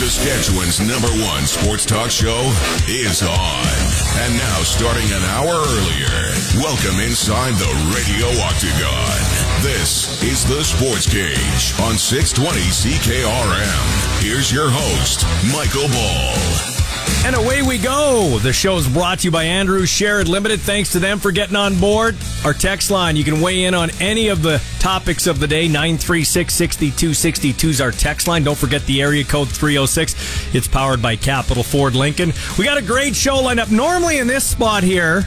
Saskatchewan's number one sports talk show is on. And now, starting an hour earlier, welcome inside the Radio Octagon. This is the Sports Cage on 620 CKRM. Here's your host, Michael Ball. And away we go. The show is brought to you by Andrew Sherrod Limited. Thanks to them for getting on board. Our text line, you can weigh in on any of the topics of the day. 936 6262 is our text line. Don't forget the area code 306. It's powered by Capital Ford Lincoln. We got a great show lined up. Normally in this spot here,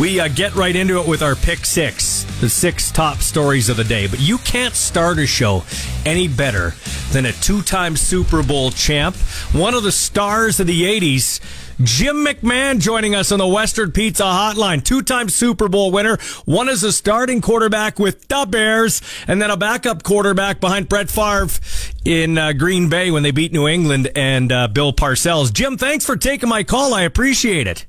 we uh, get right into it with our pick six, the six top stories of the day. But you can't start a show any better than a two time Super Bowl champ, one of the stars of the 80s. Jim McMahon joining us on the Western Pizza Hotline. Two time Super Bowl winner. One as a starting quarterback with the Bears, and then a backup quarterback behind Brett Favre in uh, Green Bay when they beat New England and uh, Bill Parcells. Jim, thanks for taking my call. I appreciate it.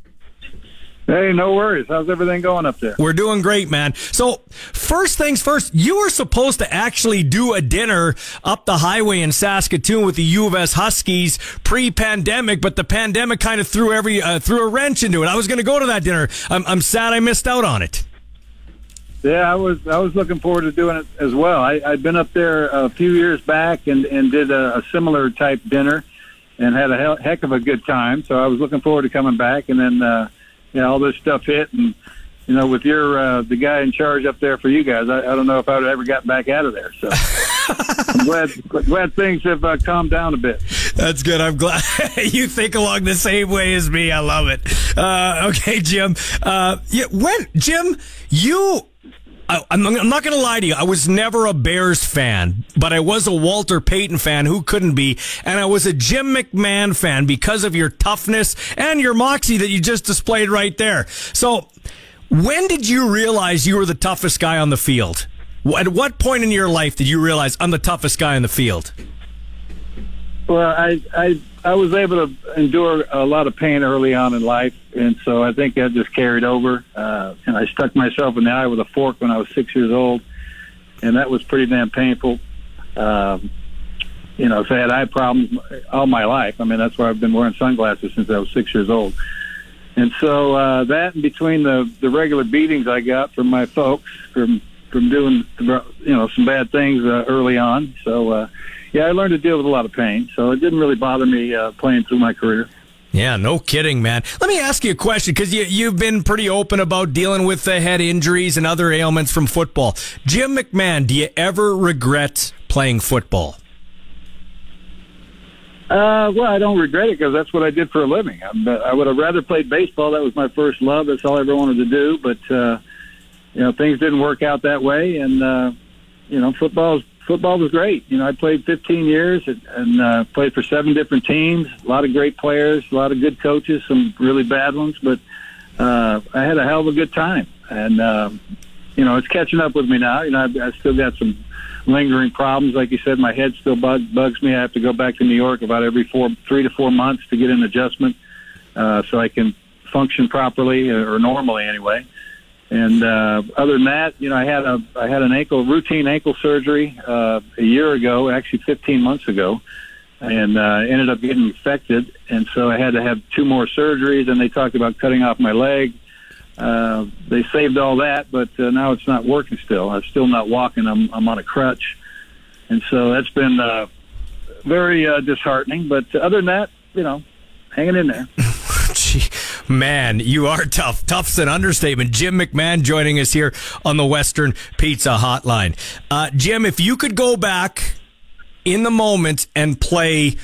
Hey, no worries. How's everything going up there? We're doing great, man. So, first things first, you were supposed to actually do a dinner up the highway in Saskatoon with the U of S Huskies pre-pandemic, but the pandemic kind of threw every uh, threw a wrench into it. I was going to go to that dinner. I'm, I'm sad I missed out on it. Yeah, I was I was looking forward to doing it as well. I, I'd been up there a few years back and and did a, a similar type dinner and had a heck of a good time. So I was looking forward to coming back, and then. Uh, you know, all this stuff hit and you know, with your uh, the guy in charge up there for you guys, I, I don't know if I would ever gotten back out of there. So I'm glad glad things have uh, calmed down a bit. That's good. I'm glad you think along the same way as me. I love it. Uh, okay, Jim. Uh, yeah, when Jim, you I, am not going to lie to you. I was never a Bears fan, but I was a Walter Payton fan. Who couldn't be? And I was a Jim McMahon fan because of your toughness and your moxie that you just displayed right there. So, when did you realize you were the toughest guy on the field? At what point in your life did you realize I'm the toughest guy on the field? Well, I, I I was able to endure a lot of pain early on in life, and so I think that just carried over. Uh, and I stuck myself in the eye with a fork when I was six years old, and that was pretty damn painful. Um, you know, so I had eye problems all my life. I mean, that's why I've been wearing sunglasses since I was six years old. And so uh, that, and between the the regular beatings I got from my folks from from doing you know some bad things uh, early on, so. Uh, yeah, I learned to deal with a lot of pain, so it didn't really bother me uh, playing through my career. Yeah, no kidding, man. Let me ask you a question because you, you've been pretty open about dealing with the head injuries and other ailments from football. Jim McMahon, do you ever regret playing football? Uh, well, I don't regret it because that's what I did for a living. I, I would have rather played baseball. That was my first love. That's all I ever wanted to do. But uh, you know, things didn't work out that way, and uh, you know, football is football was great. You know, I played 15 years and, and uh, played for seven different teams. A lot of great players, a lot of good coaches, some really bad ones, but uh, I had a hell of a good time. And uh, you know, it's catching up with me now. You know, I, I still got some lingering problems. Like you said, my head still bug, bugs me. I have to go back to New York about every four, three to four months to get an adjustment uh, so I can function properly or normally anyway. And uh, other than that, you know, I had a I had an ankle routine ankle surgery uh, a year ago, actually 15 months ago, and uh, ended up getting infected, and so I had to have two more surgeries. And they talked about cutting off my leg. Uh, they saved all that, but uh, now it's not working. Still, I'm still not walking. I'm I'm on a crutch, and so that's been uh, very uh, disheartening. But other than that, you know, hanging in there. Man, you are tough. Tough's an understatement. Jim McMahon joining us here on the Western Pizza Hotline. Uh, Jim, if you could go back in the moment and play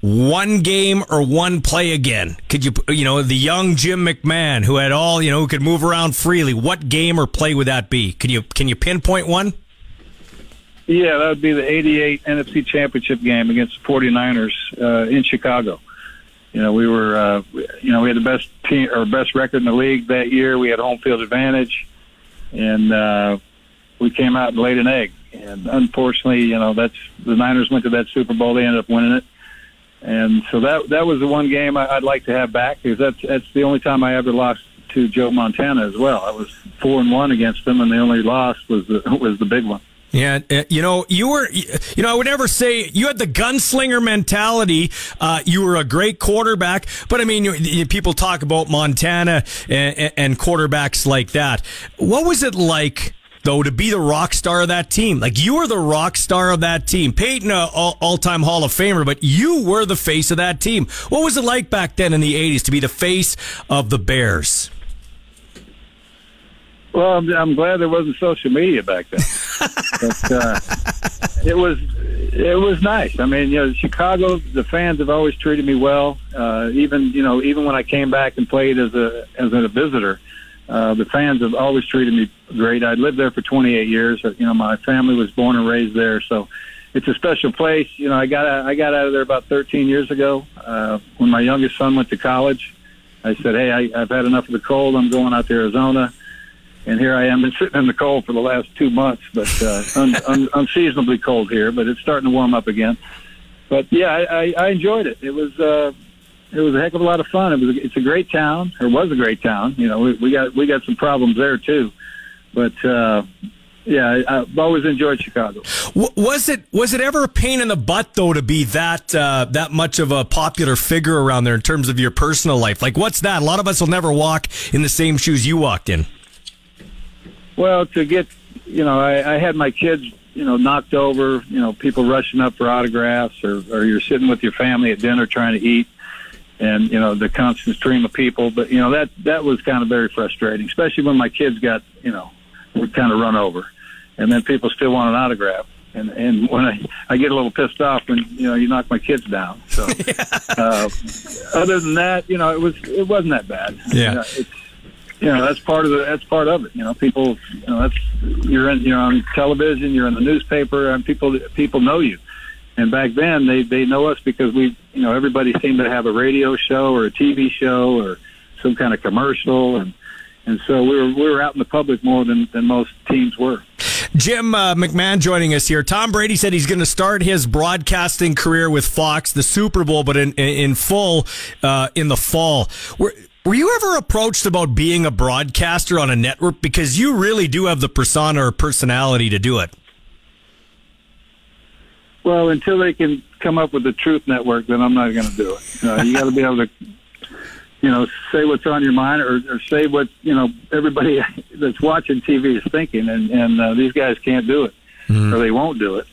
one game or one play again, could you, you know, the young Jim McMahon who had all, you know, who could move around freely, what game or play would that be? Can you, can you pinpoint one? Yeah, that would be the 88 NFC Championship game against the 49ers uh, in Chicago. You know, we were, uh, you know, we had the best team or best record in the league that year. We had home field advantage, and uh, we came out and laid an egg. And unfortunately, you know, that's the Niners went to that Super Bowl. They ended up winning it, and so that that was the one game I'd like to have back because that's that's the only time I ever lost to Joe Montana as well. I was four and one against them, and the only loss was the was the big one. Yeah, uh, you know, you were, you know, I would never say you had the gunslinger mentality. Uh, you were a great quarterback, but I mean, you, you, people talk about Montana and, and, quarterbacks like that. What was it like? Though to be the rock star of that team, like you were the rock star of that team, Payton, uh, all time Hall of Famer, but you were the face of that team. What was it like back then in the '80s to be the face of the Bears? Well, I'm, I'm glad there wasn't social media back then. but, uh, it was it was nice. I mean, you know, Chicago, the fans have always treated me well. Uh, even you know, even when I came back and played as a as a visitor, uh, the fans have always treated me great. I lived there for 28 years. You know, my family was born and raised there, so it's a special place. You know, I got I got out of there about 13 years ago uh, when my youngest son went to college. I said, "Hey, I, I've had enough of the cold. I'm going out to Arizona." And here I am, been sitting in the cold for the last two months, but uh, un, un, unseasonably cold here. But it's starting to warm up again. But yeah, I, I, I enjoyed it. It was uh, it was a heck of a lot of fun. It was it's a great town, or was a great town. You know, we, we got we got some problems there too, but. uh yeah, I've always enjoyed Chicago. Was it was it ever a pain in the butt though to be that uh, that much of a popular figure around there in terms of your personal life? Like, what's that? A lot of us will never walk in the same shoes you walked in. Well, to get, you know, I, I had my kids, you know, knocked over, you know, people rushing up for autographs, or, or you're sitting with your family at dinner trying to eat, and you know the constant stream of people. But you know that that was kind of very frustrating, especially when my kids got, you know, were kind of run over, and then people still want an autograph. And and when I I get a little pissed off when you know you knock my kids down. So uh, other than that, you know, it was it wasn't that bad. Yeah. You know, it's you know that's part of the that's part of it. You know, people, you know, that's you're in you're on television, you're in the newspaper, and people people know you. And back then, they they know us because we, you know, everybody seemed to have a radio show or a TV show or some kind of commercial, and and so we were we were out in the public more than than most teams were. Jim uh, McMahon joining us here. Tom Brady said he's going to start his broadcasting career with Fox, the Super Bowl, but in in full uh, in the fall. We're, were you ever approached about being a broadcaster on a network? Because you really do have the persona or personality to do it. Well, until they can come up with the Truth Network, then I'm not going to do it. Uh, you got to be able to, you know, say what's on your mind or, or say what you know everybody that's watching TV is thinking, and and uh, these guys can't do it, mm-hmm. or they won't do it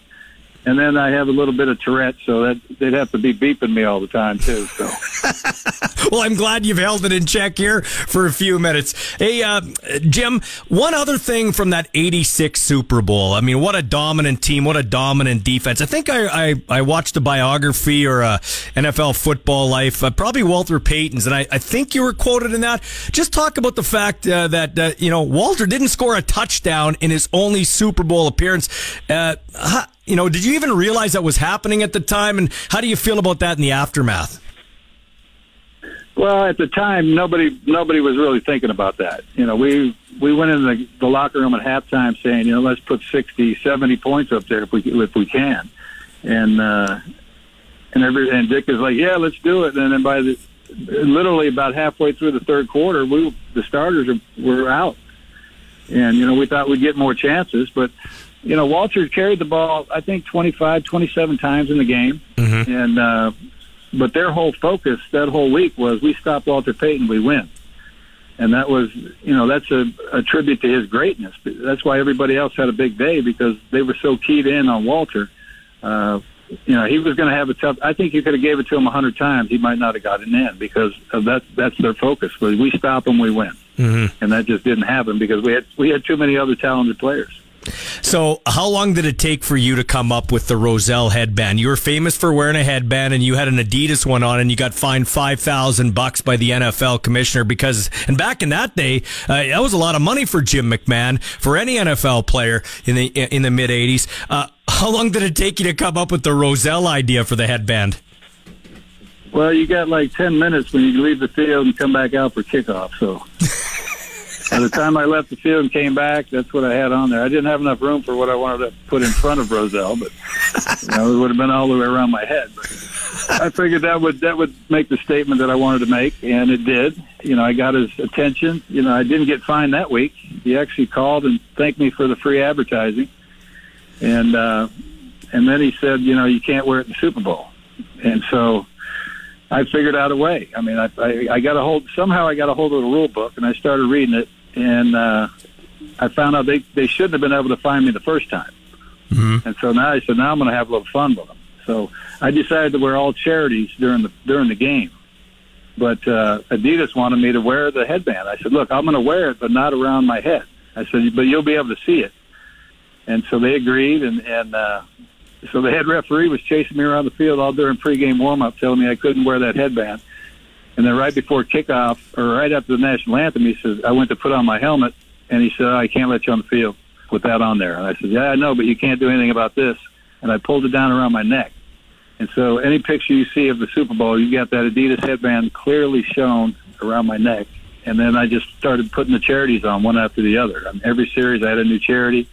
and then I have a little bit of Tourette, so that they'd have to be beeping me all the time too. So, well, I'm glad you've held it in check here for a few minutes. Hey, uh, Jim, one other thing from that '86 Super Bowl. I mean, what a dominant team, what a dominant defense. I think I I, I watched a biography or a NFL Football Life, uh, probably Walter Payton's, and I, I think you were quoted in that. Just talk about the fact uh, that uh, you know Walter didn't score a touchdown in his only Super Bowl appearance. Uh, you know, did you even realize that was happening at the time? And how do you feel about that in the aftermath? Well, at the time, nobody nobody was really thinking about that. You know, we we went in the, the locker room at halftime saying, you know, let's put 60, 70 points up there if we if we can, and uh, and every and Dick is like, yeah, let's do it. And then by the literally about halfway through the third quarter, we the starters are, were out, and you know we thought we'd get more chances, but you know, Walter carried the ball, I think, 25, 27 times in the game. Mm-hmm. And, uh, but their whole focus that whole week was we stop Walter Payton, we win. And that was, you know, that's a, a tribute to his greatness. That's why everybody else had a big day because they were so keyed in on Walter. Uh, you know, he was going to have a tough. I think you could have gave it to him a hundred times. He might not have gotten in because of that. That's their focus. Was we stop them, we win, mm-hmm. and that just didn't happen because we had we had too many other talented players. So, how long did it take for you to come up with the Rozelle headband? You were famous for wearing a headband, and you had an Adidas one on, and you got fined five thousand bucks by the NFL commissioner because. And back in that day, uh, that was a lot of money for Jim McMahon for any NFL player in the in the mid '80s. Uh, how long did it take you to come up with the Rozelle idea for the headband? Well, you got like ten minutes when you leave the field and come back out for kickoff. So. By the time I left the field and came back, that's what I had on there. I didn't have enough room for what I wanted to put in front of Rozelle, but you know, it would have been all the way around my head. But I figured that would that would make the statement that I wanted to make, and it did. You know, I got his attention. You know, I didn't get fined that week. He actually called and thanked me for the free advertising. and uh, and then he said, you know, you can't wear it in the Super Bowl, and so I figured out a way. I mean, I, I, I got a hold somehow I got a hold of the rule book and I started reading it, and uh, I found out they they shouldn't have been able to find me the first time, mm-hmm. and so now I said now I'm going to have a little fun with them. So I decided to wear all charities during the during the game, but uh, Adidas wanted me to wear the headband. I said, look, I'm going to wear it, but not around my head. I said, but you'll be able to see it, and so they agreed, and and uh, so the head referee was chasing me around the field all during pregame warm-up, telling me I couldn't wear that headband. And then right before kickoff, or right after the national anthem, he says, I went to put on my helmet, and he said, oh, I can't let you on the field with that on there. And I said, Yeah, I know, but you can't do anything about this. And I pulled it down around my neck. And so any picture you see of the Super Bowl, you got that Adidas headband clearly shown around my neck. And then I just started putting the charities on one after the other. Every series I had a new charity.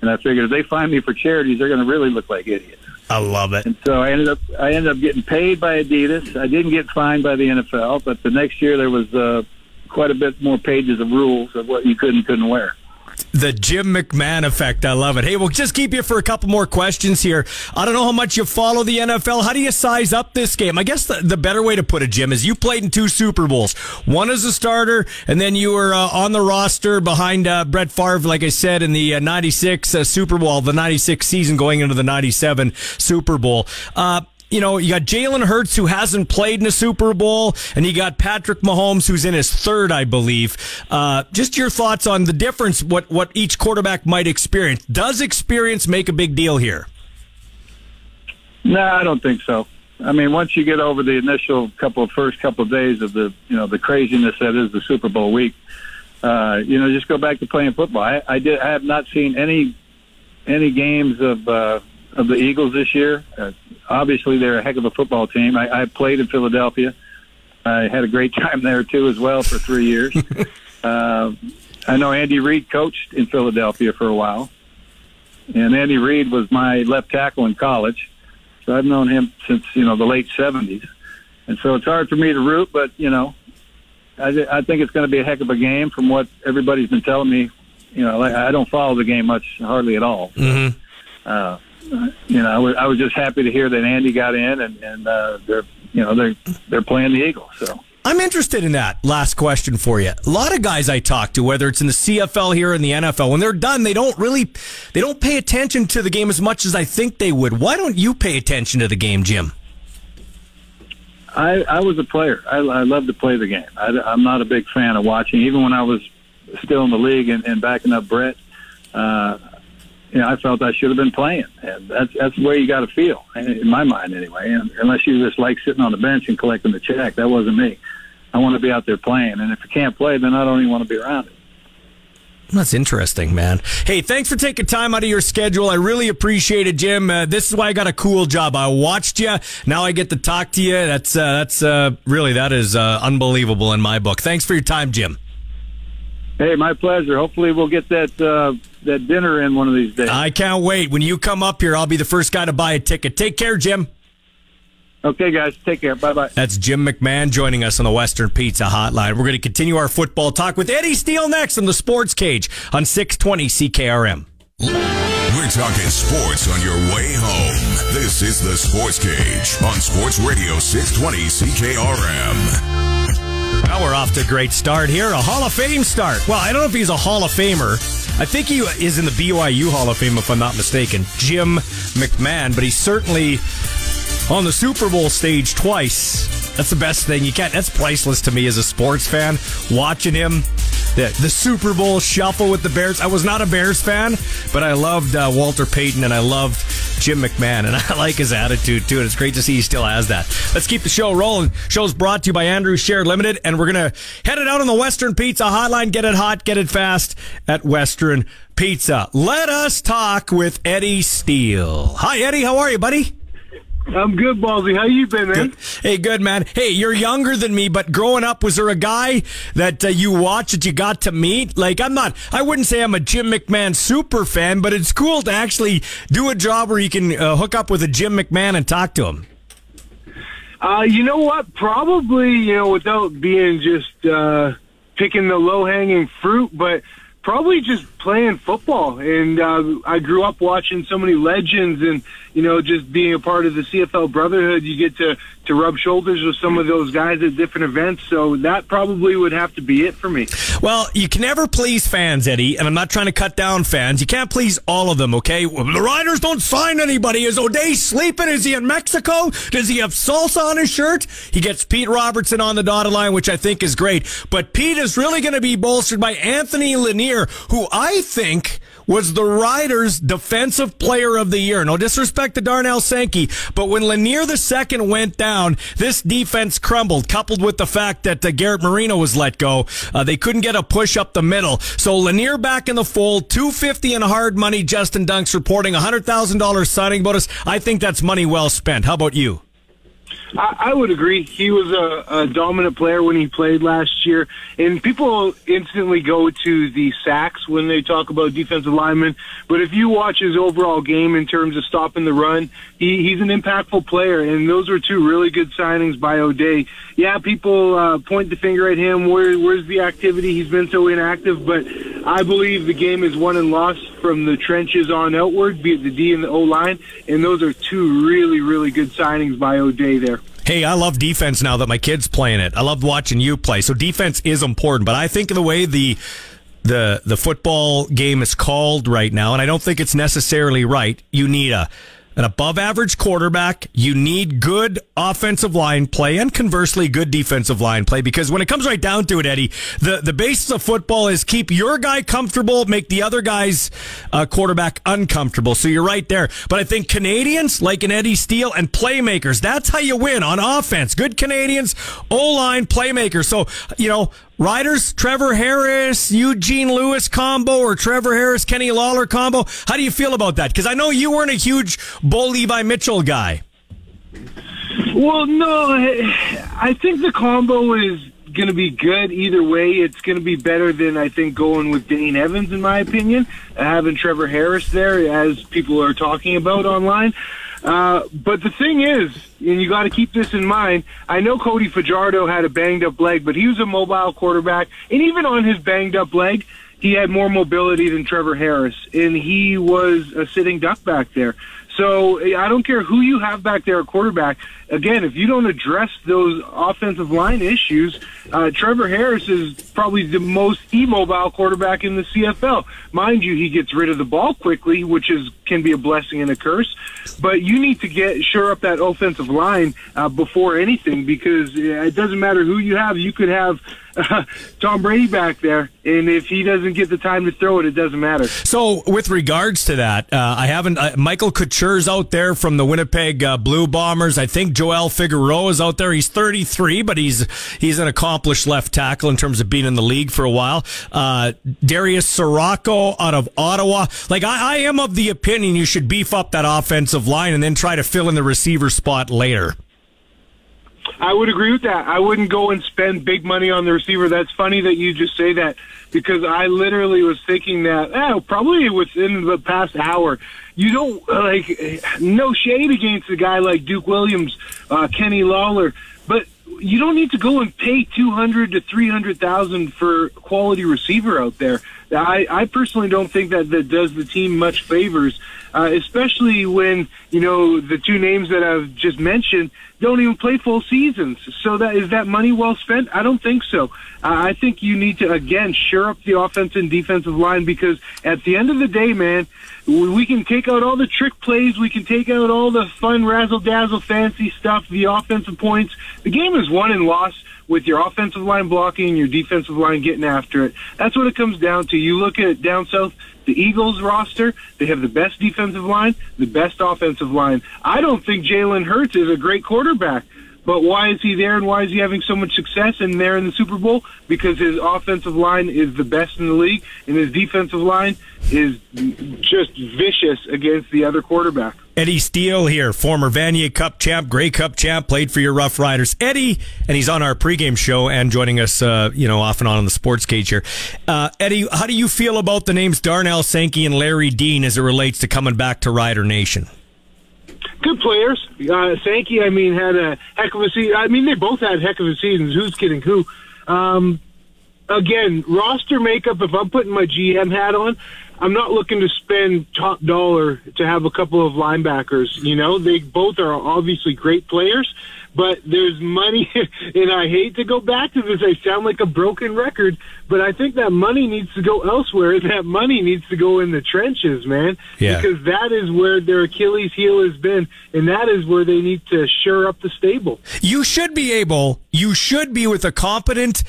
And I figured if they find me for charities, they're going to really look like idiots. I love it. And so I ended up I ended up getting paid by Adidas. I didn't get fined by the NFL, but the next year there was uh, quite a bit more pages of rules of what you could and couldn't wear. The Jim McMahon effect. I love it. Hey, we'll just keep you for a couple more questions here. I don't know how much you follow the NFL. How do you size up this game? I guess the, the better way to put it, Jim, is you played in two Super Bowls. One as a starter, and then you were uh, on the roster behind uh, Brett Favre, like I said, in the uh, 96 uh, Super Bowl, the 96 season going into the 97 Super Bowl. You know, you got Jalen Hurts who hasn't played in a Super Bowl, and you got Patrick Mahomes who's in his third, I believe. Uh, just your thoughts on the difference, what what each quarterback might experience. Does experience make a big deal here? No, I don't think so. I mean, once you get over the initial couple of first couple of days of the you know the craziness that is the Super Bowl week, uh, you know, just go back to playing football. I, I did. I have not seen any any games of uh, of the Eagles this year. Uh, obviously, they're a heck of a football team. I, I played in Philadelphia. I had a great time there too, as well, for three years. uh, I know Andy Reid coached in Philadelphia for a while, and Andy Reid was my left tackle in college. So I've known him since you know the late '70s, and so it's hard for me to root. But you know, I, I think it's going to be a heck of a game from what everybody's been telling me. You know, I don't follow the game much, hardly at all. Mm-hmm. Uh, you know, I was, I was just happy to hear that Andy got in, and, and uh, they're you know they're they're playing the Eagles. So I'm interested in that. Last question for you. A lot of guys I talk to, whether it's in the CFL here or in the NFL, when they're done, they don't really they don't pay attention to the game as much as I think they would. Why don't you pay attention to the game, Jim? I, I was a player. I, I love to play the game. I, I'm not a big fan of watching. Even when I was still in the league and, and backing up Brett, uh, you know, I felt I should have been playing. And that's that's the way you got to feel, in my mind anyway. And unless you just like sitting on the bench and collecting the check, that wasn't me. I want to be out there playing, and if you can't play, then I don't even want to be around it. That's interesting, man. Hey, thanks for taking time out of your schedule. I really appreciate it, Jim. Uh, this is why I got a cool job. I watched you. Now I get to talk to you. That's uh, that's uh, really that is uh, unbelievable in my book. Thanks for your time, Jim. Hey, my pleasure. Hopefully, we'll get that uh, that dinner in one of these days. I can't wait. When you come up here, I'll be the first guy to buy a ticket. Take care, Jim. Okay, guys. Take care. Bye bye. That's Jim McMahon joining us on the Western Pizza Hotline. We're going to continue our football talk with Eddie Steele next on the Sports Cage on 620 CKRM. We're talking sports on your way home. This is the Sports Cage on Sports Radio 620 CKRM. Well, we're off to a great start here. A Hall of Fame start. Well, I don't know if he's a Hall of Famer. I think he is in the BYU Hall of Fame, if I'm not mistaken. Jim McMahon, but he's certainly on the Super Bowl stage twice. That's the best thing. You can't. That's priceless to me as a sports fan. Watching him, the the Super Bowl shuffle with the Bears. I was not a Bears fan, but I loved uh, Walter Payton and I loved Jim McMahon, and I like his attitude too. And it's great to see he still has that. Let's keep the show rolling. Show's brought to you by Andrew Shared Limited, and we're gonna head it out on the Western Pizza Hotline. Get it hot, get it fast at Western Pizza. Let us talk with Eddie Steele. Hi, Eddie. How are you, buddy? I'm good, Ballsy. How you been, man? Good. Hey, good, man. Hey, you're younger than me, but growing up, was there a guy that uh, you watched that you got to meet? Like, I'm not, I wouldn't say I'm a Jim McMahon super fan, but it's cool to actually do a job where you can uh, hook up with a Jim McMahon and talk to him. Uh, you know what? Probably, you know, without being just uh, picking the low hanging fruit, but probably just playing football, and uh, I grew up watching so many legends, and you know, just being a part of the CFL Brotherhood, you get to to rub shoulders with some of those guys at different events. So that probably would have to be it for me. Well, you can never please fans, Eddie, and I'm not trying to cut down fans. You can't please all of them, okay? The Riders don't sign anybody. Is O'Day sleeping? Is he in Mexico? Does he have salsa on his shirt? He gets Pete Robertson on the dotted line, which I think is great. But Pete is really going to be bolstered by Anthony Lanier, who I think was the Riders' defensive player of the year. No disrespect to Darnell Sankey, but when Lanier the second went down, this defense crumbled, coupled with the fact that uh, Garrett Marino was let go. Uh, they couldn't get a push up the middle. So Lanier back in the fold, 250 in hard money. Justin Dunks reporting $100,000 signing bonus. I think that's money well spent. How about you? I, I would agree. He was a, a dominant player when he played last year, and people instantly go to the sacks when they talk about defensive linemen. But if you watch his overall game in terms of stopping the run, he, he's an impactful player, and those were two really good signings by O'Day. Yeah, people uh, point the finger at him. Where, where's the activity? He's been so inactive, but I believe the game is won and lost from the trenches on outward, be it the D and the O line, and those are two really, really good signings by O'Day there. Hey, I love defense now that my kid's playing it. I love watching you play. So defense is important, but I think the way the the the football game is called right now, and I don't think it's necessarily right. You need a an above average quarterback. You need good offensive line play and conversely good defensive line play because when it comes right down to it, Eddie, the, the basis of football is keep your guy comfortable, make the other guy's uh, quarterback uncomfortable. So you're right there. But I think Canadians like an Eddie Steele and playmakers, that's how you win on offense. Good Canadians, O line playmakers. So, you know, Riders, Trevor Harris, Eugene Lewis combo, or Trevor Harris, Kenny Lawler combo. How do you feel about that? Because I know you weren't a huge Bo Levi Mitchell guy. Well, no, I think the combo is going to be good either way. It's going to be better than I think going with Dane Evans, in my opinion. Having Trevor Harris there, as people are talking about online. Uh, but the thing is, and you got to keep this in mind. I know Cody Fajardo had a banged up leg, but he was a mobile quarterback, and even on his banged up leg, he had more mobility than Trevor Harris, and he was a sitting duck back there. So I don't care who you have back there at quarterback. Again, if you don't address those offensive line issues, uh, Trevor Harris is probably the most immobile quarterback in the CFL. Mind you, he gets rid of the ball quickly, which is can be a blessing and a curse. But you need to get sure up that offensive line uh, before anything because it doesn't matter who you have. You could have uh, Tom Brady back there, and if he doesn't get the time to throw it, it doesn't matter. So, with regards to that, uh, I haven't. Uh, Michael Couture's out there from the Winnipeg uh, Blue Bombers. I think Joel Figueroa is out there. He's 33, but he's he's an accomplished left tackle in terms of being in the league for a while. Uh, Darius Ciraco out of Ottawa. Like I, I am of the opinion you should beef up that offensive line and then try to fill in the receiver spot later. I would agree with that. I wouldn't go and spend big money on the receiver. That's funny that you just say that because I literally was thinking that eh, probably within the past hour. You don't like no shade against a guy like Duke Williams, uh, Kenny Lawler, but you don't need to go and pay two hundred to three hundred thousand for quality receiver out there. I, I personally don't think that that does the team much favors, uh, especially when you know the two names that I've just mentioned don't even play full seasons. So that is that money well spent? I don't think so. Uh, I think you need to again shore up the offense and defensive line because at the end of the day, man, we can take out all the trick plays, we can take out all the fun razzle dazzle fancy stuff, the offensive points. The game is won and lost with your offensive line blocking and your defensive line getting after it. That's what it comes down to. You look at down south, the Eagles roster, they have the best defensive line, the best offensive line. I don't think Jalen Hurts is a great quarterback. But why is he there and why is he having so much success and there in the Super Bowl? Because his offensive line is the best in the league and his defensive line is just vicious against the other quarterback. Eddie Steele here, former Vanier Cup champ, Grey Cup champ, played for your Rough Riders. Eddie, and he's on our pregame show and joining us, uh, you know, off and on on the sports cage here. Uh, Eddie, how do you feel about the names Darnell Sankey and Larry Dean as it relates to coming back to Rider Nation? good players. Uh, Sankey, I mean, had a heck of a season. I mean, they both had heck of a seasons. Who's kidding who? Um, again, roster makeup, if I'm putting my GM hat on, I'm not looking to spend top dollar to have a couple of linebackers. You know, they both are obviously great players, but there's money, and I hate to go back to this. I sound like a broken record, but I think that money needs to go elsewhere. That money needs to go in the trenches, man, Yeah. because that is where their Achilles heel has been, and that is where they need to shore up the stable. You should be able, you should be with a competent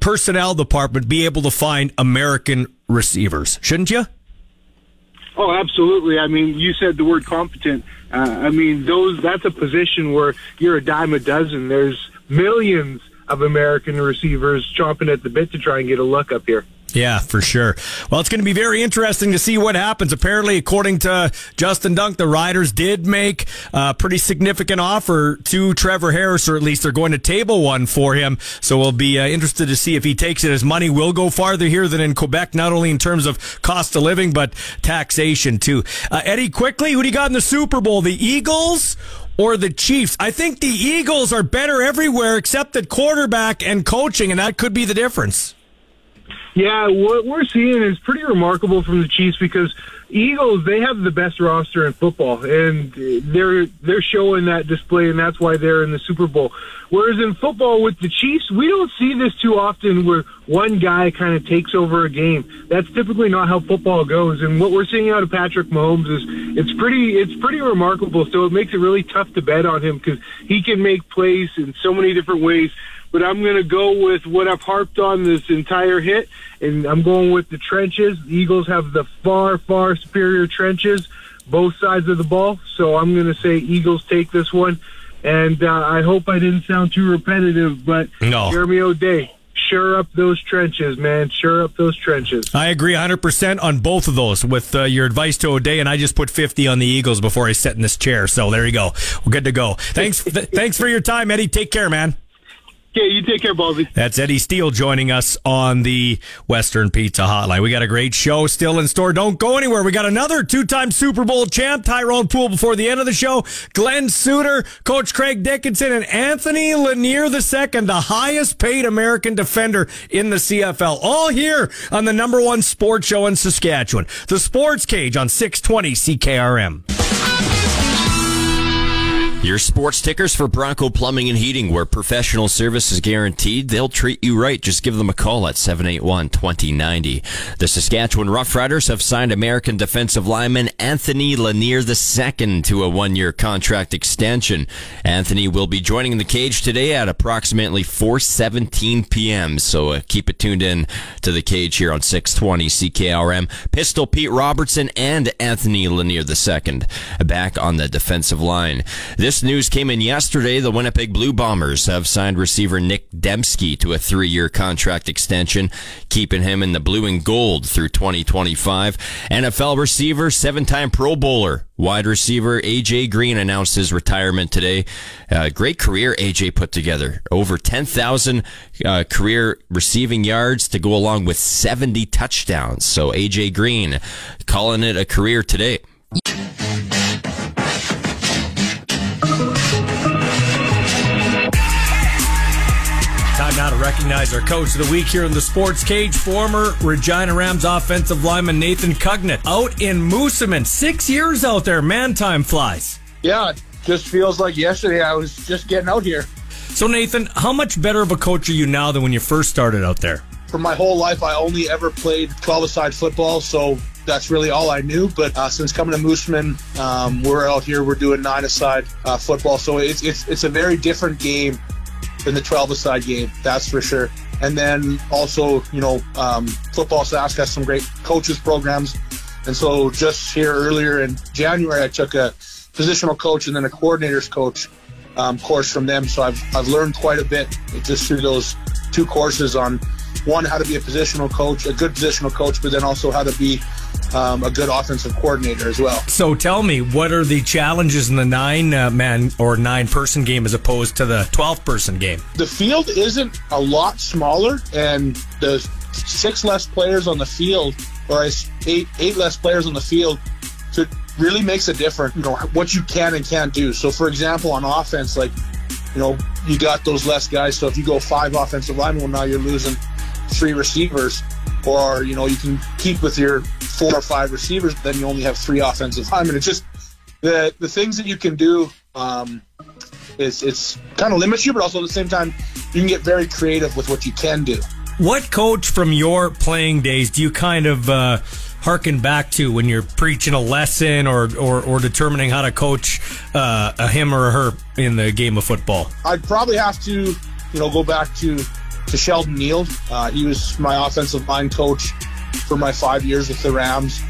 personnel department, be able to find American receivers, shouldn't you? Oh, absolutely. I mean, you said the word competent. Uh, I mean, those that's a position where you're a dime a dozen. There's millions of American receivers chomping at the bit to try and get a look up here. Yeah, for sure. Well, it's going to be very interesting to see what happens. Apparently, according to Justin Dunk, the Riders did make a pretty significant offer to Trevor Harris, or at least they're going to table one for him. So we'll be uh, interested to see if he takes it. His money will go farther here than in Quebec, not only in terms of cost of living, but taxation too. Uh, Eddie, quickly, who do you got in the Super Bowl? The Eagles or the Chiefs? I think the Eagles are better everywhere except at quarterback and coaching, and that could be the difference. Yeah, what we're seeing is pretty remarkable from the Chiefs because Eagles they have the best roster in football, and they're they're showing that display, and that's why they're in the Super Bowl. Whereas in football with the Chiefs, we don't see this too often, where one guy kind of takes over a game. That's typically not how football goes, and what we're seeing out of Patrick Mahomes is it's pretty it's pretty remarkable. So it makes it really tough to bet on him because he can make plays in so many different ways but I'm going to go with what I've harped on this entire hit, and I'm going with the trenches. The Eagles have the far, far superior trenches, both sides of the ball. So I'm going to say Eagles take this one. And uh, I hope I didn't sound too repetitive, but No. Jeremy O'Day, sure up those trenches, man. Sure up those trenches. I agree 100% on both of those with uh, your advice to O'Day, and I just put 50 on the Eagles before I sat in this chair. So there you go. We're good to go. Thanks, th- thanks for your time, Eddie. Take care, man. Okay, you take care, Ballsy. That's Eddie Steele joining us on the Western Pizza Hotline. We got a great show still in store. Don't go anywhere. We got another two-time Super Bowl champ, Tyrone Poole, before the end of the show. Glen Suitor, Coach Craig Dickenson, and Anthony Lanier II, the highest-paid American defender in the CFL. All here on the number one sports show in Saskatchewan, the Sports Cage on 620 CKRM. Your sports tickers for Bronco Plumbing and Heating, where professional service is guaranteed. They'll treat you right. Just give them a call at 781-2090. The Saskatchewan Roughriders have signed American defensive lineman Anthony Lanier II to a one-year contract extension. Anthony will be joining the cage today at approximately 4.17 p.m., so uh, keep it tuned in to the cage here on 620 CKRM. Pistol Pete Robertson and Anthony Lanier II back on the defensive line. This news came in yesterday. The Winnipeg Blue Bombers have signed receiver Nic Demski to a three-year contract extension, keeping him in the blue and gold through 2025. NFL receiver, seven-time Pro Bowler, wide receiver AJ Green announced his retirement today. Uh, great career AJ put together. Over 10,000 uh, career receiving yards to go along with 70 touchdowns. So AJ Green calling it a career today. Recognize our coach of the week here in the Sports Cage, former Regina Rams offensive lineman Nathan Cugnett, out in Moosomin. Six years out there, man, time flies. Yeah, it just feels like yesterday I was just getting out here. So, Nathan, how much better of a coach are you now than when you first started out there? For my whole life, I only ever played 12 aside football, so that's really all I knew. But uh, since coming to Moosomin, um, we're out here, we're doing nine aside uh, football, so it's, it's, it's a very different game than the 12 aside game, that's for sure. And then also, you know, um, Football Sask has some great coaches programs. And so just here earlier in January, I took a positional coach and then a coordinators coach um, course from them. So I've, I've learned quite a bit just through those two courses on one, how to be a positional coach, a good positional coach, but then also how to be um, a good offensive coordinator as well. So, tell me, what are the challenges in the nine uh, man or nine person game as opposed to the 12 person game? The field isn't a lot smaller, and the six less players on the field, or eight eight less players on the field, it really makes a difference. You know what you can and can't do. So, for example, on offense, like you know, you got those less guys. So if you go five offensive linemen, well, now you're losing three receivers, or you know you can keep with your four or five receivers, then you only have three offensive linemen. It's just the the things that you can do. Um, it's it's kind of limits you, but also at the same time you can get very creative with what you can do. What coach from your playing days do you kind of uh, harken back to when you're preaching a lesson or or, or determining how to coach uh, a him or a her in the game of football? I'd probably have to, you know, go back to to Sheldon Neal. Uh, he was my offensive line coach for my five years with the Rams,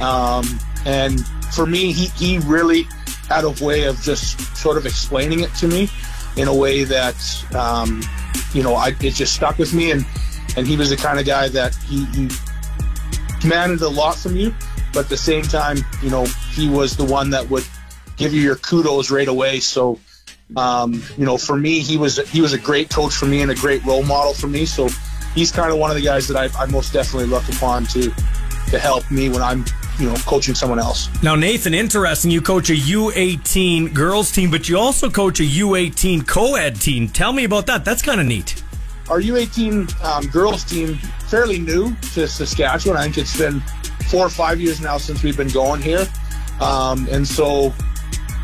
um, and for me, he he really had a way of just sort of explaining it to me in a way that um, you know I, it just stuck with me and and he was the kind of guy that he, he demanded a lot from you but at the same time you know he was the one that would give you your kudos right away so um, you know for me he was he was a great coach for me and a great role model for me so he's kind of one of the guys that I, I most definitely look upon to to help me when I'm you know, coaching someone else. Now, Nathan, interesting. You coach a U18 girls team, but you also coach a U18 co-ed team. Tell me about that. That's kind of neat. Our U18 um, girls team fairly new to Saskatchewan. I think it's been four or five years now since we've been going here, um, and so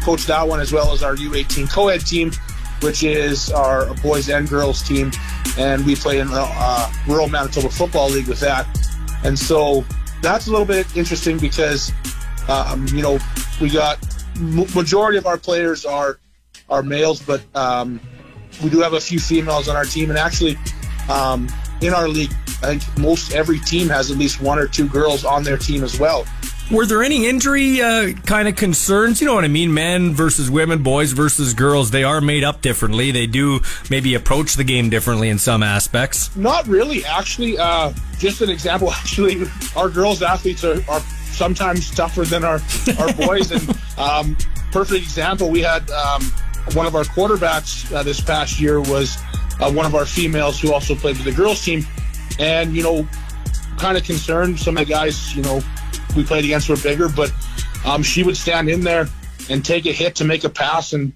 coach that one as well as our U18 co-ed team, which is our boys and girls team, and we play in the uh, Rural Manitoba Football League with that. And so that's a little bit interesting because um, you know we got majority of our players are are males, but um, we do have a few females on our team, and actually um, in our league, I think most every team has at least one or two girls on their team as well. Were there any injury uh, kind of concerns? You know what I mean? Men versus women, boys versus girls. They are made up differently. They do maybe approach the game differently in some aspects. Not really, actually. Uh, just an example. Actually, our girls athletes are, are sometimes tougher than our our boys. and um, perfect example, we had um, one of our quarterbacks uh, this past year was uh, one of our females who also played with the girls team, and you know, kind of concerned. Some of the guys, you know, we played against were bigger, but um, she would stand in there and take a hit to make a pass. And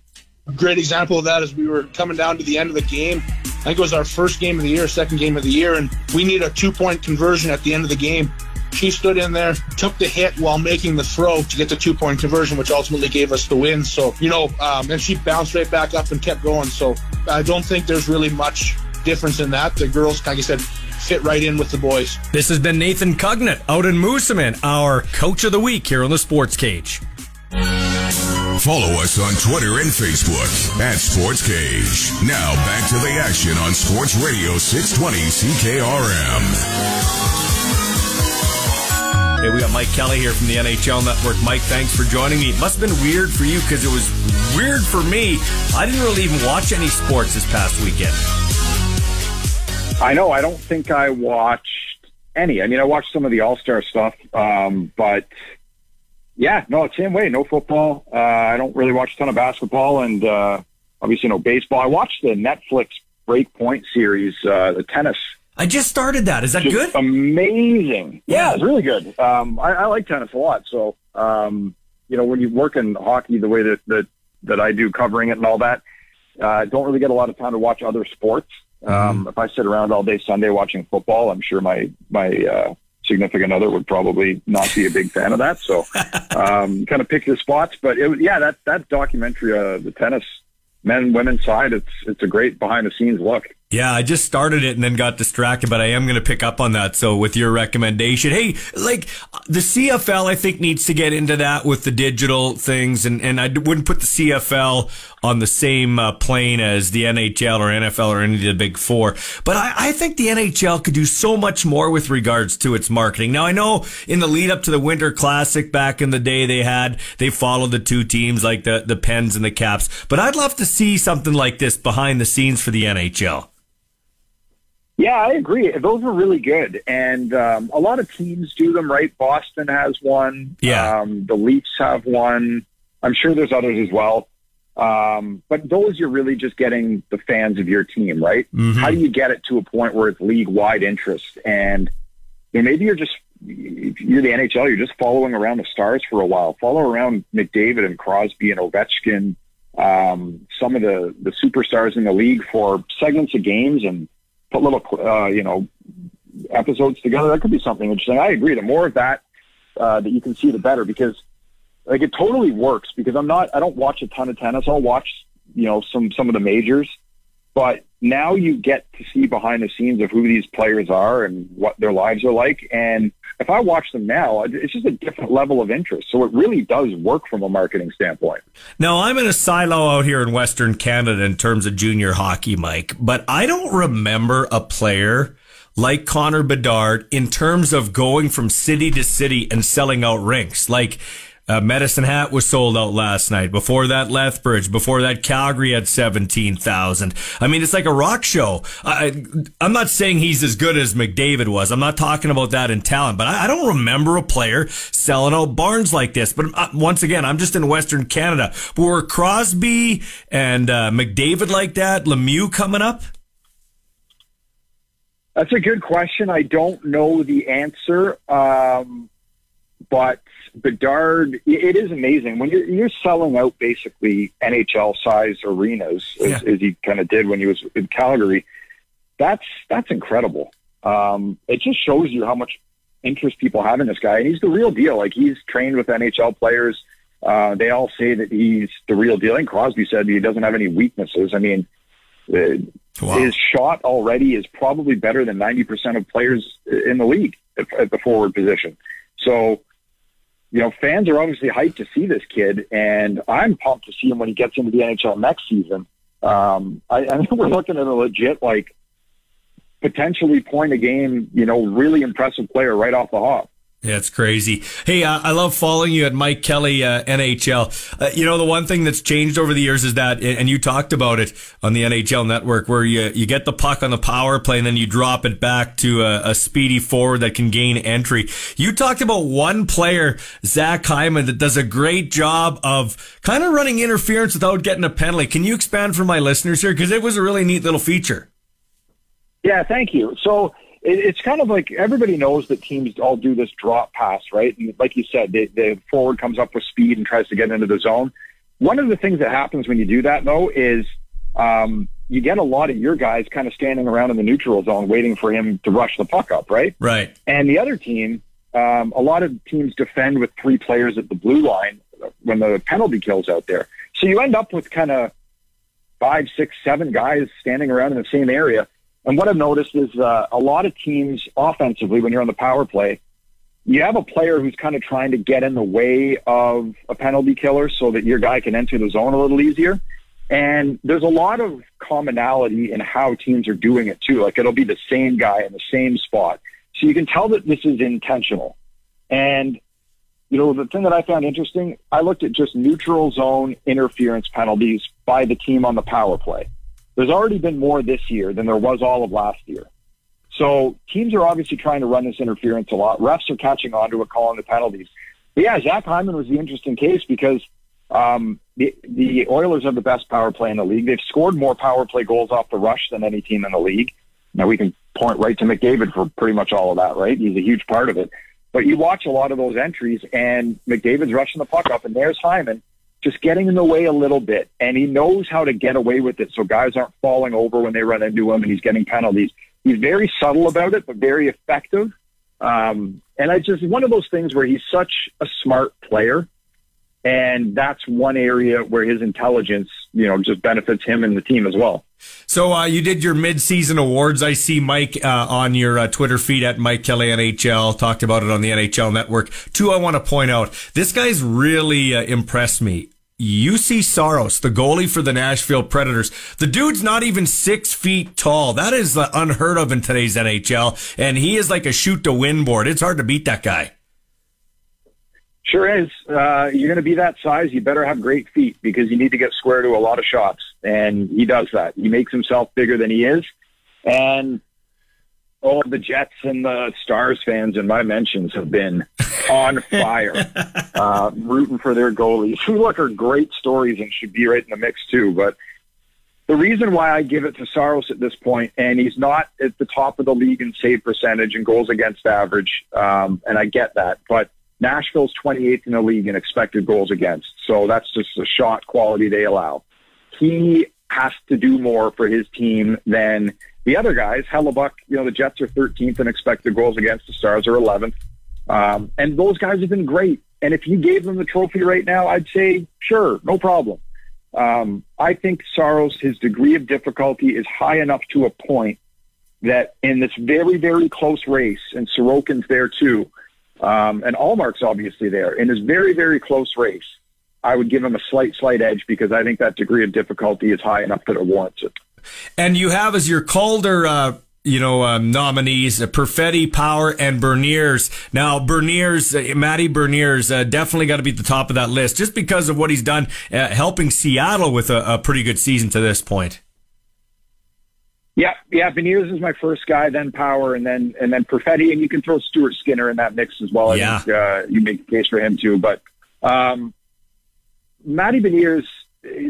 great example of that is we were coming down to the end of the game. I think it was our first game of the year, second game of the year, and we need a two point conversion at the end of the game. She stood in there, took the hit while making the throw to get the two point conversion, which ultimately gave us the win. So, you know, um, and she bounced right back up and kept going. So I don't think there's really much difference in that. The girls, like I said, fit right in with the boys. This has been Nathan Cugnett out in Moosomin, our coach of the week here on the Sports Cage. Follow us on Twitter and Facebook at Sports Cage. Now back to the action on Sports Radio 620 CKRM. Hey, we got Mike Kelly here from the NHL Network. Mike, thanks for joining me. It must have been weird for you because it was weird for me. I didn't really even watch any sports this past weekend. I know. I don't think I watched any. I mean, I watched some of the All Star stuff, um, but yeah, no, same way. No football. Uh, I don't really watch a ton of basketball, and uh, obviously no baseball. I watched the Netflix Breakpoint series, uh, the tennis. I just started that. Is that Just good? Amazing. Yeah. Yeah, it's really good. Um, I, I like tennis a lot. So, um, you know, when you work in hockey the way that, that, that I do covering it and all that, uh, don't really get a lot of time to watch other sports. Um, if I sit around all day Sunday watching football, I'm sure my, my, uh, significant other would probably not be a big fan of that. So, um, kind of pick your spots, but it yeah, that, that documentary, uh, the tennis men, women side, it's, it's a great behind the scenes look. Yeah, I just started it and then got distracted, but I am going to pick up on that. So with your recommendation, hey, like the CFL, I think needs to get into that with the digital things, and and I wouldn't put the CFL on the same uh, plane as the NHL or NFL or any of the big four. But I, I think the NHL could do so much more with regards to its marketing. Now I know in the lead up to the Winter Classic back in the day, they had they followed the two teams like the the Pens and the Caps, but I'd love to see something like this behind the scenes for the NHL. Yeah, I agree. Those were really good, and um, a lot of teams do them right. Boston has one. Yeah. Um, the Leafs have one. I'm sure there's others as well. Um, but those you're really just getting the fans of your team, right? Mhm. How do you get it to a point where it's league wide interest? And you know, maybe you're just if you're the NHL, you're just following around the stars for a while. Follow around McDavid and Crosby and Ovechkin, um, some of the the superstars in the league for segments of games and put little, uh, you know, episodes together. That could be something interesting. I agree. The more of that uh, that you can see, the better because like it totally works. Because I'm not, I don't watch a ton of tennis. I'll watch you know some some of the majors, but now you get to see behind the scenes of who these players are and what their lives are like. And if I watch them now, it's just a different level of interest. So it really does work from a marketing standpoint. Now, I'm in a silo out here in Western Canada in terms of junior hockey, Mike, but I don't remember a player like Connor Bedard in terms of going from city to city and selling out rinks. Like, uh, Medicine Hat was sold out last night. Before that, Lethbridge. Before that, Calgary had 17,000. I mean, it's like a rock show. I, I'm not saying he's as good as McDavid was. I'm not talking about that in talent, but I, I don't remember a player selling out barns like this. But uh, once again, I'm just in Western Canada. But were Crosby and uh, McDavid like that? Lemieux coming up? That's a good question. I don't know the answer. Um, but Bedard, it is amazing when you're you're selling out basically NHL size arenas yeah. as, as, he kind of did when he was in Calgary. That's that's incredible. Um, it just shows you how much interest people have in this guy, and he's the real deal. Like he's trained with NHL players. Uh, they all say that he's the real deal. And Crosby said he doesn't have any weaknesses. I mean, uh, wow. his shot already is probably better than ninety percent of players in the league at, at the forward position. So you know, fans are obviously hyped to see this kid, and I'm pumped to see him when he gets into the NHL next season. Um, I, I think we're looking at a legit, like, potentially point a game, you know, really impressive player right off the hop. Yeah, it's crazy. Hey, uh, I love following you at Mike Kelly uh, NHL. Uh, you know, the one thing that's changed over the years is that, and you talked about it on the NHL Network, where you you get the puck on the power play and then you drop it back to a, a speedy forward that can gain entry. You talked about one player, Zach Hyman, that does a great job of kind of running interference without getting a penalty. Can you expand for my listeners here because it was a really neat little feature. Yeah, thank you. So it, it's kind of like everybody knows that teams all do this drop pass, right? And like you said, the, the forward comes up with speed and tries to get into the zone. One of the things that happens when you do that, though, is um, you get a lot of your guys kind of standing around in the neutral zone waiting for him to rush the puck up, right? Right. And the other team, um, a lot of teams defend with three players at the blue line when the penalty kills out there. So you end up with kind of five, six, seven guys standing around in the same area. And what I've noticed is uh, a lot of teams offensively, when you're on the power play, you have a player who's kind of trying to get in the way of a penalty killer so that your guy can enter the zone a little easier. And there's a lot of commonality in how teams are doing it too. Like it'll be the same guy in the same spot. So you can tell that this is intentional. And, you know, the thing that I found interesting, I looked at just neutral zone interference penalties by the team on the power play. There's already been more this year than there was all of last year. So teams are obviously trying to run this interference a lot. Refs are catching on to it, calling the penalties. But yeah, Zach Hyman was the interesting case because um, the, the Oilers have the best power play in the league. They've scored more power play goals off the rush than any team in the league. Now we can point right to McDavid for pretty much all of that, right? He's a huge part of it. But you watch a lot of those entries, and McDavid's rushing the puck up, and there's Hyman just getting in the way a little bit. And he knows how to get away with it so guys aren't falling over when they run into him and he's getting penalties. He's very subtle about it, but very effective. Um, and I just, one of those things where he's such a smart player. And that's one area where his intelligence, you know, just benefits him and the team as well. So uh, you did your mid-season awards. I see Mike uh, on your uh, Twitter feed at Mike Kelly NHL. Talked about it on the NHL Network. Two, I want to point out. This guy's really uh, impressed me. Juuse Saros, the goalie for the Nashville Predators. The dude's not even six feet tall. That is uh, unheard of in today's NHL. And he is like a shoot to win board. It's hard to beat that guy. Sure is. Uh, you're going to be that size. You better have great feet because you need to get square to a lot of shots. And he does that. He makes himself bigger than he is. And all the Jets and the Stars fans and my mentions have been on fire, uh, rooting for their goalies, who look are great stories and should be right in the mix too. But the reason why I give it to Saros at this point, and he's not at the top of the league in save percentage and goals against average, um, and I get that, but Nashville's 28th in the league in expected goals against, so that's just the shot quality they allow. He has to do more for his team than the other guys. Hellebuyck, you know, the Jets are 13th in expected goals against. The Stars are 11th. Um, and those guys have been great. And if you gave them the trophy right now, I'd say, sure, no problem. Um, I think Saros, his degree of difficulty is high enough to a point that in this very, very close race, and Sorokin's there too, um, and Ullmark's obviously there, in this very, very close race, I would give him a slight, slight edge because I think that degree of difficulty is high enough that it warrants it. And you have as your Calder, uh, you know, um, nominees, uh, Perfetti, Power, and Beniers. Now, Beniers, uh, Matty Beniers, uh, definitely got to be at the top of that list just because of what he's done, uh, helping Seattle with a, a, pretty good season to this point. Yeah, yeah, Beniers is my first guy, then Power, and then and then Perfetti, and you can throw Stuart Skinner in that mix as well. I yeah. think uh, you make the case for him too. But um, Matty Beniers,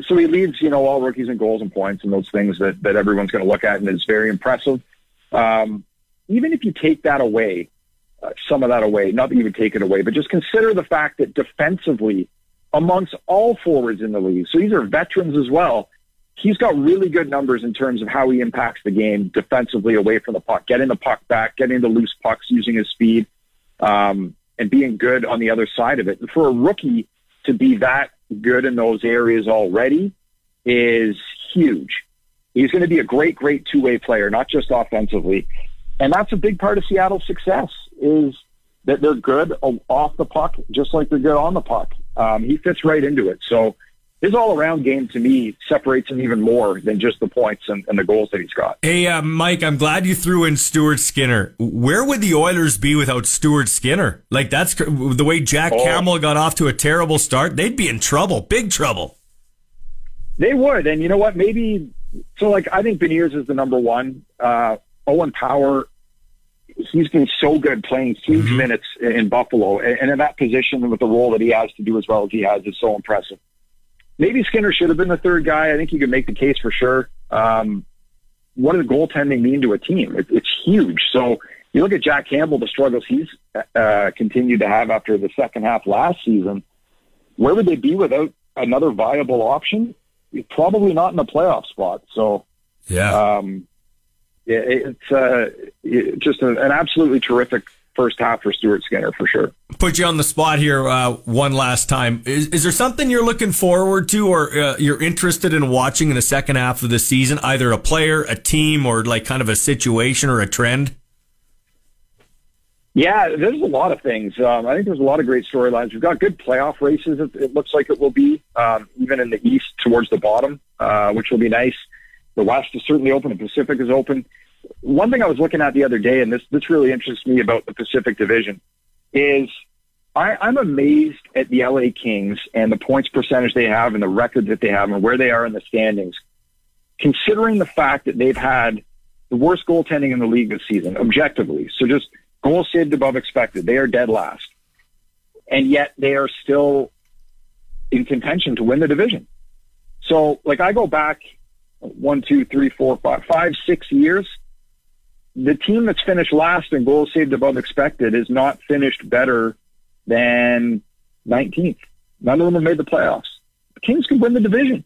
so he leads, you know, all rookies in goals and points and those things that, that everyone's going to look at and is very impressive. Um, even if you take that away, uh, some of that away, not that you would take it away, but just consider the fact that defensively, amongst all forwards in the league, so these are veterans as well, he's got really good numbers in terms of how he impacts the game defensively away from the puck, getting the puck back, getting the loose pucks, using his speed, um, and being good on the other side of it. And for a rookie to be that good in those areas already is huge. He's going to be a great, great two-way player, not just offensively. And that's a big part of Seattle's success is that they're good off the puck, just like they're good on the puck. Um, he fits right into it. So his all-around game to me separates him even more than just the points and, and the goals that he's got. Hey, uh, Mike, I'm glad you threw in Stuart Skinner. Where would the Oilers be without Stuart Skinner? Like that's the way Jack oh. Campbell got off to a terrible start. They'd be in trouble, big trouble. They would, and you know what? Maybe so. Like I think Beniers is the number one. Uh, Owen Power he's been so good playing huge mm-hmm. minutes in Buffalo and in that position with the role that he has to do as well as he has is so impressive maybe Skinner should have been the third guy. I think you could make the case for sure. Um, what does goaltending mean to a team? It, it's huge. So you look at Jack Campbell, the struggles he's uh, continued to have after the second half last season. Where would they be without another viable option? Probably not in a playoff spot. So, yeah, um, it, it's uh, just an absolutely terrific first half for Stuart Skinner for sure. Put you on the spot here uh, one last time. Is, is there something you're looking forward to or uh, you're interested in watching in the second half of the season? Either a player, a team, or like kind of a situation or a trend? Yeah, there's a lot of things. Um, I think there's a lot of great storylines. We've got good playoff races. It, it looks like it will be, um, even in the East towards the bottom, uh, which will be nice. The West is certainly open. The Pacific is open one thing I was looking at the other day, and this this really interests me about the Pacific Division, is I, I'm amazed at the LA Kings and the points percentage they have and the record that they have and where they are in the standings, considering the fact that they've had the worst goaltending in the league this season, objectively. So just goals saved above expected. They are dead last. And yet they are still in contention to win the division. So like I go back one, two, three, four, five, five, six years the team that's finished last in goals saved above expected is not finished better than 19th. None of them have made the playoffs. The Kings can win the division.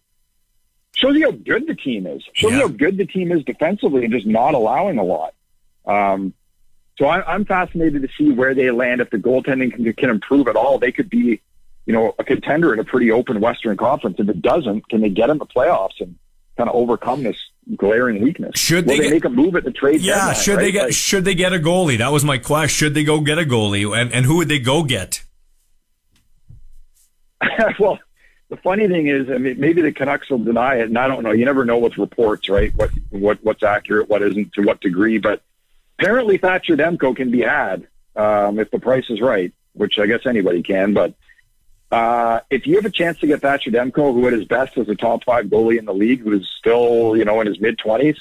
Shows you how good the team is. Shows yeah. you how good the team is defensively and just not allowing a lot. Um, so I, am fascinated to see where they land. If the goaltending can, can improve at all, they could be, you know, a contender in a pretty open Western Conference. If it doesn't, can they get in the playoffs and kind of overcome this glaring weakness. Should they, they get, make a move at the trade? Yeah, deadline, should right? they get like, should they get a goalie? That was my question. Should they go get a goalie, and and who would they go get? well, the funny thing is, I mean, maybe the Canucks will deny it, and I don't know. You never know with reports, right? What what what's accurate, what isn't, to what degree. But apparently, Thatcher Demko can be had um, if the price is right, which I guess anybody can. But uh, if you have a chance to get Thatcher Demko, who at his best is a top five goalie in the league, who is still, you know, in his mid twenties,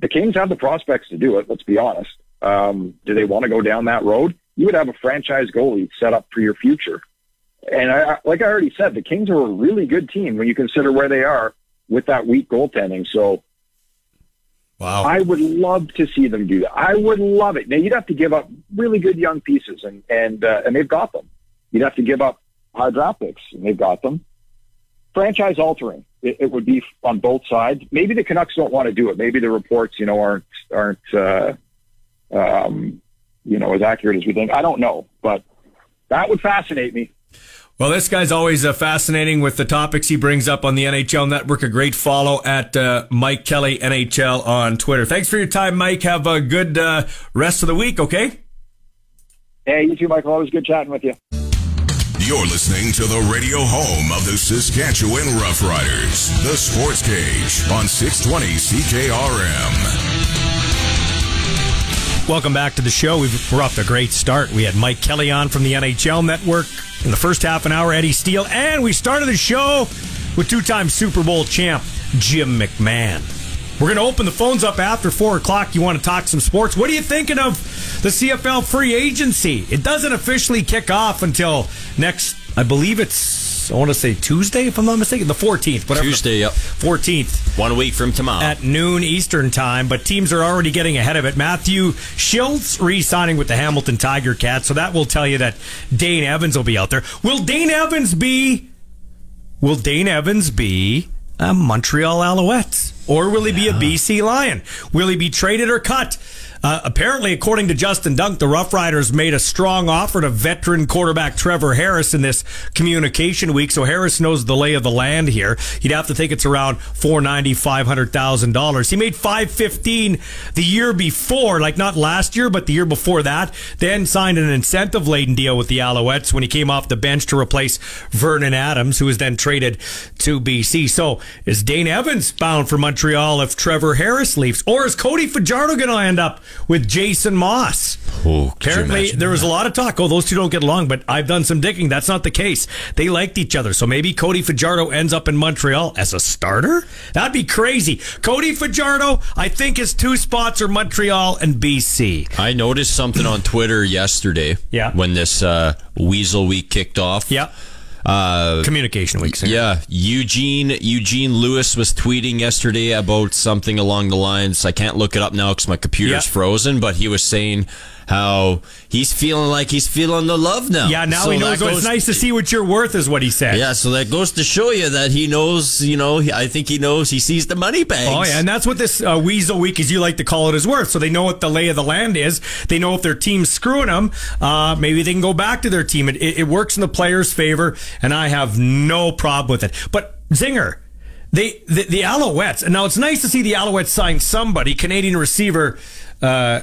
the Kings have the prospects to do it. Let's be honest. Um, do they want to go down that road? You would have a franchise goalie set up for your future. And I, like I already said, the Kings are a really good team when you consider where they are with that weak goaltending. So, wow, I would love to see them do that. I would love it. Now you'd have to give up really good young pieces, and and uh, and they've got them. You'd have to give up high draft picks, and they've got them. Franchise altering. it, it would be on both sides. Maybe the Canucks don't want to do it. Maybe the reports, you know, aren't aren't uh, um, you know as accurate as we think. I don't know, but that would fascinate me. Well, this guy's always uh, fascinating with the topics he brings up on the NHL Network. A great follow at uh, Mike Kelly NHL on Twitter. Thanks for your time, Mike. Have a good uh, rest of the week. Okay. Hey, you too, Michael. Always good chatting with you. You're listening to the radio home of the Saskatchewan Roughriders, the Sports Cage on 620 CKRM. Welcome back to the show. We've, we're off to a great start. We had Mike Kelly on from the NHL Network in the first half an hour, Eddie Steele, and we started the show with two-time Super Bowl champ Jim McMahon. We're going to open the phones up after 4 o'clock. You want to talk some sports? What are you thinking of the CFL free agency? It doesn't officially kick off until next, I believe it's, I want to say Tuesday, if I'm not mistaken, the 14th. Whatever. Tuesday, yep. 14th. One week from tomorrow. At noon Eastern time, but teams are already getting ahead of it. Matthew Shiltz re signing with the Hamilton Tiger Cats, so that will tell you that Dane Evans will be out there. Will Dane Evans be. Will Dane Evans be a Montreal Alouette? Or will he be a BC Lion? Will he be traded or cut? Uh, apparently, according to Justin Dunk, the Rough Riders made a strong offer to veteran quarterback Trevor Harris in this communication week. So Harris knows the lay of the land here. You'd have to think it's around four ninety, five hundred thousand dollars. He made five fifteen the year before, like not last year, but the year before that. Then signed an incentive laden deal with the Alouettes when he came off the bench to replace Vernon Adams, who was then traded to BC. So is Dane Evans bound for Montreal if Trevor Harris leaves, or is Cody Fajardo going to end up? With Jason Maas. Oh, Apparently, there was a lot of talk. Oh, those two don't get along, but I've done some digging. That's not the case. They liked each other. So maybe Cody Fajardo ends up in Montreal as a starter? That'd be crazy. Cody Fajardo, I think his two spots are Montreal and BC. I noticed something on Twitter yesterday. Yeah. When this uh, Weasel Week kicked off. Yeah. Uh, Communication week. Sarah. Yeah, Eugene Eugene Lewis was tweeting yesterday about something along the lines. I can't look it up now because my computer's frozen. But he was saying how he's feeling like he's feeling the love now. Yeah, now So he knows it's nice to see what you're worth, is what he said. Yeah, so that goes to show you that he knows. You know, I think he knows. He sees the money bags. Oh yeah, and that's what this uh, Weasel Week, as you like to call it, is worth. So they know what the lay of the land is. They know if their team's screwing them, uh, maybe they can go back to their team. It, it, it works in the players' favor, and I have no problem with it. But Zinger, they the, the Alouettes, and now it's nice to see the Alouettes sign somebody. Canadian receiver. Uh,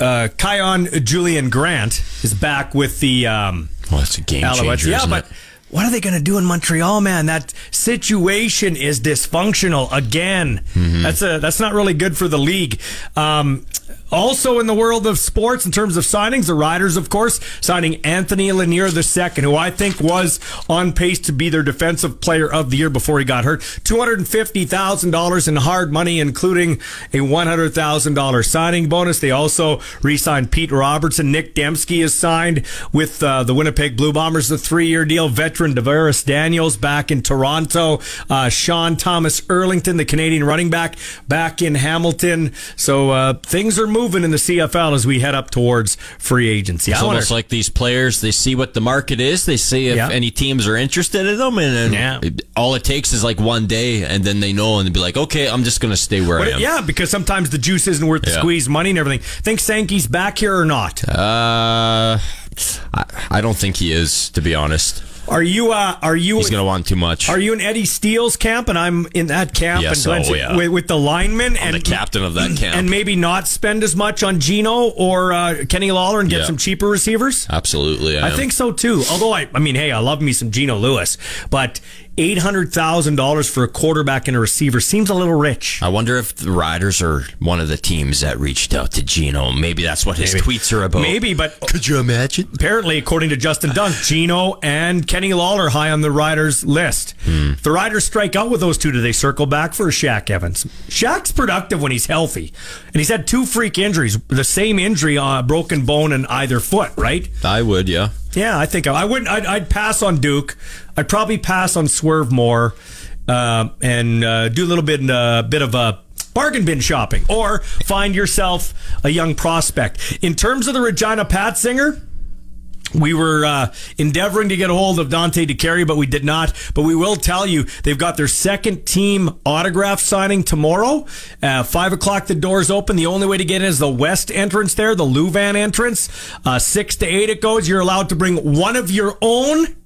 uh, Kaion Julien Grant is back with the um, well, it's a game Alouettes. changer. Yeah, isn't but it? what are they going to do in Montreal, man? That situation is dysfunctional again. Mm-hmm. That's a that's not really good for the league. Um, also, in the world of sports, in terms of signings, the Riders, of course, signing Anthony Lanier II, who I think was on pace to be their defensive player of the year before he got hurt. $250,000 in hard money, including a $100,000 signing bonus. They also re signed Pete Robertson. Nic Demski is signed with uh, the Winnipeg Blue Bombers, the three year deal. Veteran Devaris Daniels back in Toronto. Uh, Sean Thomas Erlington, the Canadian running back, back in Hamilton. So uh, things are moving in the CFL as we head up towards free agency. It's I wonder- almost like these players, they see what the market is. They see if Yeah. any teams are interested in them. And Yeah. it- all it takes is like one day, and then they know and they be like, okay, I'm just going to stay where I am. yeah, because sometimes the juice isn't worth the Yeah. squeeze money and everything. Think Sankey's back here or not? Uh, I, I don't think he is, to be honest. Are you? Uh, are you? He's going to want too much. Are you in Eddie Steele's camp and I'm in that camp Yes, and oh, yeah. with, with the linemen I'm and the captain of that camp. and maybe not spend as much on Geno or uh, Kenny Lawler and get Yeah. some cheaper receivers? Absolutely. I, I think so too. Although I, I mean, hey, I love me some Geno Lewis, but eight hundred thousand dollars for a quarterback and a receiver seems a little rich. I wonder if the Riders are one of the teams that reached out to Geno. Maybe that's what his Maybe. tweets are about. Maybe, but Could you imagine? apparently, according to Justin Dunk, Geno and Kenny Lawler high on the Riders list. Hmm. If the Riders strike out with those two, do they circle back for Shaq Evans? Shaq's productive when he's healthy, and he's had two freak injuries, the same injury on a broken bone in either foot, right? I would, yeah. Yeah, I think I, wouldn't. I'd, I'd pass on Duke. I'd probably pass on Swerve more, uh, and uh, do a little bit, uh, bit of a bargain bin shopping, or find yourself a young prospect. In terms of the Regina Pat Singer, We were uh, endeavoring to get a hold of Dante DeCarry, but we did not. But we will tell you they've got their second team autograph signing tomorrow. Uh, five o'clock, the doors open. The only way to get in is the west entrance there, the Lewvan entrance. Uh, six to eight it goes. You're allowed to bring one of your own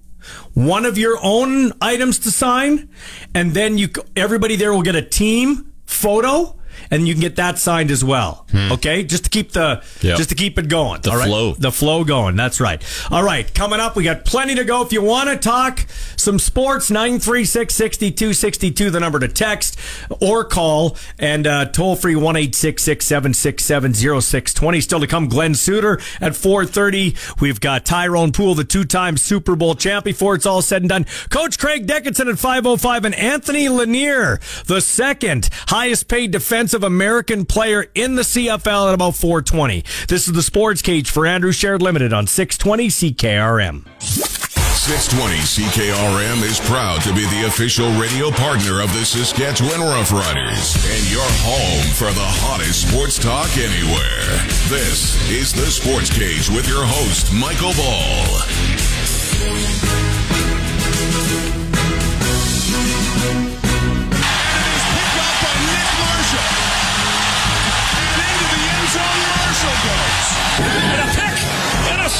one of your own items to sign, and then you everybody there will get a team photo and you can get that signed as well. Okay, just to keep the Yep. just to keep it going. The right? flow. the flow going. That's right. All right, coming up, we got plenty to go. If you want to talk some sports, 936 6262, the number to text or call, and uh, toll free 1 767 0620. Still to come, Glen Suitor at 430. We've got Tyrone Poole, the two time Super Bowl champ, before it's all said and done. Coach Craig Dickenson at 505, and Anthony Lanier, the second highest paid defensive American player in the CFL at about 420. This is the Sports Cage for Andrew Shared Limited on 620 CKRM. 620 CKRM is proud to be the official radio partner of the Saskatchewan Roughriders and your home for the hottest sports talk anywhere. This is the Sports Cage with your host, Michael Ball.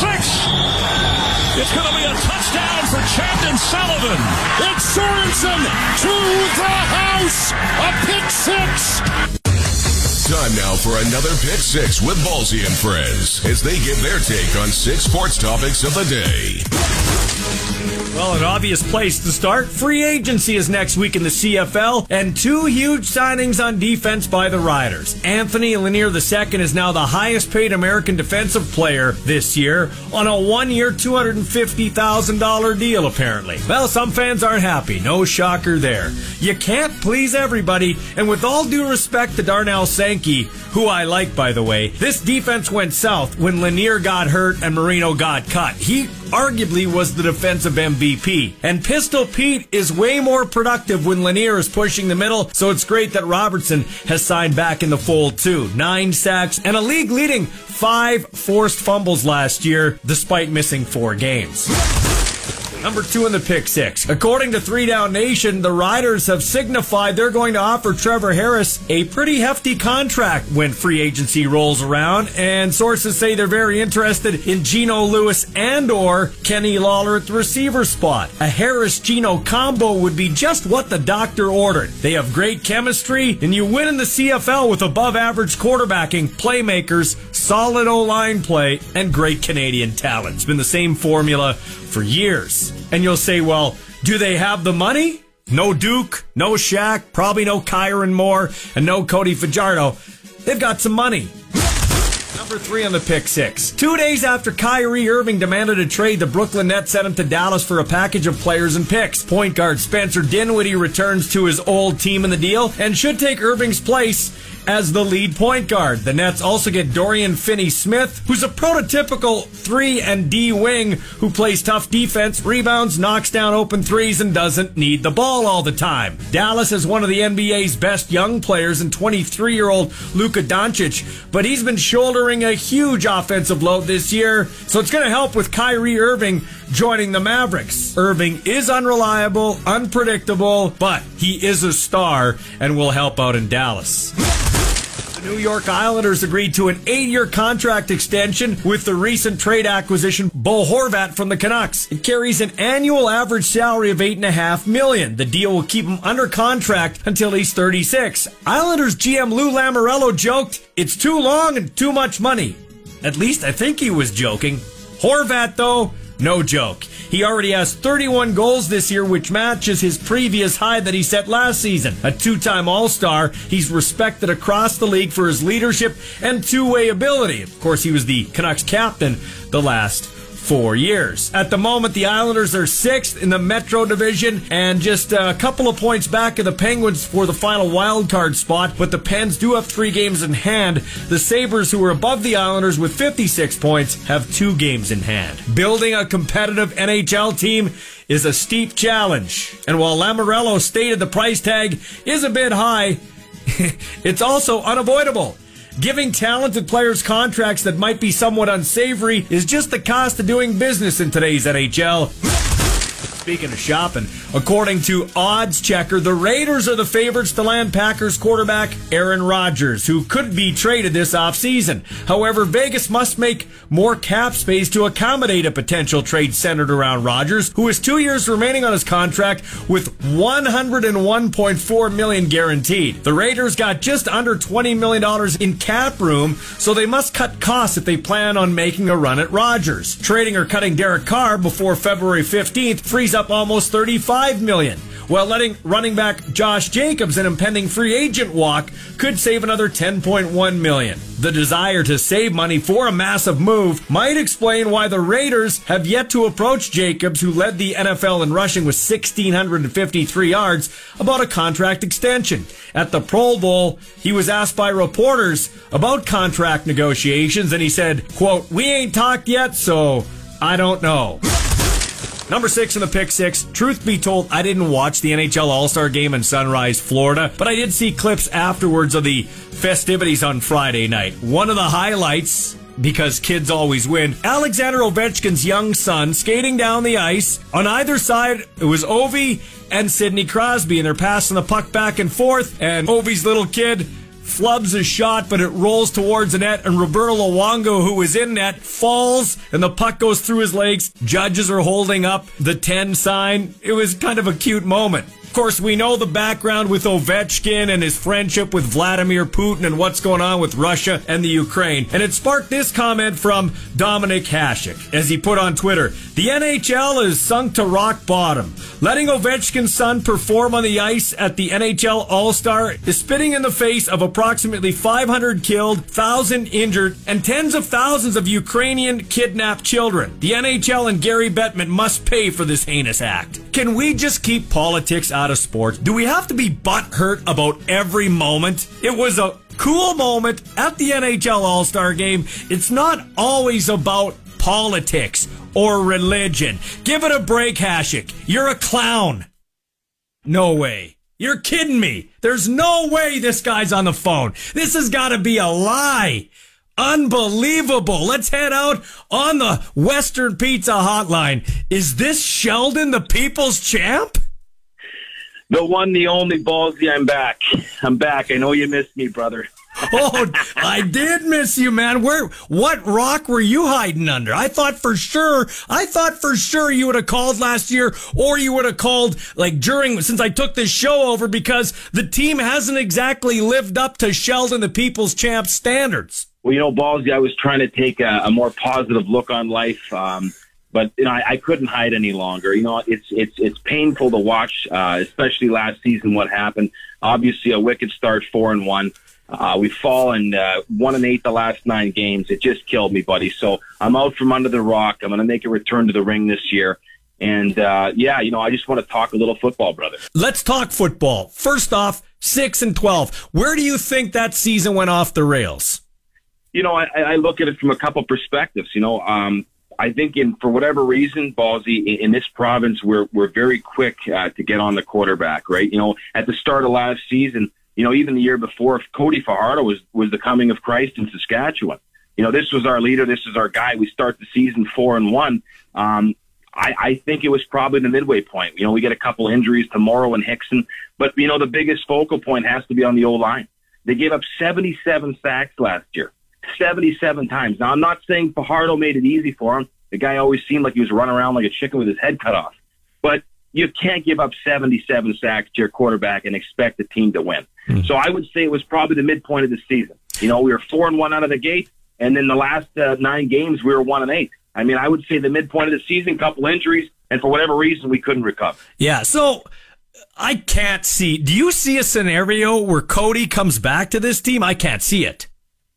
Six. It's going to be a touchdown for Chandon Sullivan. It's Sorensen to the house. A pick six. Time now for another Pick Six with Ballsy and Friends as they give their take on six sports topics of the day. Well, an obvious place to start. Free agency is next week in the CFL, and two huge signings on defense by the Riders. Anthony Lanier II is now the highest paid American defensive player this year on a one year, $250,000 deal, apparently. Well, some fans aren't happy. No shocker there. You can't please everybody, and with all due respect to Darnell Sankey, who I like, by the way, this defense went south when Lanier got hurt and Marino got cut. He arguably was the defensive MVP. And Pistol Pete is way more productive when Lanier is pushing the middle, so it's great that Robertson has signed back in the fold too. Nine sacks and a league leading five forced fumbles last year, despite missing four games. Number two in the pick six. According to Three Down Nation, the Riders have signified they're going to offer Trevor Harris a pretty hefty contract when free agency rolls around, and sources say they're very interested in Geno Lewis and or Kenny Lawler at the receiver spot. A Harris Geno combo would be just what the doctor ordered. They have great chemistry, and you win in the CFL with above average quarterbacking, playmakers, solid O line play, and great Canadian talent. It's been the same formula for years. And you'll say, well, do they have the money? No Duke, no Shaq, probably no Kyran Moore, and no Cody Fajardo. They've got some money. Number three on the pick six. Two days after Kyrie Irving demanded a trade, the Brooklyn Nets sent him to Dallas for a package of players and picks. Point guard Spencer Dinwiddie returns to his old team in the deal and should take Irving's place as the lead point guard. The Nets also get Dorian Finney-Smith, who's a prototypical 3 and D wing who plays tough defense, rebounds, knocks down open threes, and doesn't need the ball all the time. Dallas is one of the NBA's best young players in 23-year-old Luka Doncic, but he's been a huge offensive load this year, so it's going to help with Kyrie Irving joining the Mavericks. Irving is unreliable, unpredictable, but he is a star and will help out in Dallas. The New York Islanders agreed to an eight-year contract extension with the recent trade acquisition Bo Horvat from the Canucks. It carries an annual average salary of eight and a half million. The deal will keep him under contract until he's 36. Islanders GM Lou Lamoriello joked, "It's too long and too much money." At least I think he was joking. Horvat, though, no joke. He already has 31 goals this year, which matches his previous high that he set last season. A two time All Star, he's respected across the league for his leadership and two way ability. Of course, he was the Canucks captain the last four years. At the moment, the Islanders are sixth in the Metro Division and just a couple of points back of the Penguins for the final wild card spot, but the Pens do have three games in hand. The Sabres, who are above the Islanders with 56 points, have two games in hand. Building a competitive NHL team is a steep challenge. And while Lamoriello stated the price tag is a bit high, it's also unavoidable. Giving talented players contracts that might be somewhat unsavory is just the cost of doing business in today's NHL. Speaking of shopping, according to Odds Checker, the Raiders are the favorites to land Packers quarterback Aaron Rodgers, who could be traded this offseason. However, Vegas must make more cap space to accommodate a potential trade centered around Rodgers, who has two years remaining on his contract with 101.4 million guaranteed. The Raiders got just under 20 million dollars in cap room, so they must cut costs if they plan on making a run at Rodgers. Trading or cutting Derek Carr before February 15th frees up almost 35 million. While letting running back Josh Jacobs an impending free agent walk could save another 10.1 million. The desire to save money for a massive move might explain why the Raiders have yet to approach Jacobs, who led the NFL in rushing with 1,653 yards, about a contract extension. At the Pro Bowl, he was asked by reporters about contract negotiations, and he said, quote, We ain't talked yet, so I don't know. Number six in the pick six. Truth be told, I didn't watch the NHL All Star game in Sunrise, Florida, but I did see clips afterwards of the festivities on Friday night. One of the highlights because kids always win. Alexander Ovechkin's young son skating down the ice. On either side, it was Ovi and Sidney Crosby, and they're passing the puck back and forth. And Ovi's little kid flubs a shot, but it rolls towards the net, and Roberto Luongo, who is in net, falls, and the puck goes through his legs. Judges are holding up the 10 sign. It was kind of a cute moment. Of course, we know the background with Ovechkin and his friendship with Vladimir Putin and what's going on with Russia and the Ukraine. And it sparked this comment from Dominik Hasek as he put on Twitter The NHL is sunk to rock bottom. Letting Ovechkin's son perform on the ice at the NHL All Star is spitting in the face of approximately 500 killed, 1,000 injured, and tens of thousands of Ukrainian kidnapped children. The NHL and Gary Bettman must pay for this heinous act. Can we just keep politics out of sports? Do we have to be butthurt about every moment? It was a cool moment at the NHL All Star game. It's not always about politics or religion. Give it a break, Hasek. You're a clown. No way. You're kidding me. There's no way this guy's on the phone. This has got to be a lie. Unbelievable. Let's head out on the Western Pizza Hotline. Is this Sheldon, the people's champ? The one, the only ballsy. I'm back. I'm back. I know you missed me, brother. oh, I did miss you, man. Where, what rock were you hiding under? I thought for sure, I thought for sure you would have called last year or you would have called like during, since I took this show over because the team hasn't exactly lived up to Sheldon, the people's champ standards. Well, you know, Ballsy, I was trying to take a, a more positive look on life. Um, but you know, I, I couldn't hide any longer. You know, it's it's it's painful to watch, uh, especially last season. What happened? Obviously, a wicked start, four and one. Uh, we've fallen uh, one and eight the last nine games. It just killed me, buddy. So I'm out from under the rock. I'm going to make a return to the ring this year. And uh, yeah, you know, I just want to talk a little football, brother. Let's talk football. First off, six and twelve. Where do you think that season went off the rails? You know, I, I look at it from a couple perspectives. You know, um, I think in for whatever reason, Ballsy, in, in this province, we're we're very quick uh, to get on the quarterback, right? You know, at the start of last season, you know, even the year before, Cody Fajardo was was the coming of Christ in Saskatchewan. You know, this was our leader, this is our guy. We start the season four and one. Um, I, I think it was probably the midway point. You know, we get a couple injuries tomorrow and Hickson, but you know, the biggest focal point has to be on the O line. They gave up 77 sacks last year. 77 times. Now, I'm not saying Fajardo made it easy for him. The guy always seemed like he was running around like a chicken with his head cut off. But you can't give up 77 sacks to your quarterback and expect the team to win. Mm. So I would say it was probably the midpoint of the season. You know, we were four and one out of the gate, and then the last uh, nine games we were one and eight. I mean, I would say the midpoint of the season, couple injuries, and for whatever reason we couldn't recover. Yeah. So I can't see. Do you see a scenario where Cody comes back to this team? I can't see it.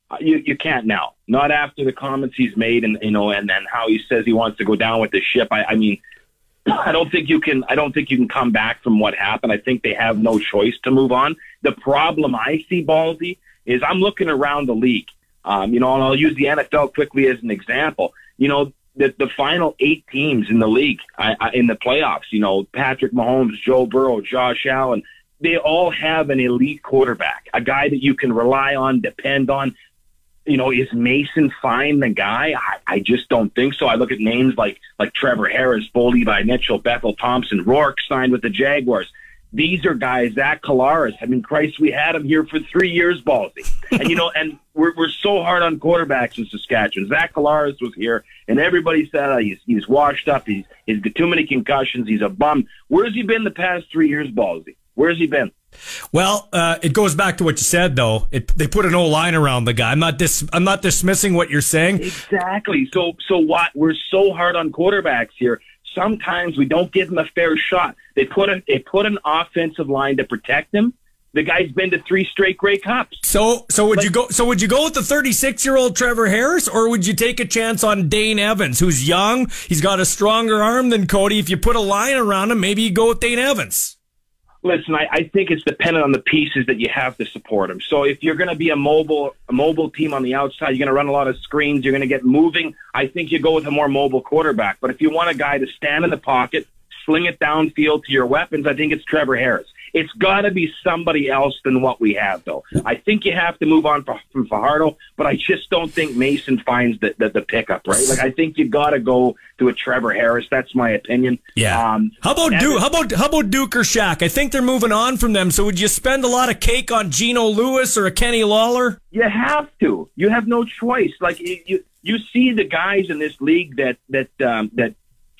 Uh, you you can't now. Not after the comments he's made, and you know, and then how he says he wants to go down with the ship. I, I mean, I don't think you can. I don't think you can come back from what happened. I think they have no choice to move on. The problem I see, Ballsy, is I'm looking around the league. Um, you know, and I'll use the NFL quickly as an example. You know, the the final eight teams in the league I, I, in the playoffs. You know, Patrick Mahomes, Joe Burrow, Josh Allen. They all have an elite quarterback, a guy that you can rely on, depend on you know, is Mason Fine the guy? I, I just don't think so. I look at names like like Trevor Harris, Bo Levi Mitchell, Bethel Thompson, Rourke signed with the Jaguars. These are guys, Zach Collaros. I mean, Christ, we had him here for three years, ballsy. And, you know, and we're, we're so hard on quarterbacks in Saskatchewan. Zach Collaros was here, and everybody said oh, he's, he's washed up. He's, he's got too many concussions. He's a bum. Where's he been the past three years, ballsy? Where's he been? Well, uh, it goes back to what you said, though. It, they put an O line around the guy. I'm not dis- I'm not dismissing what you're saying. Exactly. So so what? We're so hard on quarterbacks here. Sometimes we don't give them a fair shot. They put a they put an offensive line to protect him. The guy's been to three straight Grey Cups. So so would you go? So would you go with the 36 year old Trevor Harris, or would you take a chance on Dane Evans, who's young? He's got a stronger arm than Cody. If you put a line around him, maybe you go with Dane Evans. Listen, I, I think it's dependent on the pieces that you have to support him. So if you're going to be a mobile, a mobile team on the outside, you're going to run a lot of screens, you're going to get moving. I think you go with a more mobile quarterback. But if you want a guy to stand in the pocket, sling it downfield to your weapons, I think it's Trevor Harris. It's got to be somebody else than what we have, though. I think you have to move on from Fajardo, but I just don't think Mason finds the, the, the pickup, right? Like, I think you got to go to a Trevor Harris. That's my opinion. Yeah. Um, how about Duke? How about how about Duke or Shaq? I think they're moving on from them. So would you spend a lot of cake on Geno Lewis or a Kenny Lawler? You have to. You have no choice. Like you, you see the guys in this league that that um, that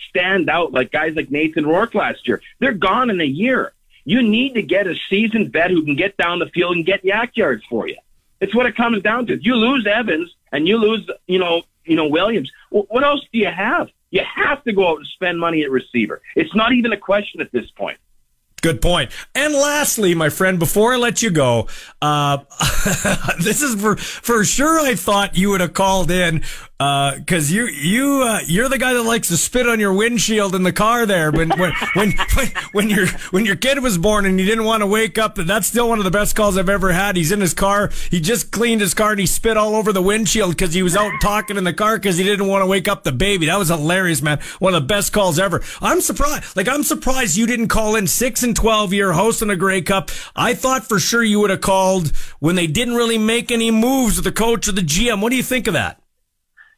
stand out, like guys like Nathan Rourke last year. They're gone in a year. You need to get a seasoned vet who can get down the field and get YAC yards for you. It's what it comes down to. If you lose Evans and you lose, you know, you know Williams, what else do you have? You have to go out and spend money at receiver. It's not even a question at this point. Good point. And lastly, my friend, before I let you go, uh, this is for for sure. I thought you would have called in because uh, you you uh, you're the guy that likes to spit on your windshield in the car there. When when when when, when your when your kid was born and you didn't want to wake up, that's still one of the best calls I've ever had. He's in his car. He just cleaned his car and he spit all over the windshield because he was out talking in the car because he didn't want to wake up the baby. That was hilarious, man. One of the best calls ever. I'm surprised. Like I'm surprised you didn't call in six and twelve year hosting a Grey Cup. I thought for sure you would have called when they didn't really make any moves with the coach or the GM. What do you think of that?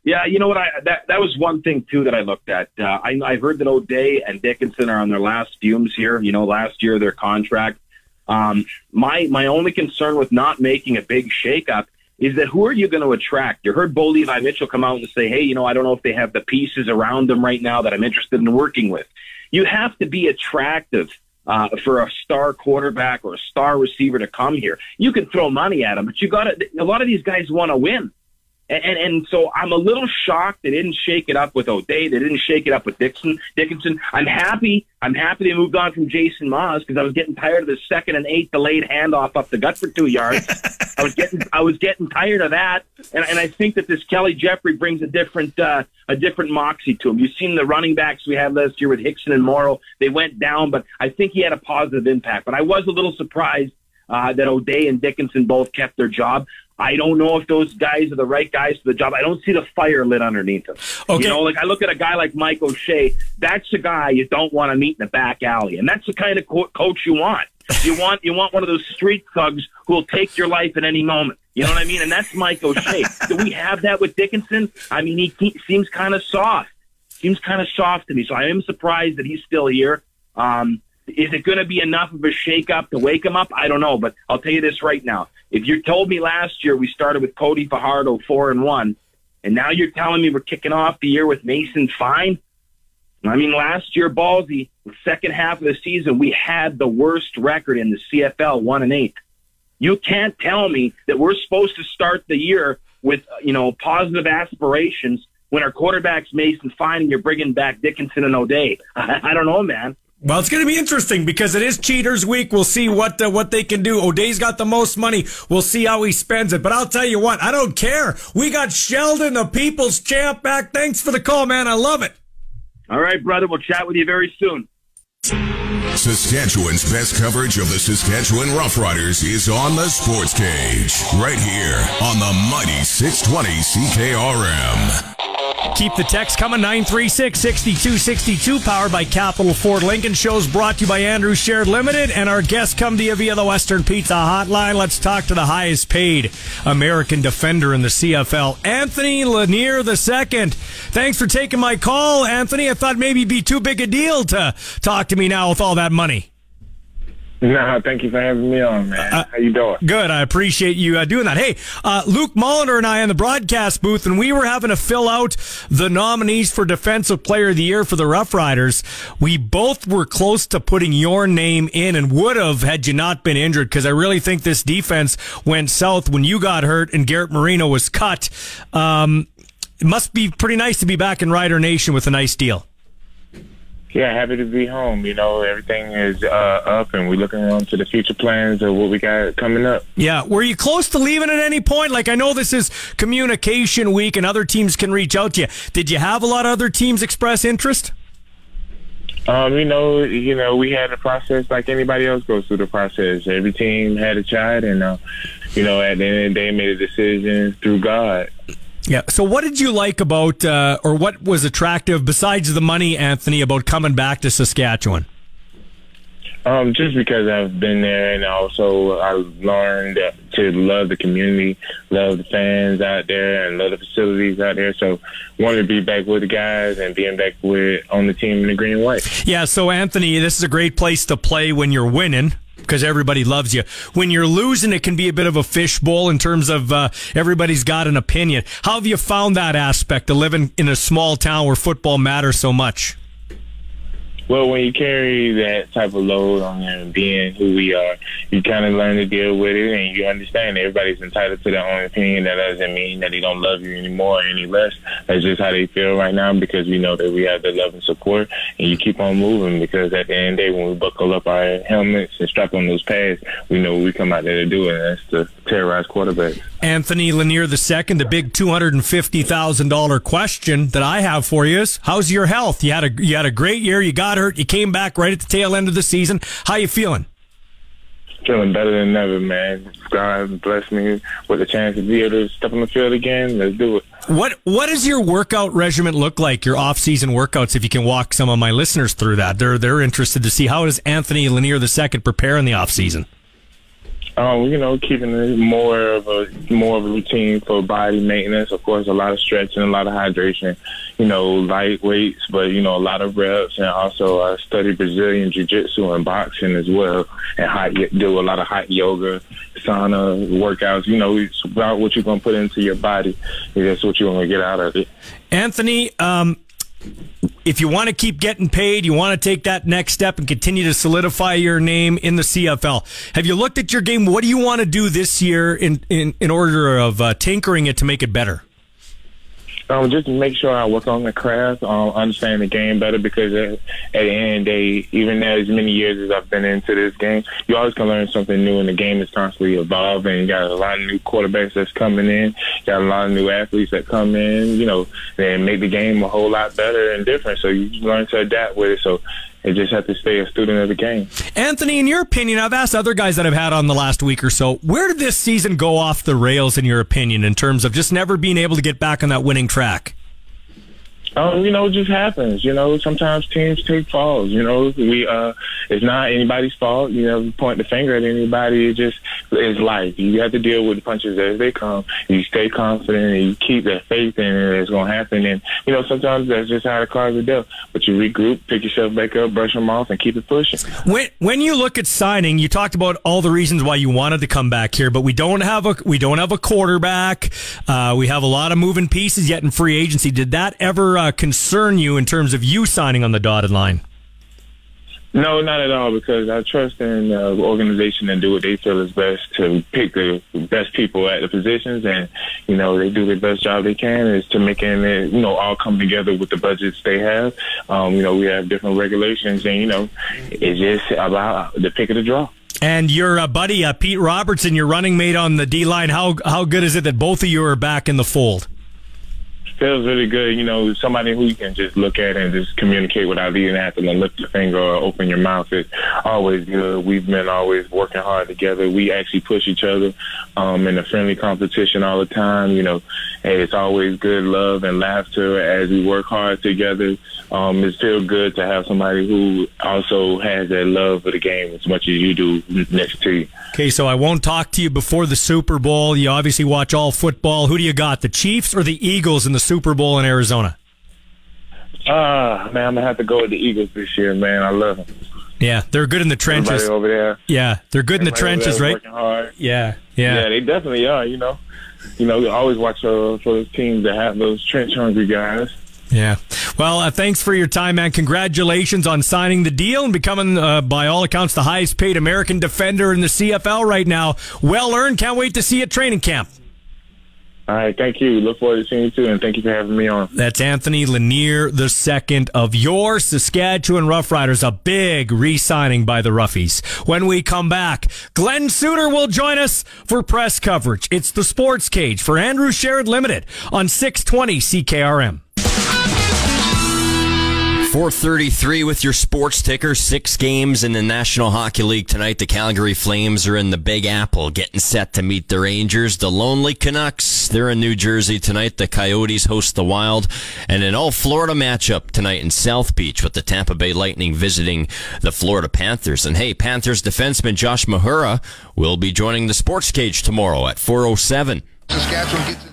Yeah, you know what? I that that was one thing too that I looked at. Uh, I I heard that O'Day and Dickenson are on their last fumes here. You know, last year their contract. Um, my my only concern with not making a big shakeup is that who are you going to attract? You heard Bo Levi Mitchell come out and say, "Hey, you know, I don't know if they have the pieces around them right now that I'm interested in working with." You have to be attractive uh, for a star quarterback or a star receiver to come here. You can throw money at them, but you got to. A lot of these guys want to win. And, and, and so I'm a little shocked they didn't shake it up with O'Day. They didn't shake it up with Dixon, Dickenson. I'm happy. I'm happy they moved on from Jason Maas because I was getting tired of the second and eight delayed handoff up the gut for two yards. I was getting, I was getting tired of that. And, and I think that this Kelly Jeffrey brings a different, uh, a different moxie to him. You've seen the running backs we had last year with Hickson and Morrow. They went down, but I think he had a positive impact. But I was a little surprised uh, that O'Day and Dickenson both kept their job. I don't know if those guys are the right guys for the job. I don't see the fire lit underneath them. Okay. You know, like I look at a guy like Mike O'Shea. That's a guy you don't want to meet in the back alley, and that's the kind of co- coach you want. You want you want one of those street thugs who will take your life at any moment. You know what I mean? And that's Mike O'Shea. Do we have that with Dickenson? I mean, he, he seems kind of soft. Seems kind of soft to me. So I am surprised that he's still here. Um, is it going to be enough of a shakeup to wake him up? I don't know, but I'll tell you this right now. If you told me last year we started with Cody Fajardo four and one, and now you're telling me we're kicking off the year with Mason Fine. I mean, last year, Ballsy, the second half of the season, we had the worst record in the CFL, one and eight. You can't tell me that we're supposed to start the year with, you know, positive aspirations when our quarterback's Mason Fine and you're bringing back Dickenson and O'Day. I, I don't know, man. Well, it's going to be interesting because it is Cheaters Week. We'll see what uh, what they can do. O'Day's got the most money. We'll see how he spends it. But I'll tell you what, I don't care. We got Sheldon, the People's Champ, back. Thanks for the call, man. I love it. All right, brother. We'll chat with you very soon. Saskatchewan's best coverage of the Saskatchewan Roughriders is on the Sports Cage, right here on the mighty 620 CKRM. Keep the text coming 936 6262, powered by Capital Ford Lincoln. Shows brought to you by Andrew Shared Limited, and our guests come to you via the Western Pizza Hotline. Let's talk to the highest paid American defender in the CFL, Anthony Lanier II. Thanks for taking my call, Anthony. I thought maybe it'd be too big a deal to talk to me now with all that money. No, thank you for having me on, man. Uh, How you doing? Good. I appreciate you uh, doing that. Hey, uh, Luke Mulliner and I in the broadcast booth, and we were having to fill out the nominees for Defensive Player of the Year for the Rough Riders. We both were close to putting your name in and would have had you not been injured because I really think this defense went south when you got hurt and Garrett Marino was cut. Um, it must be pretty nice to be back in Rider Nation with a nice deal. Yeah, happy to be home. You know, everything is uh, up, and we're looking on to the future plans of what we got coming up. Yeah, were you close to leaving at any point? Like, I know this is communication week, and other teams can reach out to you. Did you have a lot of other teams express interest? Um, you know, you know, we had a process like anybody else goes through the process. Every team had a shot, and uh, you know, at the end of the day, made a decision through God. Yeah. So, what did you like about, uh, or what was attractive besides the money, Anthony, about coming back to Saskatchewan? Um, just because I've been there, and also I learned to love the community, love the fans out there, and love the facilities out there. So, wanted to be back with the guys and being back with on the team in the green and white. Yeah. So, Anthony, this is a great place to play when you're winning because everybody loves you. When you're losing, it can be a bit of a fishbowl in terms of uh, everybody's got an opinion. How have you found that aspect of living in a small town where football matters so much? Well, when you carry that type of load on you and being who we are, you kind of learn to deal with it, and you understand everybody's entitled to their own opinion. That doesn't mean that they don't love you anymore or any less. That's just how they feel right now because we know that we have the love and support, and you keep on moving because at the end of the day, when we buckle up our helmets and strap on those pads, we know what we come out there to do, and that's to terrorize quarterbacks. Anthony Lanier II, the big two hundred and fifty thousand dollar question that I have for you is: How's your health? You had a you had a great year. You got hurt. You came back right at the tail end of the season. How you feeling? Feeling better than ever, man. God bless me with a chance to be able to step on the field again. Let's do it. What What does your workout regimen look like? Your off season workouts? If you can walk some of my listeners through that, they're they're interested to see how does Anthony Lanier II prepare in the off season. Um, you know, keeping it more of a more of a routine for body maintenance. Of course, a lot of stretching, a lot of hydration. You know, light weights, but you know, a lot of reps, and also I study Brazilian jiu-jitsu and boxing as well, and hot do a lot of hot yoga, sauna workouts. You know, it's about what you're gonna put into your body. That's what you're gonna get out of it. Anthony, um, if you want to keep getting paid, you want to take that next step and continue to solidify your name in the CFL. Have you looked at your game? What do you want to do this year in in, in order of uh, tinkering it to make it better? Um, just make sure I work on the craft, um, understand the game better because at, at the end of the day, even as many years as I've been into this game, you always can learn something new and the game is constantly evolving. You got a lot of new quarterbacks that's coming in, you got a lot of new athletes that come in, you know, and make the game a whole lot better and different. So you learn to adapt with it. So they just have to stay a student of the game. Anthony, in your opinion, I've asked other guys that I've had on the last week or so, where did this season go off the rails, in your opinion, in terms of just never being able to get back on that winning track? Um, you know, it just happens. You know, sometimes teams take falls. You know, we uh, it's not anybody's fault. You know, point the finger at anybody. It just is life. You have to deal with the punches as they come. You stay confident and you keep that faith in it. It's gonna happen. And you know, sometimes that's just how the cards are dealt. But you regroup, pick yourself back up, brush them off, and keep it pushing. When when you look at signing, you talked about all the reasons why you wanted to come back here, but we don't have a we don't have a quarterback. Uh, we have a lot of moving pieces yet in free agency. Did that ever uh, concern you in terms of you signing on the dotted line? No, not at all, because I trust in the organization and do what they feel is best to pick the best people at the positions, and you know they do the best job they can is to making it you know all come together with the budgets they have. Um, you know we have different regulations, and you know it's just about the pick of the draw. And your uh, buddy uh, Pete Robertson, your running mate on the D line, how how good is it that both of you are back in the fold? Feels really good. You know, somebody who you can just look at and just communicate without even having to lift your finger or open your mouth is always good. We've been always working hard together. We actually push each other um, in a friendly competition all the time. You know, hey, it's always good love and laughter as we work hard together. Um, it's still good to have somebody who also has that love for the game as much as you do next to you. Okay, so I won't talk to you before the Super Bowl. You obviously watch all football. Who do you got, the Chiefs or the Eagles in the Super Bowl in Arizona? Ah, man, I'm gonna have to go with the Eagles this year, man. I love them. Yeah, they're good in the trenches. Everybody over there. Yeah, they're good in the trenches, right? Yeah, yeah. Yeah, they definitely are. You know, you know, we always watch uh, for those teams that have those trench hungry guys. Yeah. Well, uh, thanks for your time, man. Congratulations on signing the deal and becoming, uh, by all accounts, the highest paid American defender in the CFL right now. Well earned. Can't wait to see you at training camp. All right, thank you. Look forward to seeing you too, and thank you for having me on. That's Anthony Lanier the second of your Saskatchewan Roughriders. A big re-signing by the Roughies. When we come back, Glen Suitor will join us for press coverage. It's the Sports Cage for Andrew Sheret Limited on 620 CKRM. 433 with your sports ticker. Six games in the National Hockey League tonight. The Calgary Flames are in the Big Apple, getting set to meet the Rangers. The Lonely Canucks, they're in New Jersey tonight. The Coyotes host the Wild. And an all Florida matchup tonight in South Beach with the Tampa Bay Lightning visiting the Florida Panthers. And hey, Panthers defenseman Josh Mahura will be joining the Sports Cage tomorrow at 407. Saskatchewan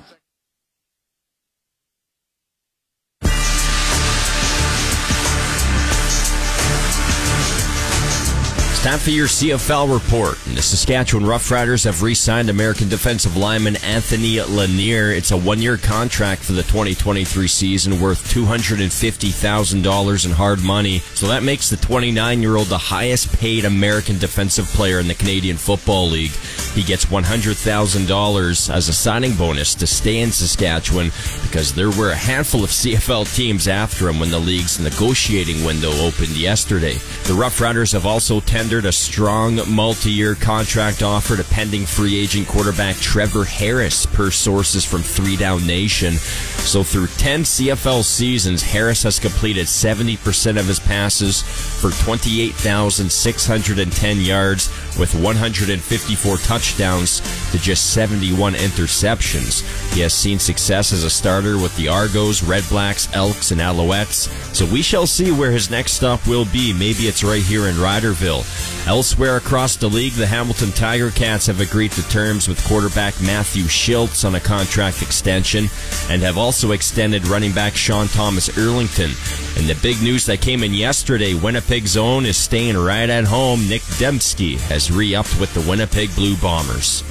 time for your CFL report. The Saskatchewan Roughriders have re-signed American defensive lineman Anthony Lanier. It's a one-year contract for the 2023 season worth $250,000 in hard money. So that makes the 29-year-old the highest paid American defensive player in the Canadian Football League. He gets $100,000 as a signing bonus to stay in Saskatchewan because there were a handful of CFL teams after him when the league's negotiating window opened yesterday. The Roughriders have also tendered a strong multi-year contract offer to pending free agent quarterback Trevor Harris per sources from Three Down Nation. So through 10 CFL seasons, Harris has completed 70% of his passes for 28,610 yards with 154 touchdowns to just 71 interceptions. He has seen success as a starter with the Argos, Red Blacks, Elks, and Alouettes. So we shall see where his next stop will be. Maybe it's right here in Riderville. Elsewhere across the league, the Hamilton Tiger Cats have agreed to terms with quarterback Matthew Shiltz on a contract extension and have also extended running back Sean Thomas Erlington. And the big news that came in yesterday, Winnipeg's own is staying right at home. Nic Demski has re-upped with the Winnipeg Blue Bombers.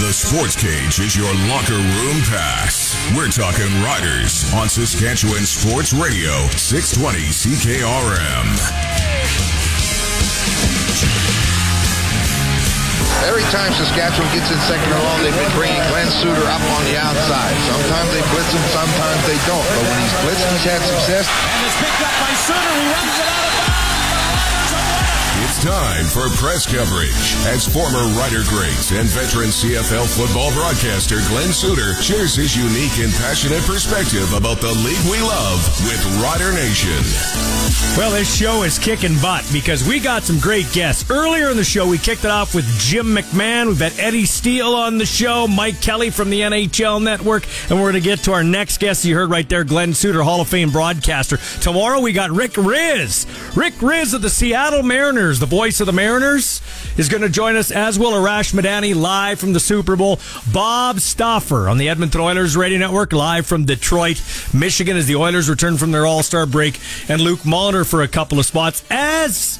The Sports Cage is your locker room pass. We're talking Riders on Saskatchewan Sports Radio, 620 CKRM. Every time Saskatchewan gets in second or long, they've been bringing Glen Suitor up on the outside. Sometimes they blitz him, sometimes they don't. But when he's blitzed, he's had success. And it's picked up by Suitor, who runs it out of bounds. Time for press coverage as former Rider greats and veteran CFL football broadcaster Glen Suitor shares his unique and passionate perspective about the league we love with Rider Nation. Well, this show is kicking butt because we got some great guests. Earlier in the show, we kicked it off with Jim McMahon. We've had Eddie Steele on the show, Mike Kelly from the NHL Network, and we're going to get to our next guest. You heard right there, Glen Suitor, Hall of Fame broadcaster. Tomorrow, we got Rick Rizzs. Rick Rizzs of the Seattle Mariners, the voice of the Mariners, is going to join us, as will Arash Madani, live from the Super Bowl. Bob Stauffer on the Edmonton Oilers Radio Network, live from Detroit, Michigan, as the Oilers return from their All Star break, and Luke Mulliner for a couple of spots, as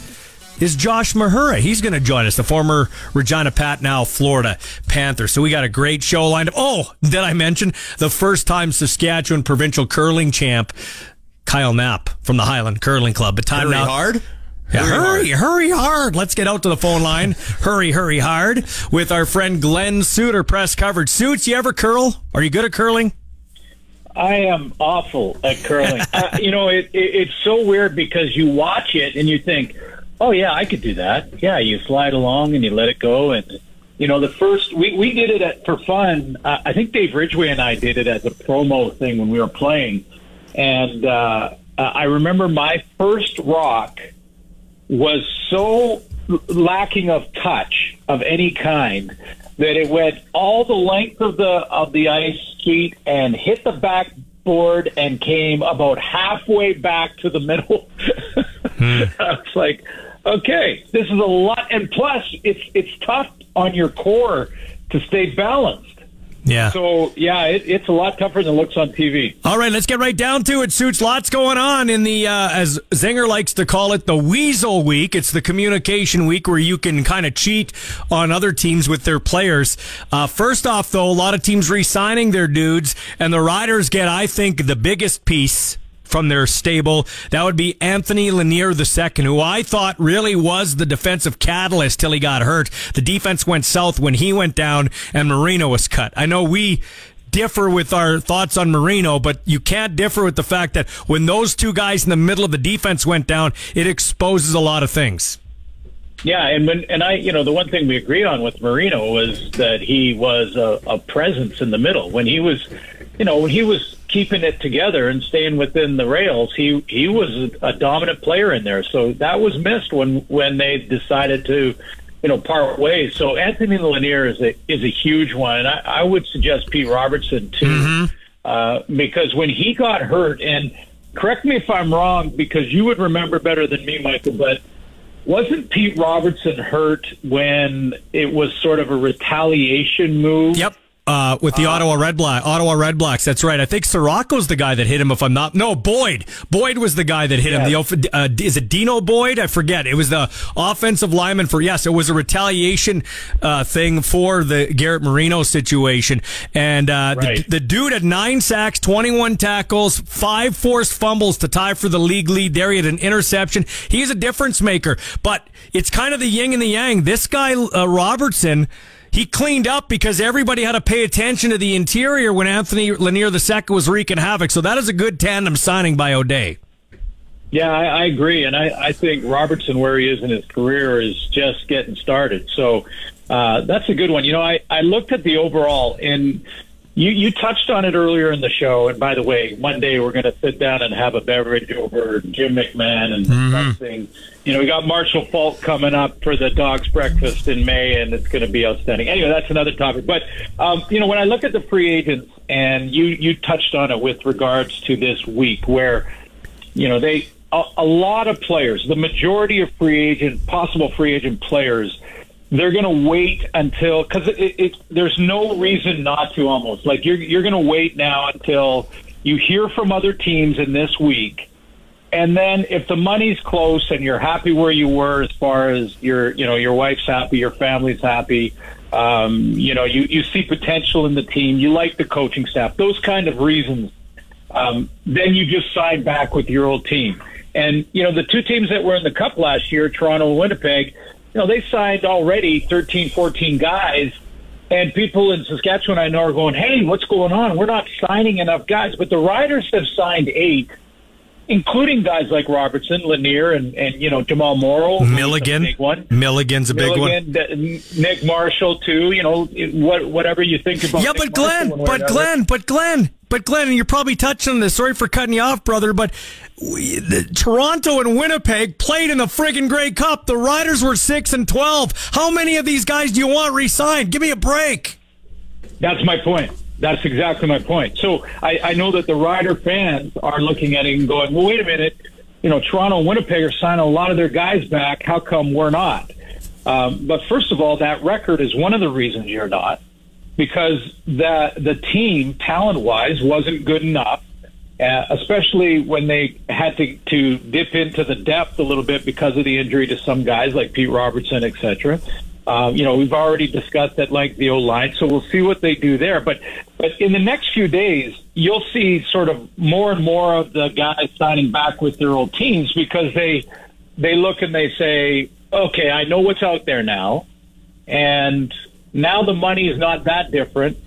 is Josh Mahura. He's going to join us, the former Regina Pat, now Florida Panther. So we got a great show lined up. Oh, did I mention the first time Saskatchewan provincial curling champ, Kyle Knapp from the Highland Curling Club. But time Hurry now. hard? Yeah, Hurry hurry, hurry hard. Let's get out to the phone line. hurry, hurry hard with our friend Glen Suitor, press coverage. Suits, you ever curl? Are you good at curling? I am awful at curling. uh, you know, it, it, it's so weird because you watch it and you think, oh, yeah, I could do that. Yeah, you slide along and you let it go. And, you know, the first, we, we did it at, for fun. Uh, I think Dave Ridgway and I did it as a promo thing when we were playing. And uh, uh, I remember my first rock was so lacking of touch of any kind that it went all the length of the of the ice sheet and hit the backboard and came about halfway back to the middle. Hmm. I was like, okay, this is a lot, and plus it's it's tough on your core to stay balanced. Yeah. So yeah, it, it's a lot tougher than it looks on TV. All right, let's get right down to it. Suits lots going on in the, uh, as Zinger likes to call it, the Weasel Week. It's the communication week where you can kind of cheat on other teams with their players. Uh, first off, though, a lot of teams re-signing their dudes, and the Riders get, I think, the biggest piece from their stable. That would be Anthony Lanier II, who I thought really was the defensive catalyst till he got hurt. The defense went south when he went down and Marino was cut. I know we differ with our thoughts on Marino, but you can't differ with the fact that when those two guys in the middle of the defense went down, it exposes a lot of things. Yeah, and when and I, you know, the one thing we agreed on with Marino was that he was a, a presence in the middle when he was, you know, when he was keeping it together and staying within the rails. He he was a, dominant player in there, so that was missed when when they decided to, you know, part ways. So Anthony Lanier is a is a huge one, and I, I would suggest Pete Robertson too, uh, because when he got hurt, and correct me if I'm wrong, because you would remember better than me, Michael, but. Wasn't Pete Robertson hurt when it was sort of a retaliation move? Yep. Uh, with the Ottawa Red Black, Ottawa Red Blacks. That's right. I think Ciraco's the guy that hit him. If I'm not, no, Boyd. Boyd was the guy that hit him. The uh, is it Dino Boyd? I forget. It was the offensive lineman for yes. It was a retaliation uh, thing for the Garrett Marino situation. And uh, Right. the, the dude had nine sacks, 21 tackles, five forced fumbles to tie for the league lead. There he had an interception. He's a difference maker. But it's kind of the yin and the yang. This guy uh, Robertson he cleaned up because everybody had to pay attention to the interior when Anthony Lanier II was wreaking havoc. So that is a good tandem signing by O'Day. Yeah, I, I agree, and I, I think Robertson, where he is in his career, is just getting started. So uh, that's a good one. You know, I, I looked at the overall, and you you touched on it earlier in the show. And by the way, one day we're going to sit down and have a beverage over Jim McMahon and discussing. You know, we got Marshall Faulk coming up for the Dogs Breakfast in May, and it's going to be outstanding. Anyway, that's another topic. But um, you know, when I look at the free agents, and you you touched on it with regards to this week, where you know they a, a lot of players the majority of free agent possible free agent players they're going to wait until because it, it, there's no reason not to almost like you're you're going to wait now until you hear from other teams in this week and then if the money's close and you're happy where you were as far as your you know your wife's happy your family's happy um, you know you you see potential in the team you like the coaching staff those kind of reasons um, then you just sign back with your old team. And, you know, the two teams that were in the cup last year, Toronto and Winnipeg, you know, they signed already 13, 14 guys. And people in Saskatchewan I know are going, hey, what's going on? We're not signing enough guys. But the Riders have signed eight, including guys like Robertson, Lanier, and, and you know, Jamal Morrow. Milligan. big one. Milligan's a big one. Milligan, Nick Marshall, too. You know, what, whatever you think about Yeah, Nick but Glenn, Marshall, one way or but. Glenn, but Glenn, but Glenn, and you're probably touching on this. Sorry for cutting you off, brother, but we, the, Toronto and Winnipeg played in the friggin' Grey Cup. The Riders were six and twelve. How many of these guys do you want re-signed? Give me a break. That's my point. That's exactly my point. So I, I know that the Rider fans are looking at it and going, well, wait a minute. You know, Toronto and Winnipeg are signing a lot of their guys back. How come we're not? Um, but first of all, that record is one of the reasons you're not, because the the team talent wise wasn't good enough, uh, especially when they had to to dip into the depth a little bit because of the injury to some guys like Pete Robertson, et cetera. Um, you know, we've already discussed at length the O line, so we'll see what they do there. But but in the next few days, you'll see sort of more and more of the guys signing back with their old teams because they they look and they say, okay, I know what's out there now, and now the money is not that different.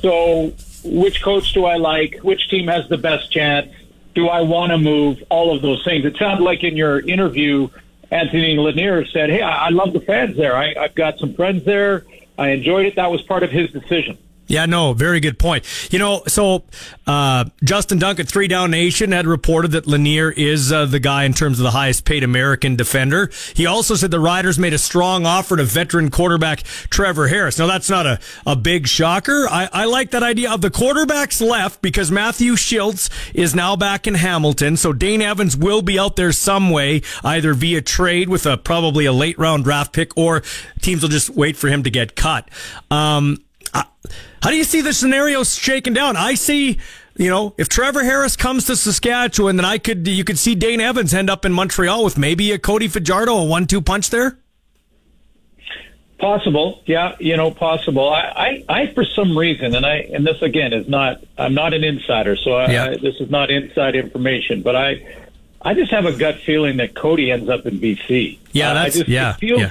So, which coach do I like? Which team has the best chance? Do I want to move? All of those things. It sounded like in your interview, Anthony Lanier said, "Hey, I love the fans there. I, I've got some friends there. I enjoyed it. That was part of his decision." Yeah, no, very good point. You know, so uh, Justin Dunk at Three Down Nation had reported that Lanier is uh, the guy in terms of the highest paid American defender. He also said the Riders made a strong offer to veteran quarterback Trevor Harris. Now, that's not a, a big shocker. I, I like that idea of the quarterbacks left because Matthew Shiltz is now back in Hamilton. So Dane Evans will be out there some way, either via trade with a probably a late round draft pick or teams will just wait for him to get cut. Um, how do you see the scenario shaking down? I see, you know, if Trevor Harris comes to Saskatchewan, then I could, you could see Dane Evans end up in Montreal with maybe a Cody Fajardo, a one-two punch there. Possible, yeah, you know, possible. I, I, I, for some reason, and I, and this again is not, I'm not an insider, so I, Yeah. I, this is not inside information, but I, I just have a gut feeling that Cody ends up in BC. Yeah, Uh, I that's just, yeah, It feels, yeah.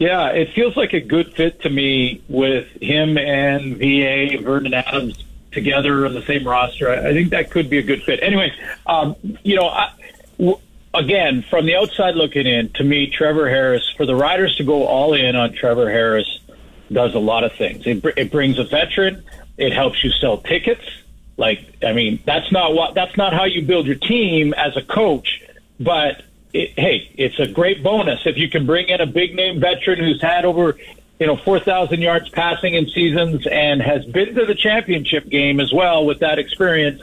Yeah, it feels like a good fit to me with him and VA Vernon Adams together on the same roster. I think that could be a good fit. Anyway, um, you know, I, w- again, from the outside looking in, to me, Trevor Harris for the Riders to go all in on Trevor Harris does a lot of things. It, br- it brings a veteran. It helps you sell tickets. Like, I mean, that's not what that's not how you build your team as a coach, but it, hey, it's a great bonus if you can bring in a big name veteran who's had over, you know, 4,000 yards passing in seasons and has been to the championship game as well with that experience.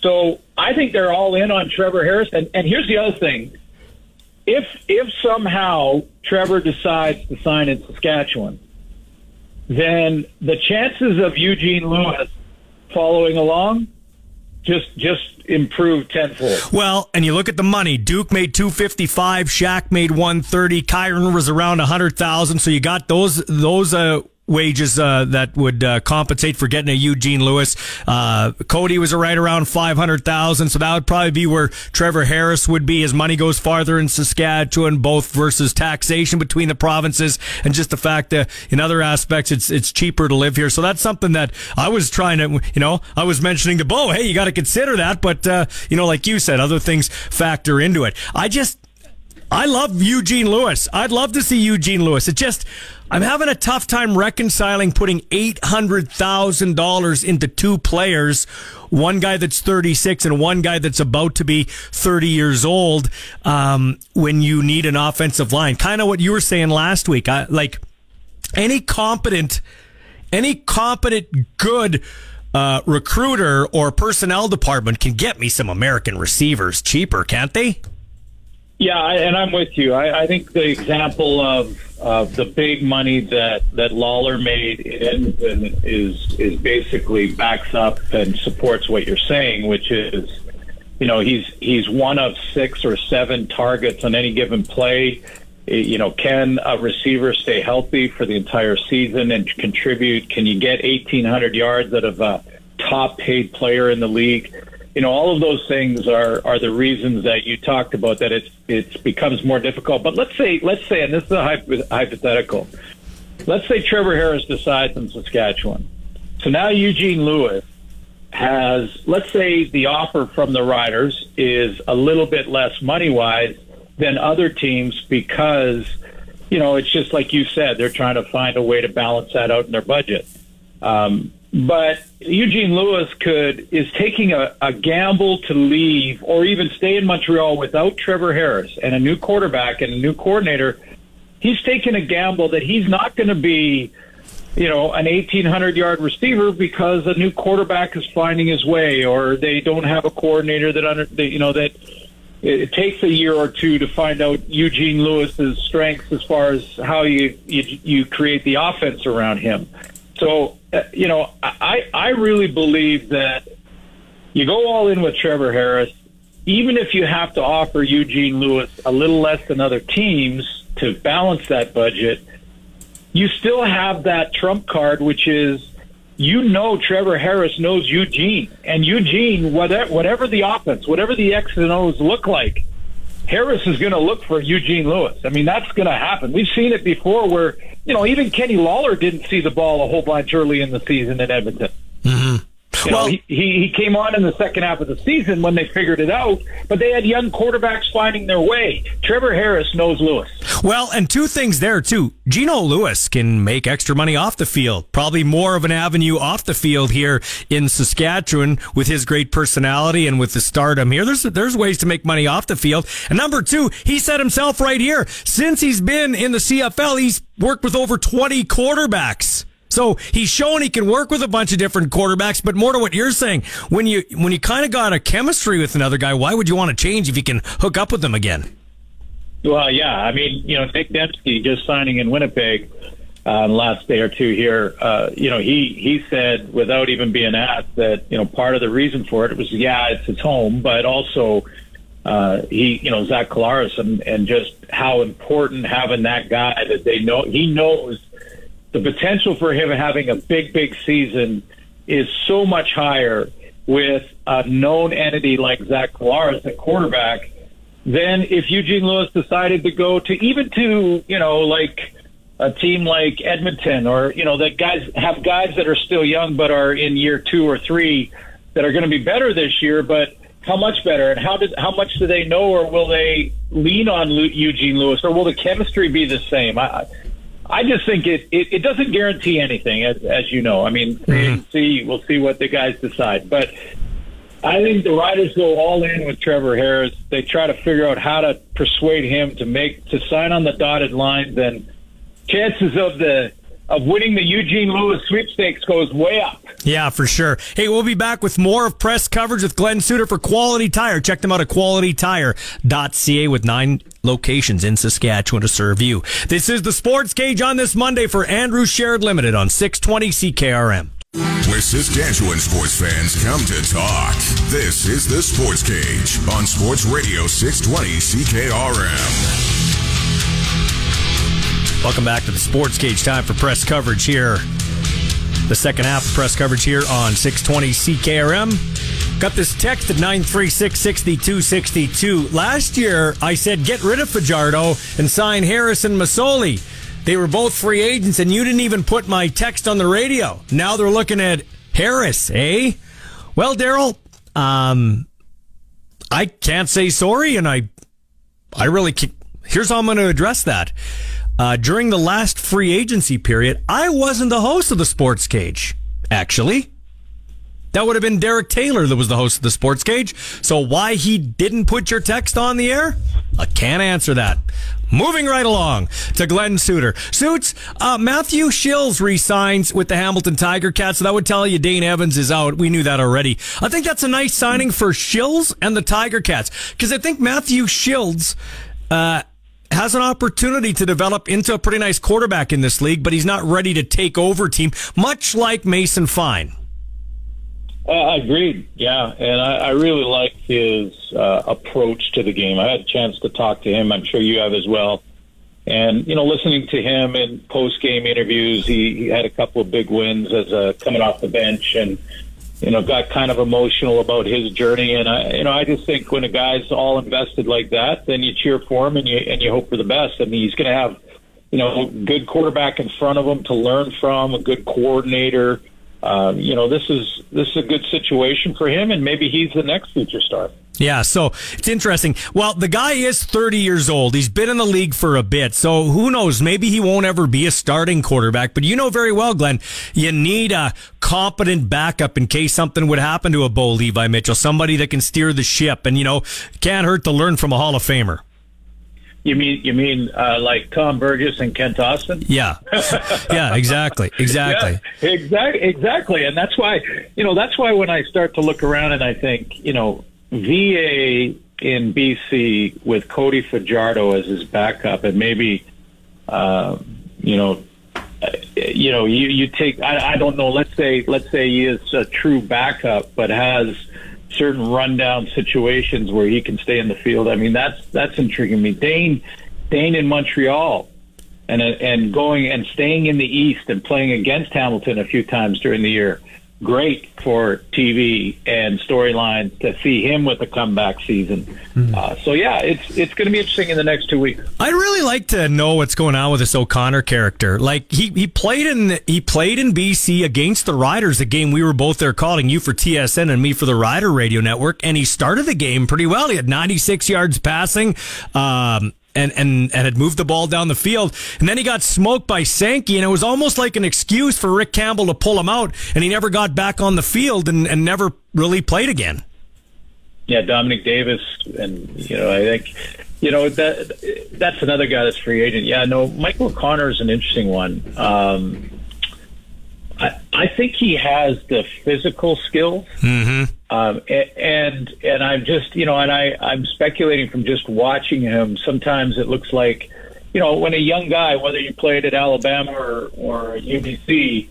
So I think they're all in on Trevor Harris. And, and here's the other thing. If, if somehow Trevor decides to sign in Saskatchewan, then the chances of Eugene Lewis following along just, just improve tenfold. Well, and you look at the money. Duke made 255, Shaq made 130, Kyran was around a 100,000, so you got those those uh wages uh, that would uh, compensate for getting a Eugene Lewis. Uh, Cody was right around 500,000, so that would probably be where Trevor Harris would be. His money goes farther in Saskatchewan, both versus taxation between the provinces and just the fact that in other aspects it's it's cheaper to live here. So that's something that I was trying to, you know, I was mentioning to Bo, hey, you got to consider that, but uh, you know, like you said, other things factor into it. I just I love Eugene Lewis. I'd love to see Eugene Lewis. It just, I'm having a tough time reconciling putting $800,000 into two players, one guy that's 36 and one guy that's about to be 30 years old, um, when you need an offensive line. Kind of what you were saying last week. I, like, any competent, any competent, good, uh, recruiter or personnel department can get me some American receivers cheaper, can't they? Yeah, I, and I'm with you. I, I think the example of of the big money that that Lawler made in Edmonton is is basically backs up and supports what you're saying, which is, you know, he's he's one of six or seven targets on any given play. Eh, You know, can a receiver stay healthy for the entire season and contribute? Can you get 1,800 yards out of a top paid player in the league? You know, all of those things are are the reasons that you talked about that it's it becomes more difficult. But let's say let's say, and this is a hypothetical. Let's say Trevor Harris decides in Saskatchewan. So now Eugene Lewis has, let's say, the offer from the Riders is a little bit less money wise than other teams because, you know, it's just like you said, they're trying to find a way to balance that out in their budget. Um, but Eugene Lewis could is taking a, a gamble to leave or even stay in Montreal without Trevor Harris and a new quarterback and a new coordinator. He's taking a gamble that he's not going to be, you know, an 1800 yard receiver because a new quarterback is finding his way or they don't have a coordinator that under, that, you know, that it, it takes a year or two to find out Eugene Lewis's strengths as far as how you, you, you create the offense around him. So, uh, you know, I, I really believe that you go all in with Trevor Harris, even if you have to offer Eugene Lewis a little less than other teams to balance that budget, you still have that trump card, which is you know Trevor Harris knows Eugene, and Eugene, whatever, whatever the offense, whatever the X and O's look like, Harris is going to look for Eugene Lewis. I mean, that's going to happen. We've seen it before where, you know, even Kenny Lawler didn't see the ball a whole bunch early in the season in Edmonton. You know, he, he he came on in the second half of the season when they figured it out, but they had young quarterbacks finding their way. Trevor Harris knows Lewis. Well, and two things there too. Geno Lewis can make extra money off the field. Probably more of an avenue off the field here in Saskatchewan with his great personality and with the stardom here. There's there's ways to make money off the field. And number two, he said himself right here, since he's been in the CFL, he's worked with over 20 quarterbacks. So he's shown he can work with a bunch of different quarterbacks, but more to what you're saying, when you when you kind of got a chemistry with another guy, why would you want to change if you can hook up with them again? Well, yeah. I mean, you know, Nic Demski just signing in Winnipeg uh, last day or two here. Uh, you know, he he said without even being asked that you know part of the reason for it was yeah, it's his home, but also uh, he you know Zach Collaros and and just how important having that guy that they know he knows the potential for him having a big big season is so much higher with a known entity like Zach Collaros at quarterback than if Eugene Lewis decided to go to even to you know like a team like Edmonton or you know that guys have guys that are still young but are in year two or three that are going to be better this year but how much better? And how did how much do they know or will they lean on Eugene Lewis or will the chemistry be the same? I I just think it it, it doesn't guarantee anything as as you know I mean we'll mm-hmm. see we'll see what the guys decide but I think the Riders go all in with Trevor Harris. They try to figure out how to persuade him to make to sign on the dotted line. Then chances of the of winning the Eugene Lewis sweepstakes goes way up. Yeah, for sure. Hey, we'll be back with more of press coverage with Glen Suitor for Quality Tire. Check them out at qualitytire.ca with nine locations in Saskatchewan to serve you. This is the Sports Cage on this Monday for Andrew Sheret Limited on 620 CKRM. Where Saskatchewan sports fans come to talk. This is the Sports Cage on Sports Radio 620 CKRM. Welcome back to the Sports Cage. Time for press coverage here. The second half of press coverage here on 620 CKRM. Got this text at 936 6262. Last year, I said get rid of Fajardo and sign Harrison Masoli. They were both free agents, and you didn't even put my text on the radio. Now they're looking at Harris, eh? Well, Daryl, um, I can't say sorry, and I, I really can't. Here's how I'm going to address that. Uh, during the last free agency period, I wasn't the host of the Sports Cage. Actually, that would have been Derek Taylor that was the host of the Sports Cage. So why he didn't put your text on the air? I can't answer that. Moving right along to Glenn Suter. Suits, uh, Matthew Shills resigns with the Hamilton Tiger Cats. So that would tell you Dane Evans is out. We knew that already. I think that's a nice signing for Shills and the Tiger Cats because I think Matthew Shills, uh, has an opportunity to develop into a pretty nice quarterback in this league, but he's not ready to take over team, much like Mason Fine. Uh, agreed. Yeah, and I, I really like his uh, approach to the game. I had a chance to talk to him. I'm sure you have as well. And you know, listening to him in post game interviews, he, he had a couple of big wins as a, coming off the bench, and you know, got kind of emotional about his journey. And I, you know, I just think when a guy's all invested like that, then you cheer for him and you and you hope for the best. I mean, he's going to have, you know, a good quarterback in front of him to learn from, a good coordinator. Um, you know, this is this is a good situation for him, and maybe he's the next future star. Yeah, so it's interesting. Well, the guy is 30 years old. He's been in the league for a bit. So who knows? Maybe he won't ever be a starting quarterback. But you know very well, Glenn, you need a competent backup in case something would happen to a Bo Levi Mitchell, somebody that can steer the ship. And, you know, can't hurt to learn from a Hall of Famer. You mean you mean uh, like Tom Burgess and Kent Austin? Yeah, yeah, exactly, exactly, yeah, exactly, exactly. And that's why you know that's why when I start to look around and I think you know VA in BC with Cody Fajardo as his backup, and maybe uh, you know, you know, you you take I, I don't know. Let's say let's say he is a true backup, but has certain rundown situations where he can stay in the field. I mean, that's that's intriguing me. Dane Dane in Montreal. And, and going and staying in the East and playing against Hamilton a few times during the year great for TV and storylines to see him with a comeback season. Uh, so yeah, it's it's going to be interesting in the next two weeks. I'd really like to know what's going on with this O'Connor character. Like he, he played in he played in BC against the Riders, the game we were both there calling you for TSN and me for the Rider Radio Network, and he started the game pretty well. He had 96 yards passing. Um, and, and, and had moved the ball down the field. And then he got smoked by Sankey, and it was almost like an excuse for Rick Campbell to pull him out, and he never got back on the field and, and never really played again. Yeah, Dominic Davis, and you know, I think you know that that's another guy that's free agent. Yeah, no, Michael O'Connor is an interesting one. Um, I, I think he has the physical skills, Mm-hmm. um, and and I'm just you know, and I I'm speculating from just watching him. Sometimes it looks like, you know, when a young guy, whether you played at Alabama or or UBC,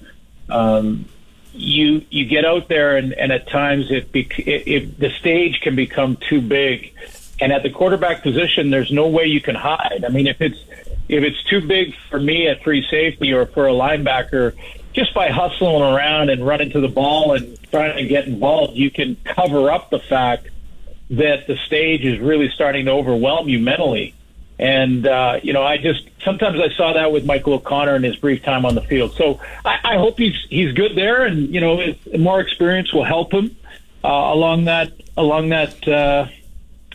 um, you you get out there and, and at times it, bec- it, it the stage can become too big, and at the quarterback position, there's no way you can hide. I mean, if it's if it's too big for me at free safety or for a linebacker, just by hustling around and running to the ball and trying to get involved, you can cover up the fact that the stage is really starting to overwhelm you mentally. And uh, you know, I just sometimes I saw that with Michael O'Connor in his brief time on the field. So I, I hope he's he's good there, and you know, more experience will help him uh, along that along that uh,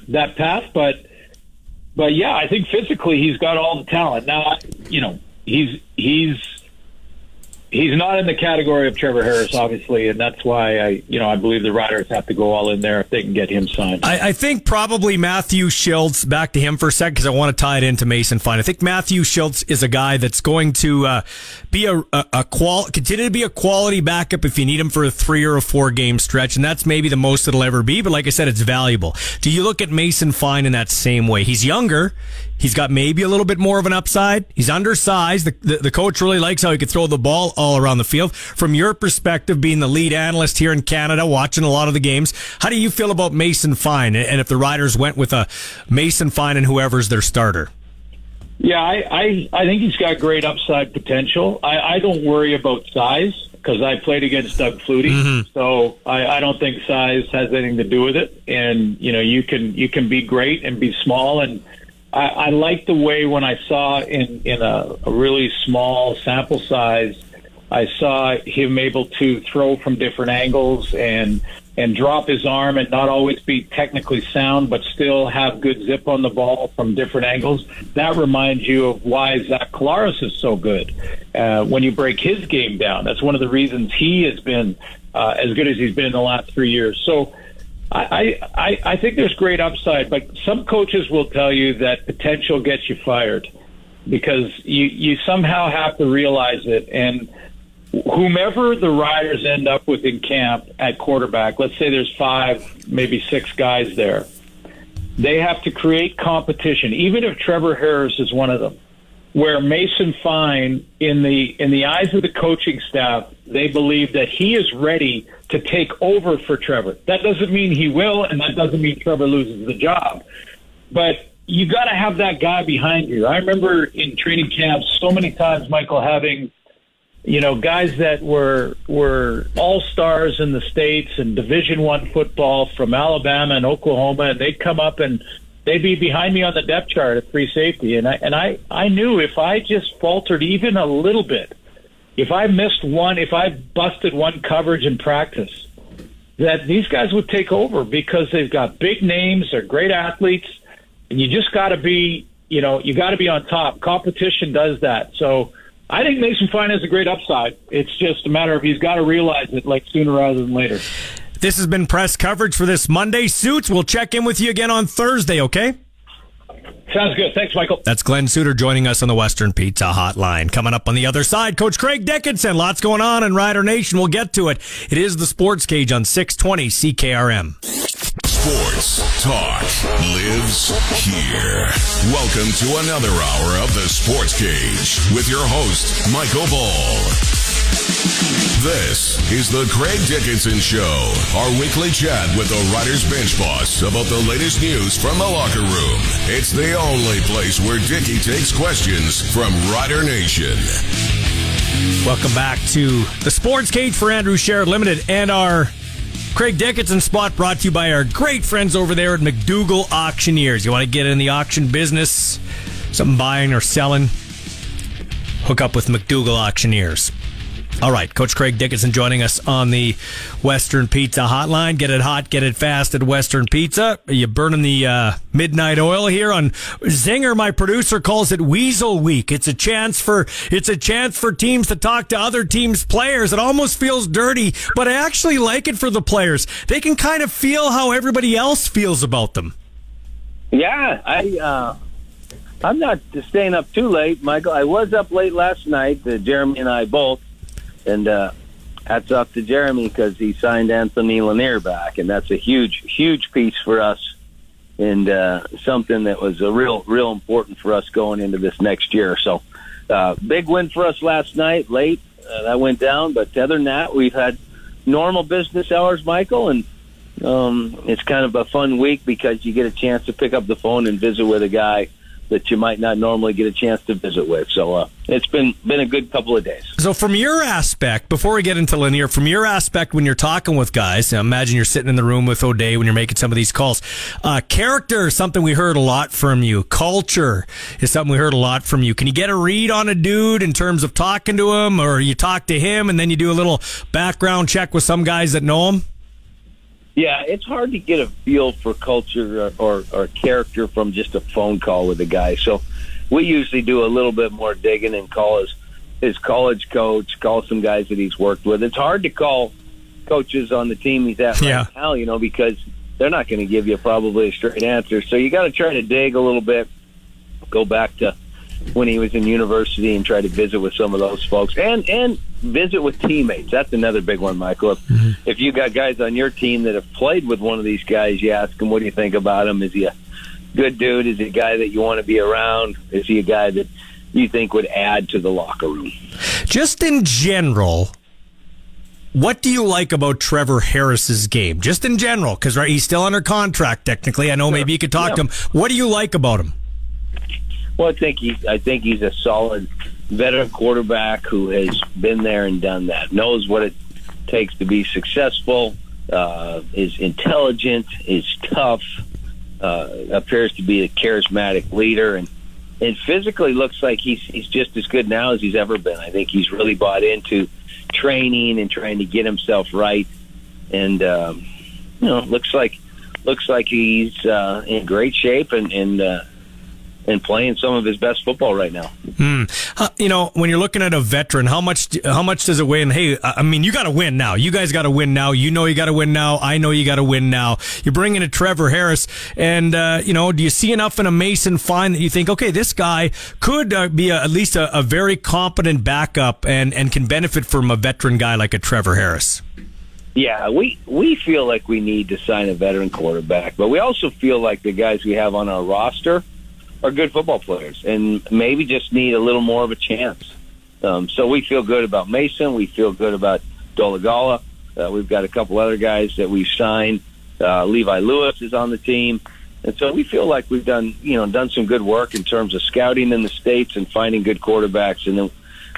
that path. But but yeah, I think physically he's got all the talent. Now, you know, he's he's he's not in the category of Trevor Harris, obviously, and that's why I you know I believe the Riders have to go all in there if they can get him signed. I, I think probably Matthew Schultz, back to him for a second, because I want to tie it into Mason Fine. I think Matthew Schultz is a guy that's going to uh, be a, a, a qual continue to be a quality backup if you need him for a three or a four game stretch, and that's maybe the most it'll ever be. But like I said, it's valuable. Do you look at Mason Fine in that same way? He's younger. He's got maybe a little bit more of an upside. He's undersized. The, the, the coach really likes how he could throw the ball all around the field. From your perspective, being the lead analyst here in Canada, watching a lot of the games, how do you feel about Mason Fine? And if the Riders went with a Mason Fine and whoever's their starter? Yeah, I, I, I think he's got great upside potential. I, I don't worry about size because I played against Doug Flutie, mm-hmm. so I, I don't think size has anything to do with it. And you know, you can you can be great and be small. And I, I like the way when I saw in in a, a really small sample size, I saw him able to throw from different angles and and drop his arm and not always be technically sound, but still have good zip on the ball from different angles. That reminds you of why Zach Collaros is so good. Uh, when you break his game down, that's one of the reasons he has been uh, as good as he's been in the last three years. So. I, I, I think there's great upside, but some coaches will tell you that potential gets you fired because you, you somehow have to realize it. And whomever the riders end up with in camp at quarterback, let's say there's five, maybe six guys there, they have to create competition, even if Trevor Harris is one of them. Where Mason Fine, in the in the eyes of the coaching staff, they believe that he is ready to take over for Trevor. That doesn't mean he will, and that doesn't mean Trevor loses the job. But you got to have that guy behind you. I remember in training camps so many times, Michael, having you know guys that were were all stars in the states and Division One football from Alabama and Oklahoma, and they'd come up and they'd be behind me on the depth chart at free safety, and I and I I knew if I just faltered even a little bit, if I missed one, if I busted one coverage in practice, that these guys would take over because they've got big names, they're great athletes, and you just got to be, you know, you got to be on top. Competition does that. So I think Mason Fine has a great upside. It's just a matter of he's got to realize it like sooner rather than later. This has been press coverage for this Monday. Suits, we'll check in with you again on Thursday, okay? Sounds good. Thanks, Michael. That's Glen Suitor joining us on the Western Pizza Hotline. Coming up on the other side, Coach Craig Dickenson. Lots going on in Rider Nation. We'll get to it. It is the Sports Cage on 620 CKRM. Sports talk lives here. Welcome to another hour of the Sports Cage with your host, Michael Ball. This is the Craig Dickenson Show, our weekly chat with the Riders Bench Boss about the latest news from the locker room. It's the only place where Dicky takes questions from Rider Nation. Welcome back to the Sports Cage for Andrew Sheret Limited and our Craig Dickenson spot brought to you by our great friends over there at McDougall Auctioneers. You want to get in the auction business, something buying or selling, hook up with McDougall Auctioneers. All right, Coach Craig Dickenson joining us on the Western Pizza Hotline. Get it hot, get it fast at Western Pizza. Are you burning the uh, midnight oil here on Zinger? My producer calls it Weasel Week. It's a chance for it's a chance for teams to talk to other teams' players. It almost feels dirty, but I actually like it for the players. They can kind of feel how everybody else feels about them. Yeah, I uh, I'm not staying up too late, Michael. I was up late last night. Uh, Jeremy and I both, and uh, hats off to Jeremy because he signed Anthony Lanier back, and that's a huge, huge piece for us, and uh, something that was a real, real important for us going into this next year. So, uh, big win for us last night. Late uh, that went down, but other than that, we've had normal business hours, Michael, and um, it's kind of a fun week because you get a chance to pick up the phone and visit with a guy that you might not normally get a chance to visit with. So uh, it's been been a good couple of days. So, from your aspect, before we get into Lanier, from your aspect, when you're talking with guys, imagine you're sitting in the room with O'Day when you're making some of these calls. Uh, character is something we heard a lot from you. Culture is something we heard a lot from you. Can you get a read on a dude in terms of talking to him, or you talk to him and then you do a little background check with some guys that know him? Yeah, it's hard to get a feel for culture or, or, or character from just a phone call with a guy. So we usually do a little bit more digging and call his his college coach, call some guys that he's worked with. It's hard to call coaches on the team he's at right Yeah. now, you know, because they're not going to give you probably a straight answer. So you got to try to dig a little bit, go back to when he was in university and try to visit with some of those folks and and visit with teammates. That's another big one, Michael. If, mm-hmm. if you got guys on your team that have played with one of these guys, you ask him, "What do you think about him? Is he a good dude? Is he a guy that you want to be around? Is he a guy that you think would add to the locker room?" Just in general, what do you like about Trevor Harris's game? Just in general, because right, he's still under contract technically. I know maybe you could talk Yeah. to him. What do you like about him? Well, I think he, I think he's a solid veteran quarterback who has been there and done that. Knows what it takes to be successful. Uh, is intelligent. Is tough. Uh, appears to be a charismatic leader, and and physically looks like he's he's just as good now as he's ever been. I think he's really bought into training and trying to get himself right, and um, you know, looks like looks like he's uh, in great shape and and. Uh, and playing some of his best football right now. Uh, you know, when you're looking at a veteran, how much how much does it weigh? And hey, I I mean, you got to win now. You guys got to win now. You know, you got to win now. I know you got to win now. You're bringing a Trevor Harris, and uh, you know, do you see enough in a Mason Fine that you think, okay, this guy could uh, be a, at least a, a very competent backup and and can benefit from a veteran guy like a Trevor Harris? Yeah, we we feel like we need to sign a veteran quarterback, but we also feel like the guys we have on our roster are good football players and maybe just need a little more of a chance. Um, so we feel good about Mason. We feel good about Dolegala. Uh, we've got a couple other guys that we've signed. Uh, Levi Lewis is on the team. And so we feel like we've done, you know, done some good work in terms of scouting in the states and finding good quarterbacks. And then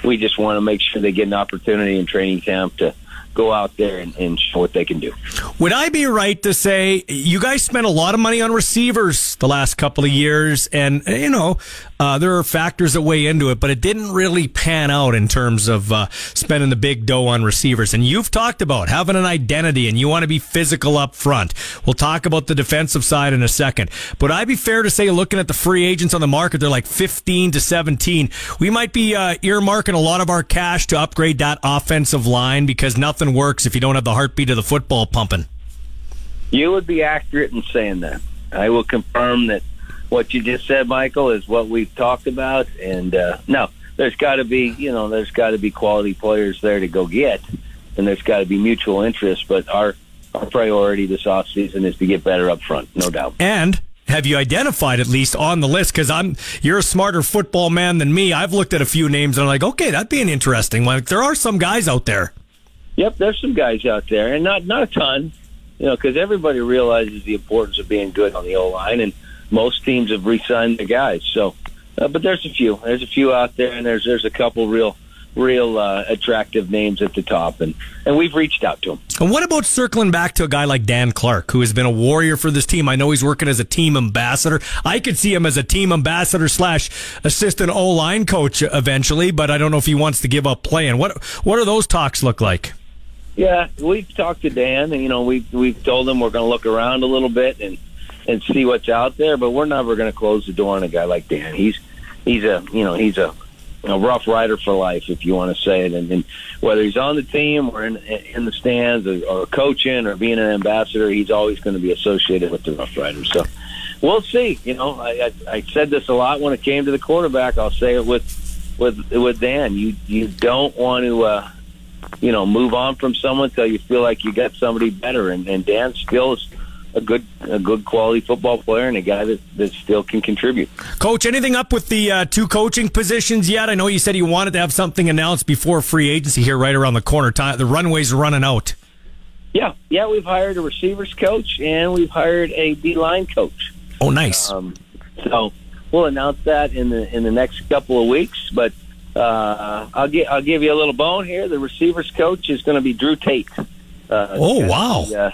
we just want to make sure they get an opportunity in training camp to go out there and, and show what they can do. Would I be right to say you guys spent a lot of money on receivers the last couple of years, and you know uh, there are factors that weigh into it, but it didn't really pan out in terms of uh, spending the big dough on receivers. And you've talked about having an identity, and you want to be physical up front. We'll talk about the defensive side in a second, but I'd be fair to say, looking at the free agents on the market, they're like 15 to 17. We might be uh, earmarking a lot of our cash to upgrade that offensive line because nothing works if you don't have the heartbeat of the football pumping. You would be accurate in saying that. I will confirm that what you just said, Michael, is what we've talked about. And uh, no, there's got to be, you know, there's got to be quality players there to go get, and there's got to be mutual interest. But our our priority this off season is to get better up front, no doubt. And have you identified at least on the list? Because I'm you're a smarter football man than me. I've looked at a few names and I'm like, okay, that'd be an interesting one. There are some guys out there. Yep, there's some guys out there, and not not a ton, you know, because everybody realizes the importance of being good on the O line, and most teams have re-signed their guys. So, uh, but there's a few. There's a few out there, and there's there's a couple real real uh, attractive names at the top, and and we've reached out to them. And what about circling back to a guy like Dan Clark, who has been a warrior for this team? I know he's working as a team ambassador. I could see him as a team ambassador slash assistant O line coach eventually, but I don't know if he wants to give up playing. What what do those talks look like? Yeah, we've talked to Dan, and you know we've we've told him we're going to look around a little bit and and see what's out there, but we're never going to close the door on a guy like Dan. He's he's a you know he's a a rough rider for life, if you want to say it. And, and whether he's on the team or in, in the stands or, or coaching or being an ambassador, he's always going to be associated with the Rough Riders. So we'll see. You know, I, I, I said this a lot when it came to the quarterback. I'll say it with with with Dan. You you don't want to. Uh, you know, move on from someone until you feel like you got somebody better. And, and Dan still is a good, a good quality football player and a guy that, that still can contribute. Coach, anything up with the uh, two coaching positions yet? I know you said you wanted to have something announced before free agency here, right around the corner. Time the runways running out. Yeah, yeah, we've hired a receivers coach and we've hired a D line coach. Oh, nice. Um, so we'll announce that in the in the next couple of weeks, but uh, I'll give I'll give you a little bone here. The receivers coach is going to be Drew Tate. Uh, oh wow! The, uh,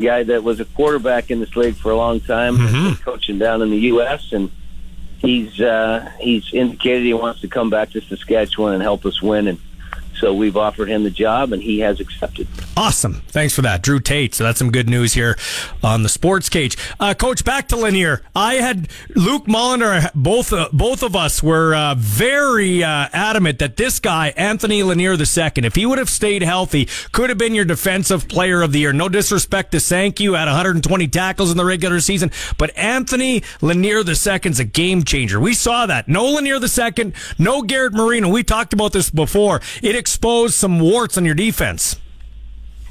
guy that was a quarterback in this league for a long time, Mhm. coaching down in the U.S. and he's uh, he's indicated he wants to come back to Saskatchewan and help us win. And so we've offered him the job, and he has accepted. Awesome. Thanks for that, Drew Tate. So that's some good news here on the sports cage. Uh, Coach, back to Lanier. I had Luke Mulliner. Both uh, both of us were uh, very uh, adamant that this guy, Anthony Lanier II, if he would have stayed healthy, could have been your defensive player of the year. No disrespect to Sankey, had 120 tackles in the regular season, but Anthony Lanier II's a game changer. We saw that. No Lanier II, no Garrett Marino. We talked about this before. It exposed some warts on your defense.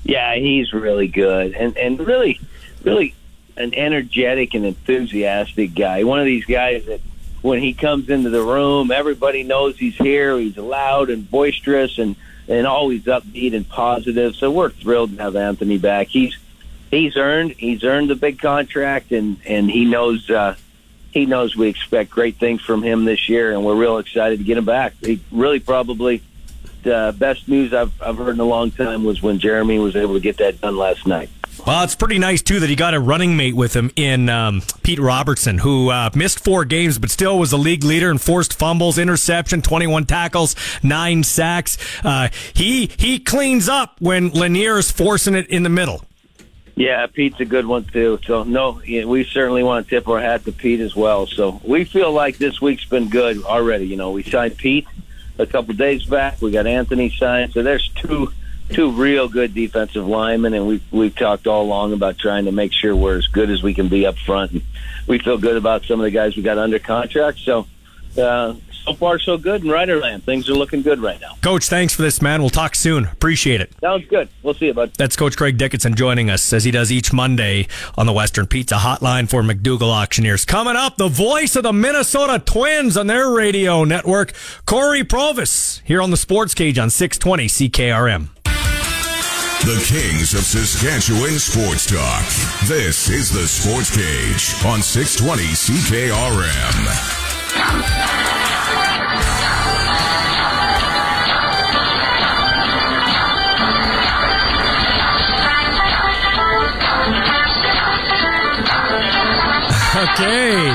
Yeah, he's really good, and and really, really an energetic and enthusiastic guy. One of these guys that when he comes into the room, everybody knows he's here. He's loud and boisterous, and and always upbeat and positive. So we're thrilled to have Anthony back. He's he's earned he's earned the big contract, and and he knows. uh he knows we expect great things from him this year, and we're real excited to get him back. He really probably the best news I've, I've heard in a long time was when Jeremy was able to get that done last night. Well, it's pretty nice too that he got a running mate with him in um, Pete Robertson, who uh, missed four games but still was a league leader in forced fumbles, interception, twenty-one tackles, nine sacks. Uh, he he cleans up when Lanier is forcing it in the middle. Yeah, Pete's a good one too. So no, we certainly want to tip our hat to Pete as well. So we feel like this week's been good already. You know, we signed Pete a couple days back. We got Anthony signed. So there's two two real good defensive linemen, and we've we've talked all along about trying to make sure we're as good as we can be up front. And we feel good about some of the guys we got under contract. So uh, so far so good in Riderland. Things are looking good right now. Coach, thanks for this, man. We'll talk soon. Appreciate it. Sounds good. We'll see you, bud. That's Coach Craig Dickenson joining us as he does each Monday on the Western Pizza Hotline for McDougall Auctioneers. Coming up, the voice of the Minnesota Twins on their radio network, Cory Provus, here on the Sports Cage on 620 CKRM. The Kings of Saskatchewan Sports Talk. This is the Sports Cage on 620 CKRM. Okay.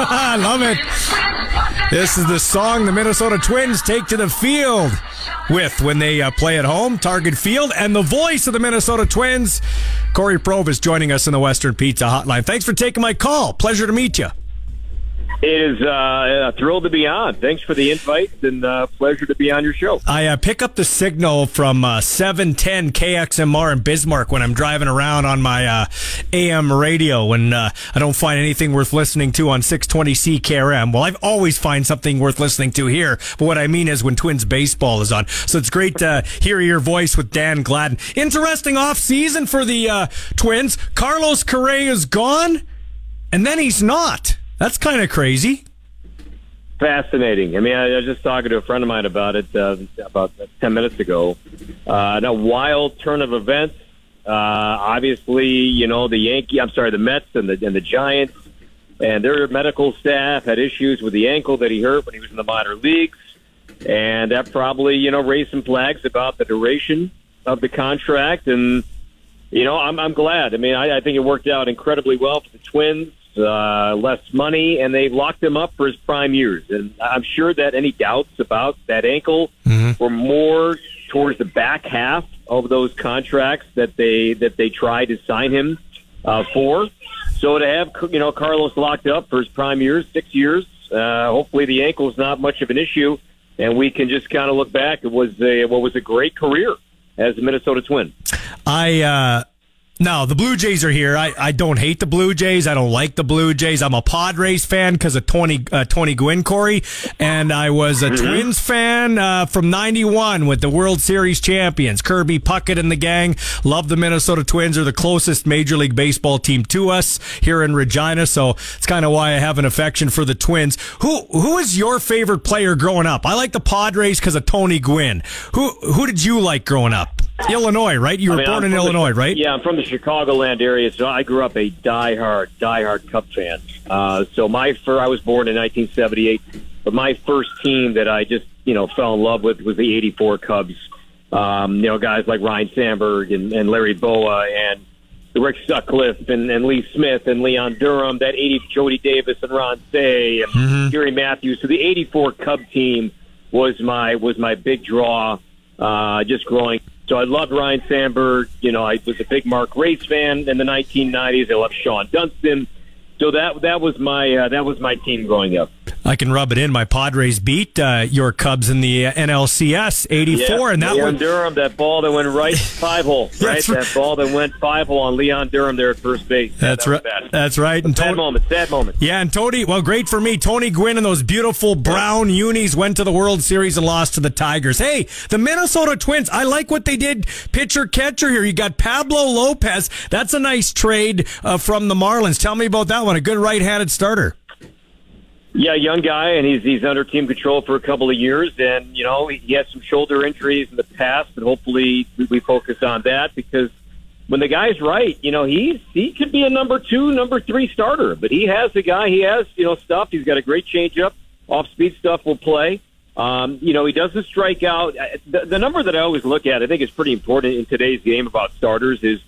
I love it. This is the song the Minnesota Twins take to the field with when they uh, play at home, Target Field, and the voice of the Minnesota Twins, Cory Provus, is joining us in the Western Pizza Hotline. Thanks for taking my call. Pleasure to meet you. It is uh, thrill to be on. Thanks for the invite and uh, pleasure to be on your show. I uh, pick up the signal from uh, 710 KXMR in Bismarck when I'm driving around on my uh, AM radio when uh, I don't find anything worth listening to on 620 CKRM. Well, I've always find something worth listening to here, but what I mean is when Twins baseball is on. So it's great to hear your voice with Dan Gladden. Interesting off season for the Twins. Carlos Correa is gone, and then he's not. That's kind of crazy. Fascinating. I mean, I, I was just talking to a friend of mine about it uh, about 10 minutes ago. Uh, a wild turn of events. Uh, obviously, you know, the Yankee, I'm sorry, the Mets and the, and the Giants and their medical staff had issues with the ankle that he hurt when he was in the minor leagues, and that probably you know raised some flags about the duration of the contract. And you know, I'm I'm glad. I mean, I, I think it worked out incredibly well for the Twins. Uh, less money, and they locked him up for his prime years. And I'm sure that any doubts about that ankle were more towards the back half of those contracts that they that they tried to sign him uh, for. So to have you know Carlos locked up for his prime years, six years, uh, hopefully the ankle is not much of an issue, and we can just kind of look back. It was a what was a great career as a Minnesota Twin. I uh no, the Blue Jays are here. I, I don't hate the Blue Jays. I don't like the Blue Jays. I'm a Padres fan because of Tony uh, Tony Gwynn Corey, and I was a Mhm. Twins fan uh, from '91 with the World Series champions Kirby Puckett and the gang. Love the Minnesota Twins. They're the closest Major League Baseball team to us here in Regina, so it's kind of why I have an affection for the Twins. Who who is your favorite player growing up? I like the Padres because of Tony Gwynn. Who who did you like growing up? Illinois, right? You I were mean, born I'm in from the- Illinois, right? Yeah, I'm from the Chicagoland area, so I grew up a diehard, diehard Cub fan. Uh, so my fir- I was born in 1978, but my first team that I just you know fell in love with was the '84 Cubs. Um, you know, guys like Ryne Sandberg and, and Larry Bowa and Rick Sutcliffe and, and Lee Smith and Leon Durham, that 80 Jody Davis and Ron Cey and Gary Matthews. So the 84 Cub team was my was my big draw uh, just growing. So I loved Ryne Sandberg. You know, I was a big Mark Grace fan in the 1990s. I loved Shawon Dunston. So that that was my uh, that was my team growing up. I can rub it in. My Padres beat uh, your Cubs in the uh, NLCS '84, and that Leon one. Durham, that ball that went right five hole, right? Right. That ball that went five hole on Leon Durham there at first base. That's That was right. That's right. And sad Tony, moment. Sad moment. yeah, and Tony. Well, great for me. Tony Gwynn and those beautiful brown unis went to the World Series and lost to the Tigers. Hey, the Minnesota Twins. I like what they did. Pitcher catcher here. You got Pablo Lopez. That's a nice trade uh, from the Marlins. Tell me about that one. A good right-handed starter. Yeah, young guy, and he's he's under team control for a couple of years, and you know he, had some shoulder injuries in the past, and hopefully we, we focus on that because when the guy's right, you know he's he could be a number two, number three starter, but he has the guy, he has you know stuff. He's got a great changeup, off speed stuff will play. Um, you know he doesn't strike out. The, the number that I always look at, I think, is pretty important in today's game about starters is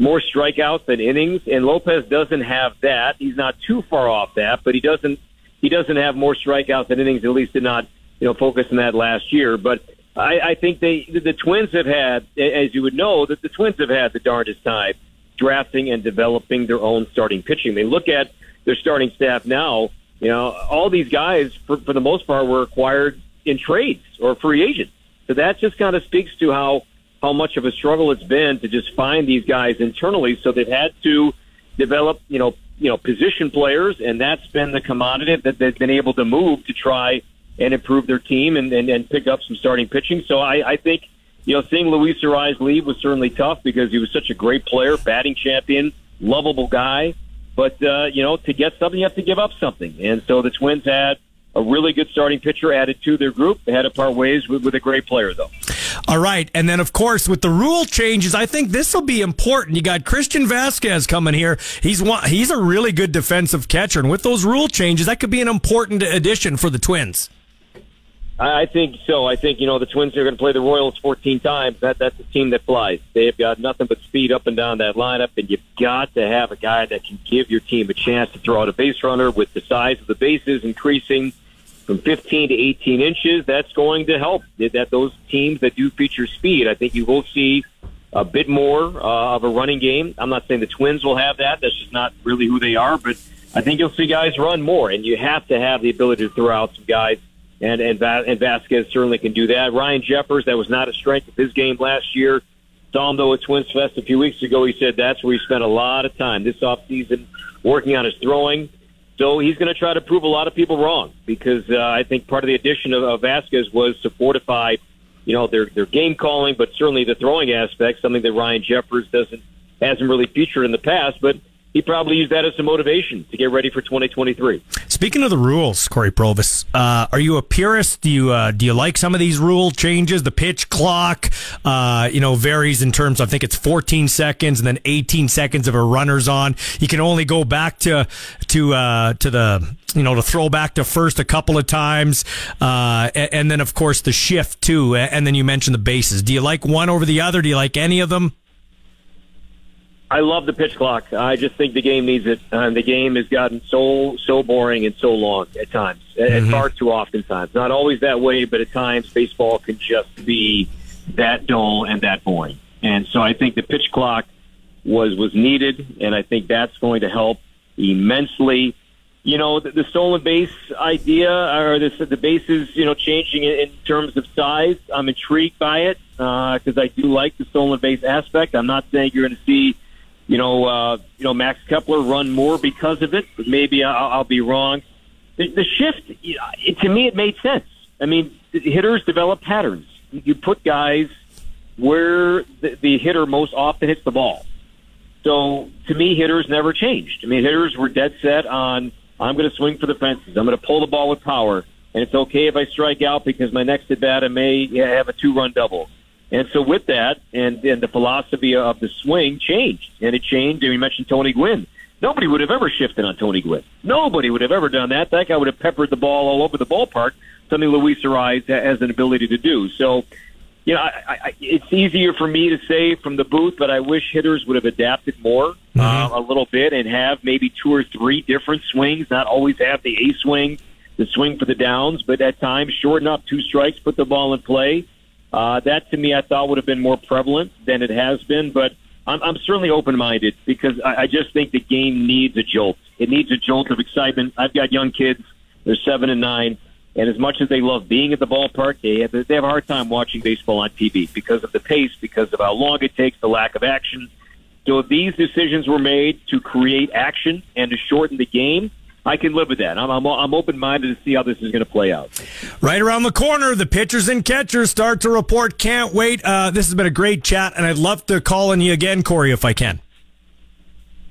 more strikeouts than innings, and Lopez doesn't have that. He's not too far off that, but he doesn't he doesn't have more strikeouts than innings. At least did not you know focus on that last year. But I, I think they the, the Twins have had, as you would know, that the Twins have had the darndest time drafting and developing their own starting pitching. They look at their starting staff now. You know, all these guys, for, for the most part, were acquired in trades or free agents. So that just kind of speaks to how how much of a struggle it's been to just find these guys internally. So they've had to develop, you know, you know, position players, and that's been the commodity that they've been able to move to try and improve their team and, and, and pick up some starting pitching. So I, I think, you know, seeing Luis Arraez leave was certainly tough because he was such a great player, batting champion, lovable guy. But, uh, you know, to get something, you have to give up something. And so the Twins had a really good starting pitcher added to their group. They had to part ways with, with a great player, though. All right, and then of course with the rule changes, I think this will be important. You got Christian Vazquez coming here. He's one, he's a really good defensive catcher, and with those rule changes, that could be an important addition for the Twins. I think so. I think you know the Twins are going to play the Royals 14 times. That that's a team that flies. They've got nothing but speed up and down that lineup, and you've got to have a guy that can give your team a chance to throw out a base runner with the size of the bases increasing from 15 to 18 inches. That's going to help. That those teams that do feature speed, I think you will see a bit more uh, of a running game. I'm not saying the Twins will have that. That's just not really who they are. But I think you'll see guys run more, and you have to have the ability to throw out some guys. And and, and Vazquez certainly can do that. Ryan Jeffers, that was not a strength of his game last year. Him though at Twins Fest a few weeks ago. He said that's where he spent a lot of time this offseason working on his throwing. So he's going to try to prove a lot of people wrong because uh, I think part of the addition of, of Vazquez was to fortify, you know, their their game calling, but certainly the throwing aspect, something that Ryan Jeffers doesn't hasn't really featured in the past. But he probably used that as some motivation to get ready for 2023. Speaking of the rules, Cory Provus, uh, are you a purist? Do you uh, do you like some of these rule changes? The pitch clock, uh, you know, varies in terms. Of, I think it's 14 seconds and then 18 seconds of a runner's on. You can only go back to to uh, to the you know to throw back to first a couple of times, uh, and, and then of course the shift too. And then you mentioned the bases. Do you like one over the other? Do you like any of them? I love the pitch clock. I just think the game needs it. And the game has gotten so so boring and so long at times, mm-hmm. and far too often times. Not always that way, but at times baseball can just be that dull and that boring. And so I think the pitch clock was was needed, and I think that's going to help immensely. You know, the, the stolen base idea, or the, the bases, you know, changing in, in terms of size. I'm intrigued by it because uh, I do like the stolen base aspect. I'm not saying you're going to see you know, uh, you know, Max Kepler run more because of it, but maybe I'll, I'll be wrong. The, the shift, it, to me, it made sense. I mean, hitters develop patterns. You put guys where the, the hitter most often hits the ball. So to me, hitters never changed. I mean, hitters were dead set on I'm going to swing for the fences. I'm going to pull the ball with power, and it's okay if I strike out because my next at bat I may have a two run double. And so with that, and, and the philosophy of the swing changed, and it changed. And we mentioned Tony Gwynn. Nobody would have ever shifted on Tony Gwynn. Nobody would have ever done that. That guy would have peppered the ball all over the ballpark, something Luis Arraez has an ability to do. So, you know, I, I, it's easier for me to say from the booth, but I wish hitters would have adapted more mm-hmm. uh, a little bit and have maybe two or three different swings, not always have the A swing, the swing for the downs, but at times shorten up two strikes, put the ball in play uh, that to me, I thought would have been more prevalent than it has been, but I'm, I'm certainly open minded because I, I just think the game needs a jolt. It needs a jolt of excitement. I've got young kids; they're seven and nine, and as much as they love being at the ballpark, they have they have a hard time watching baseball on TV because of the pace, because of how long it takes, the lack of action. So if these decisions were made to create action and to shorten the game, I can live with that. I'm, I'm, I'm open minded to see how this is going to play out. Right around the corner, the pitchers and catchers start to report. Can't wait. Uh, this has been a great chat, and I'd love to call on you again, Corey, if I can.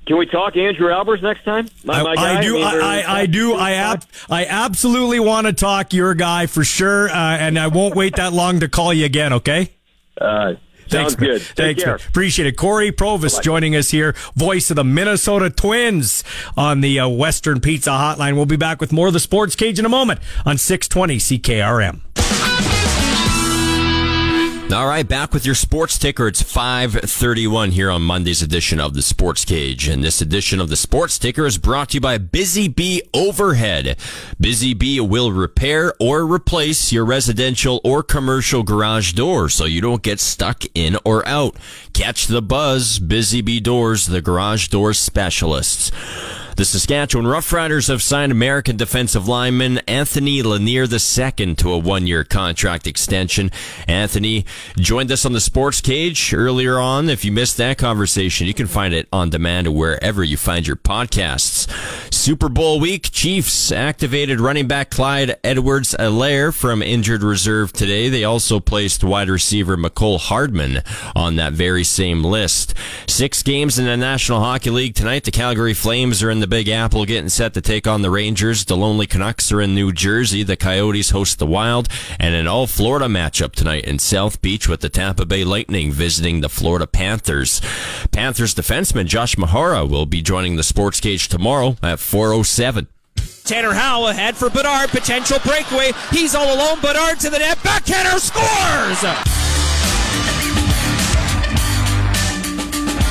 Can we talk Andrew Albers next time? My, my I, I, do. I, I, I, do. I ab- I absolutely want to talk your guy for sure, uh, and I won't wait that long to call you again. Okay. Uh, Thanks, Sounds good. Thanks, man. Appreciate it. Cory Provus Bye-bye. joining us here, voice of the Minnesota Twins on the uh, Western Pizza Hotline. We'll be back with more of the Sports Cage in a moment on 620 CKRM. All right, back with your sports ticker. It's 531 here on Monday's edition of the Sports Cage. And this edition of the Sports Ticker is brought to you by Busy Bee Overhead. Busy Bee will repair or replace your residential or commercial garage door so you don't get stuck in or out. Catch the buzz. Busy Bee Doors, the garage door specialists. The Saskatchewan Roughriders have signed American defensive lineman Anthony Lanier II to a one-year contract extension. Anthony joined us on the Sports Cage earlier on. If you missed that conversation, you can find it on demand wherever you find your podcasts. Super Bowl week, Chiefs activated running back Clyde Edwards-Helaire from injured reserve today. They also placed wide receiver Mecole Hardman on that very same list. Six games in the National Hockey League tonight. The Calgary Flames are in the Big Apple getting set to take on the Rangers. The Lonely Canucks are in New Jersey. The Coyotes host the Wild. And an all Florida matchup tonight in South Beach with the Tampa Bay Lightning visiting the Florida Panthers. Panthers defenseman Josh Mahura will be joining the Sports Cage tomorrow at 407. Tanner Howell ahead for Bedard. Potential breakaway. He's all alone. Bedard to the net. Backhander scores!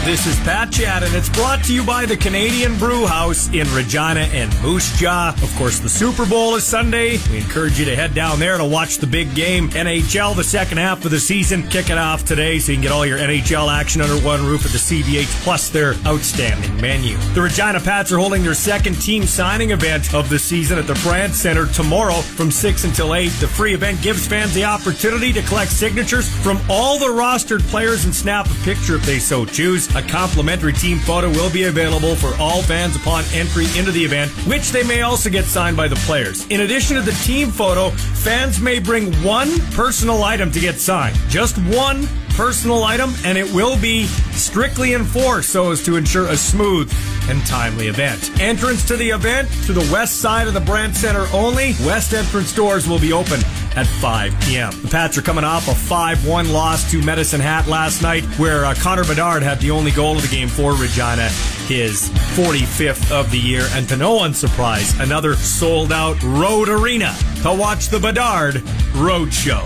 This is Pat Chat, and it's brought to you by the Canadian Brew House in Regina and Moose Jaw. Of course, the Super Bowl is Sunday. We encourage you to head down there to watch the big game. NHL, the second half of the season, kicking off today, so you can get all your NHL action under one roof at the CBH, plus their outstanding menu. The Regina Pats are holding their second team signing event of the season at the Brandt Center tomorrow from 6 until 8. The free event gives fans the opportunity to collect signatures from all the rostered players and snap a picture if they so choose. A complimentary team photo will be available for all fans upon entry into the event, which they may also get signed by the players. In addition to the team photo, fans may bring one personal item to get signed. Just one personal item, and it will be strictly enforced so as to ensure a smooth and timely event. Entrance to the event to the west side of the Brandt Center only. West entrance doors will be open at 5 p.m. The Pats are coming off a 5-1 loss to Medicine Hat last night, where uh, Connor Bedard had the only goal of the game for Regina, his 45th of the year, and to no one's surprise, another sold-out road arena to watch the Bedard Road Show.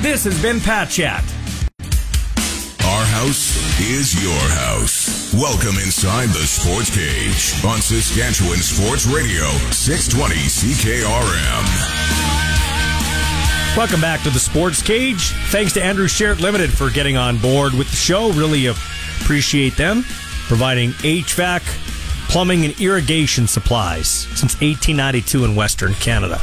This has been Pat Chat. Our house is your house. Welcome inside the Sports Cage on Saskatchewan Sports Radio, 620 CKRM. Welcome back to the Sports Cage. Thanks to Andrew Sheret Limited for getting on board with the show. Really appreciate them providing HVAC, plumbing, and irrigation supplies since 1892 in Western Canada.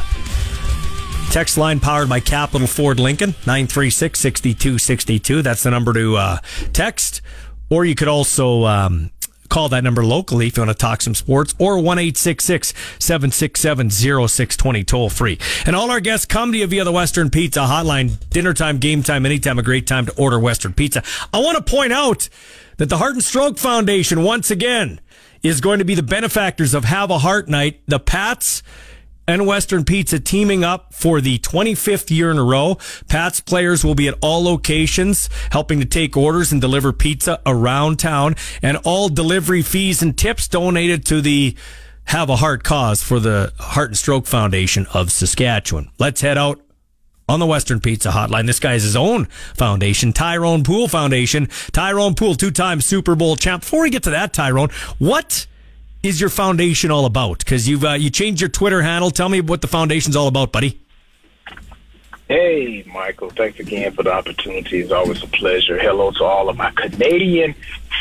Text line powered by Capital Ford Lincoln, 936 6262. That's the number to uh, text. Or you could also um, call that number locally if you want to talk some sports, or 1 767 0620 toll free. And all our guests come to you via the Western Pizza hotline. Dinner time, game time, anytime, a great time to order Western Pizza. I want to point out that the Heart and Stroke Foundation, once again, is going to be the benefactors of Have a Heart Night. The Pats and Western Pizza teaming up for the 25th year in a row. Pat's players will be at all locations helping to take orders and deliver pizza around town and all delivery fees and tips donated to the Have a Heart cause for the Heart and Stroke Foundation of Saskatchewan. Let's head out on the Western Pizza Hotline. This guy's his own foundation, Tyrone Poole Foundation. Tyrone Poole, two-time Super Bowl champ. Before we get to that, Tyrone, what is your foundation all about? Because you've uh, you changed your Twitter handle. Tell me what the foundation's all about, buddy. Hey, Michael. Thanks again for the opportunity. It's always a pleasure. Hello to all of my Canadian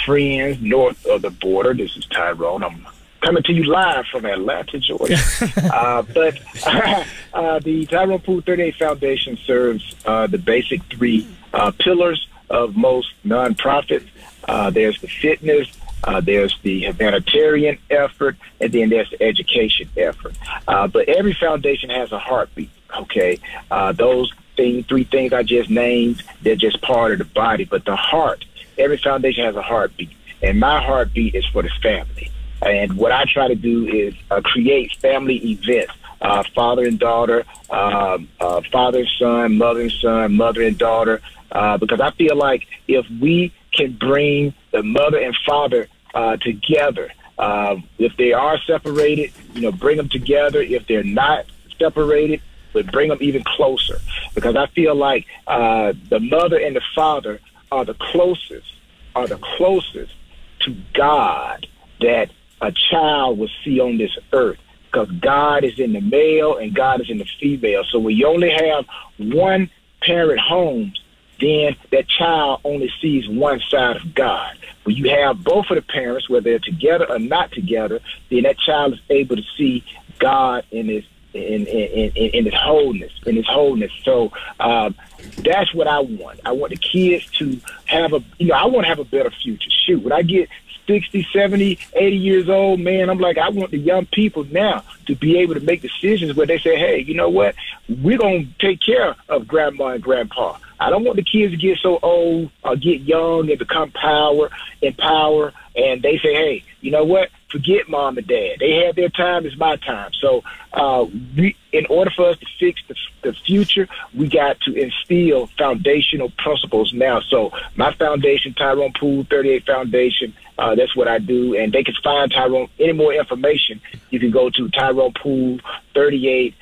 friends north of the border. This is Tyrone. I'm coming to you live from Atlanta, Georgia. uh, but uh, the Tyrone Poole 38 Foundation serves uh, the basic three uh, pillars of most nonprofits. Uh, there's the fitness, uh, there's the humanitarian effort, and then there's the education effort. Uh, but every foundation has a heartbeat. Okay, uh, those thing, three things I just named, they're just part of the body. But the heart, every foundation has a heartbeat, and my heartbeat is for the family. And what I try to do is uh, create family events. Uh, father and daughter, um, uh, father and son, mother and son, mother and daughter, uh, because I feel like if we can bring the mother and father uh, together. Uh, if they are separated, you know, bring them together. If they're not separated, but bring them even closer. Because I feel like uh, the mother and the father are the closest, are the closest to God that a child will see on this earth. Because God is in the male and God is in the female. So we only have one parent homes, then that child only sees one side of God. When you have both of the parents, whether they're together or not together, then that child is able to see God in his in in, in, in his wholeness, in his wholeness. So um, that's what I want. I want the kids to have a, you know, I want to have a better future. Shoot, when I get 60, 70, 80 years old, man, I'm like, I want the young people now to be able to make decisions where they say, hey, you know what? We're going to take care of grandma and grandpa. I don't want the kids to get so old or get young and become power and power. And they say, hey, you know what? Forget mom and dad. They had their time. It's my time. So, uh, we, in order for us to fix the, the future, we got to instill foundational principles now. So, my foundation, Tyrone Poole 38 Foundation, uh, that's what I do. And they can find Tyrone, any more information, you can go to Tyrone Poole 38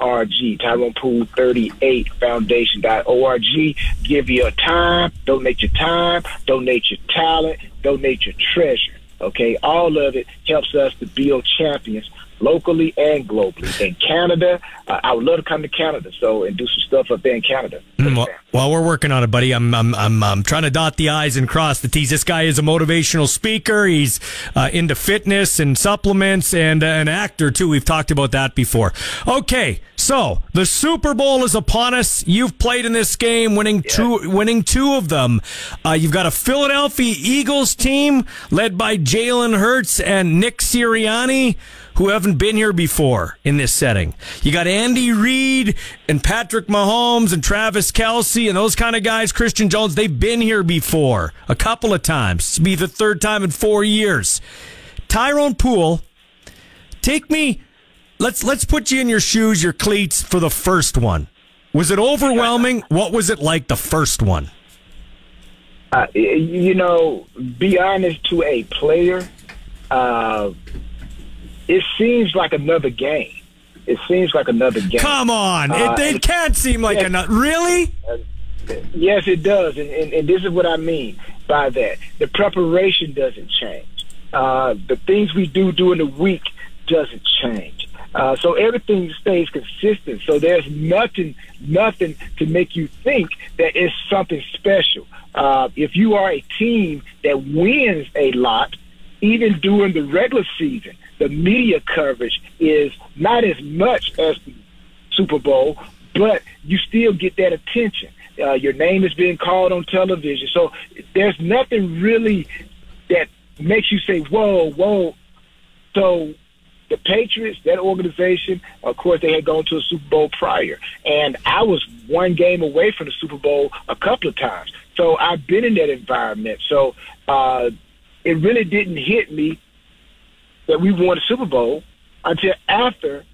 Foundation.org. Tyrone Poole 38 Foundation.org. Give your time, donate your time, donate your talent, donate your treasure. Okay, all of it helps us to build champions locally and globally. In Canada, uh, I would love to come to Canada so and do some stuff up there in Canada. Mm, well, well, we're working on it, buddy. I'm, I'm, I'm, I'm trying to dot the I's and cross the T's. This guy is a motivational speaker. He's uh, into fitness and supplements and uh, an actor, too. We've talked about that before. Okay, so the Super Bowl is upon us. You've played in this game, winning yeah. two, winning two of them. Uh, you've got a Philadelphia Eagles team led by Jalen Hurts and Nick Sirianni who haven't been here before in this setting. You got Andy Reid and Patrick Mahomes and Travis Kelce and those kind of guys, Christian Jones, they've been here before a couple of times. It'll be the third time in four years. Tyrone Poole, take me let's let's put you in your shoes, your cleats for the first one. Was it overwhelming? What was it like the first one? Uh, you know, be honest to a player, uh, it seems like another game. It seems like another game. Come on, Uh, it, it can't seem like yes. another. Really? Yes, it does, and, and, and this is what I mean by that. The preparation doesn't change. Uh, the things we do during the week doesn't change. Uh, so everything stays consistent. So there's nothing, nothing to make you think that it's something special. Uh, if you are a team that wins a lot, even during the regular season, the media coverage is not as much as the Super Bowl, but you still get that attention. Uh, your name is being called on television. So there's nothing really that makes you say, whoa, whoa. So the Patriots, that organization, of course, they had gone to a Super Bowl prior. And I was one game away from the Super Bowl a couple of times. So I've been in that environment. So uh, it really didn't hit me that we won the Super Bowl until after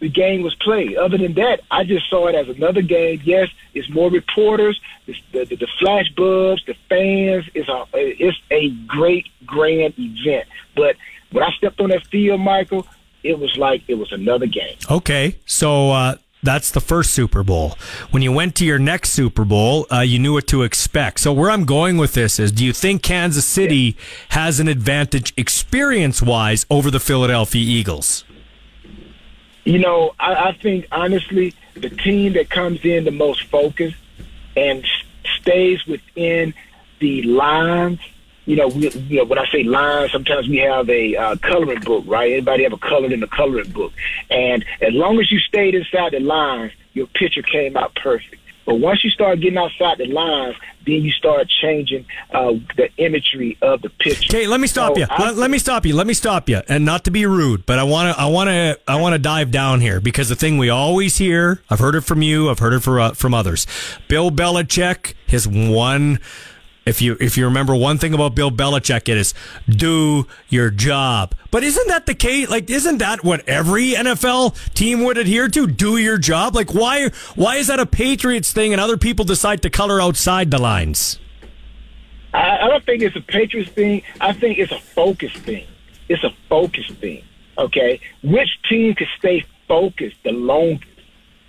the game was played. Other than that, I just saw it as another game. Yes, it's more reporters, it's the, the, the flash bulbs, the fans. It's a it's a great grand event. But when I stepped on that field, Michael, it was like it was another game. Okay, so uh, that's the first Super Bowl. When you went to your next Super Bowl, uh, you knew what to expect. So where I'm going with this is, do you think Kansas City has an advantage experience wise over the Philadelphia Eagles? You know, I, I think honestly, the team that comes in the most focused and stays within the lines. You know, we, you know, when I say lines, sometimes we have a uh, coloring book, right? Everybody have a color in the coloring book, and as long as you stayed inside the lines, your picture came out perfect. But once you start getting outside the lines, then you start changing uh, the imagery of the picture. Okay, let me stop So you. I Let, let me stop you. Let me stop you. And not to be rude, but I want to, I want to, I want to dive down here because the thing we always hear, I've heard it from you, I've heard it for, uh, from others. Bill Belichick, his one, if you if you remember one thing about Bill Belichick, it is do your job. But isn't that the case? Like, isn't that what every NFL team would adhere to? Do your job. Like, why why is that a Patriots thing and other people decide to color outside the lines? I, I don't think it's a Patriots thing. I think it's a focus thing. It's a focus thing. Okay, which team can stay focused the longest?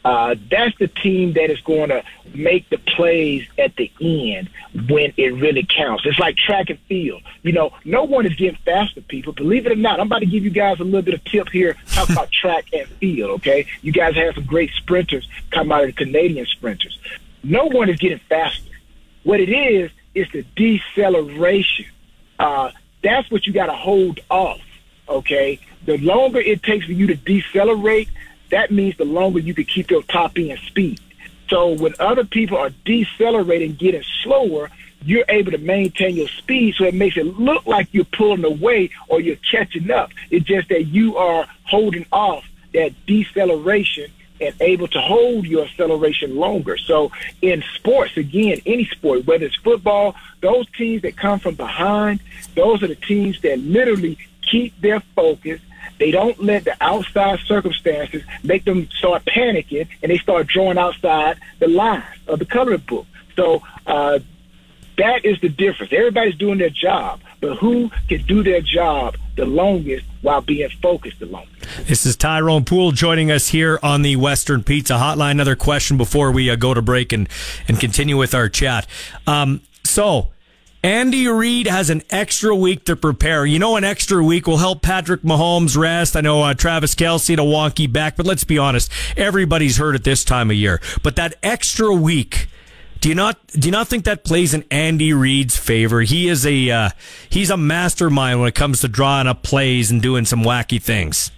Uh, that's the team that is going to make the plays at the end when it really counts. It's like track and field. You know, no one is getting faster, people. Believe it or not, I'm about to give you guys a little bit of tip here. Talk about track and field, okay? You guys have some great sprinters come out of the Canadian sprinters. No one is getting faster. What it is is the deceleration. Uh, that's what you got to hold off. Okay, the longer it takes for you to decelerate, that means the longer you can keep your top end speed. So when other people are decelerating, getting slower, you're able to maintain your speed, so it makes it look like you're pulling away or you're catching up. It's just that you are holding off that deceleration and able to hold your acceleration longer. So in sports, again, any sport, whether it's football, those teams that come from behind, those are the teams that literally keep their focus. They don't let the outside circumstances make them start panicking and they start drawing outside the lines of the coloring book. So uh, that is the difference. Everybody's doing their job, but who can do their job the longest while being focused the longest? This is Tyrone Poole joining us here on the Western Pizza Hotline. Another question before we uh, go to break and, and continue with our chat. Um, so, Andy Reid has an extra week to prepare. You know, an extra week will help Patrick Mahomes rest. I know uh, Travis Kelce to wonky back, but let's be honest, everybody's hurt at this time of year. But that extra week, do you not do you not think that plays in Andy Reid's favor? He is a uh, he's a mastermind when it comes to drawing up plays and doing some wacky things.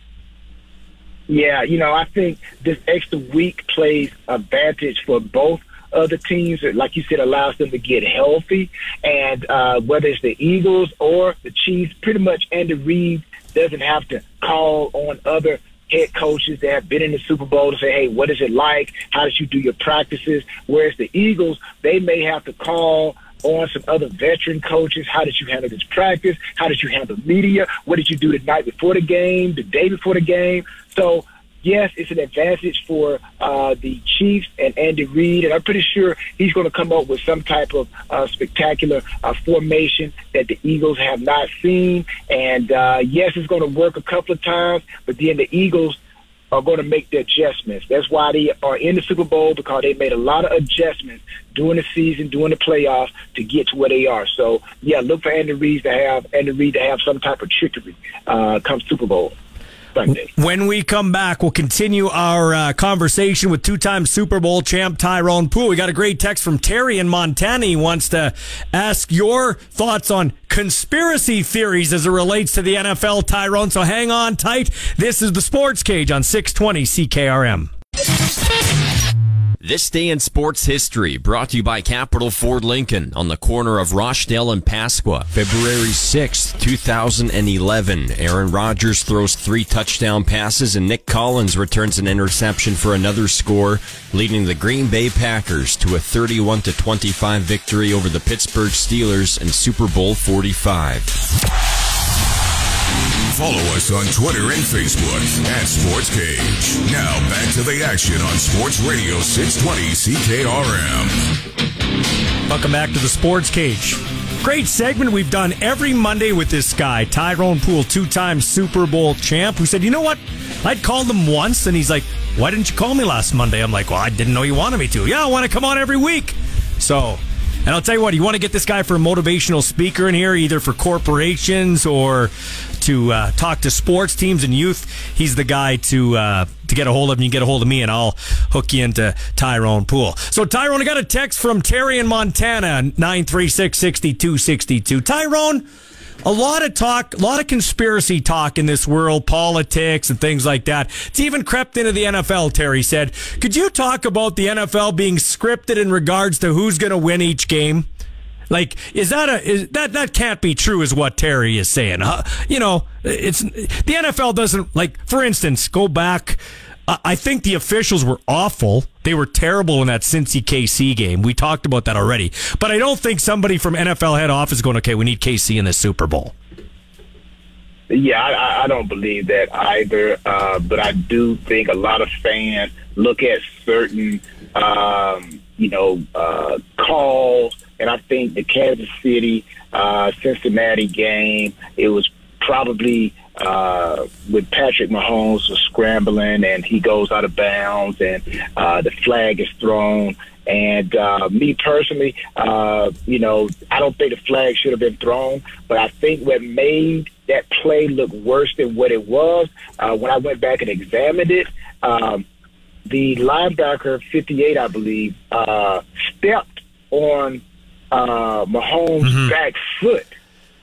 Yeah, you know, I think this extra week plays advantage for both of the teams. Like you said, allows them to get healthy. And uh, whether it's the Eagles or the Chiefs, pretty much Andy Reid doesn't have to call on other head coaches that have been in the Super Bowl to say, hey, what is it like? How did you do your practices? Whereas the Eagles, they may have to call on some other veteran coaches. How did you handle this practice? How did you handle media? What did you do the night before the game, the day before the game? So yes, it's an advantage for uh, the Chiefs and Andy Reid, and I'm pretty sure he's going to come up with some type of uh, spectacular uh, formation that the Eagles have not seen. And uh, yes, it's going to work a couple of times, but then the Eagles are going to make the adjustments. That's why they are in the Super Bowl because they made a lot of adjustments during the season, during the playoffs to get to where they are. So yeah, look for Andy Reid to have Andy Reid to have some type of trickery uh, come Super Bowl. Sunday. When we come back, we'll continue our uh, conversation with two-time Super Bowl champ Tyrone Poole. We got a great text from Terry in Montana. He wants to ask your thoughts on conspiracy theories as it relates to the NFL, Tyrone. So hang on tight. This is the Sports Cage on 620 CKRM. This day in sports history brought to you by Capital Ford Lincoln on the corner of Rochdale and Pasqua. February 6th, 2011. Aaron Rodgers throws three touchdown passes and Nick Collins returns an interception for another score, leading the Green Bay Packers to a 31 25 victory over the Pittsburgh Steelers in Super Bowl 45. Follow us on Twitter and Facebook at Sports Cage. Now back to the action on Sports Radio 620 CKRM. Welcome back to the Sports Cage. Great segment we've done every Monday with this guy, Tyrone Poole, two time Super Bowl champ, who said, You know what? I'd called him once, and he's like, Why didn't you call me last Monday? I'm like, Well, I didn't know you wanted me to. Yeah, I want to come on every week. So and I'll tell you what, you want to get this guy for a motivational speaker in here, either for corporations or to uh, talk to sports teams and youth. He's the guy to uh, to get a hold of. And you get a hold of me, and I'll hook you into Tyrone Poole. So Tyrone, I got a text from Terry in Montana, nine three six sixty two sixty two. Tyrone a lot of talk, a lot of conspiracy talk in this world, politics and things like that. It's even crept into the NFL, Terry said. Could you talk about the NFL being scripted in regards to who's going to win each game? Like, is that a is, that that can't be true? Is what Terry is saying? You know, it's the NFL doesn't like. For instance, go back I think the officials were awful. They were terrible in that Cincy KC game. We talked about that already. But I don't think somebody from NFL head office is going, okay, we need KC in the Super Bowl. Yeah, I, I don't believe that either. Uh, but I do think a lot of fans look at certain, um, you know, uh, calls, and I think the Kansas City uh, Cincinnati game, it was probably uh, with Patrick Mahomes was scrambling and he goes out of bounds and uh, the flag is thrown. And uh, me personally, uh, you know, I don't think the flag should have been thrown, but I think what made that play look worse than what it was uh, when I went back and examined it. Um, the linebacker, 58, I believe, uh, stepped on uh, Mahomes' mm-hmm. back foot,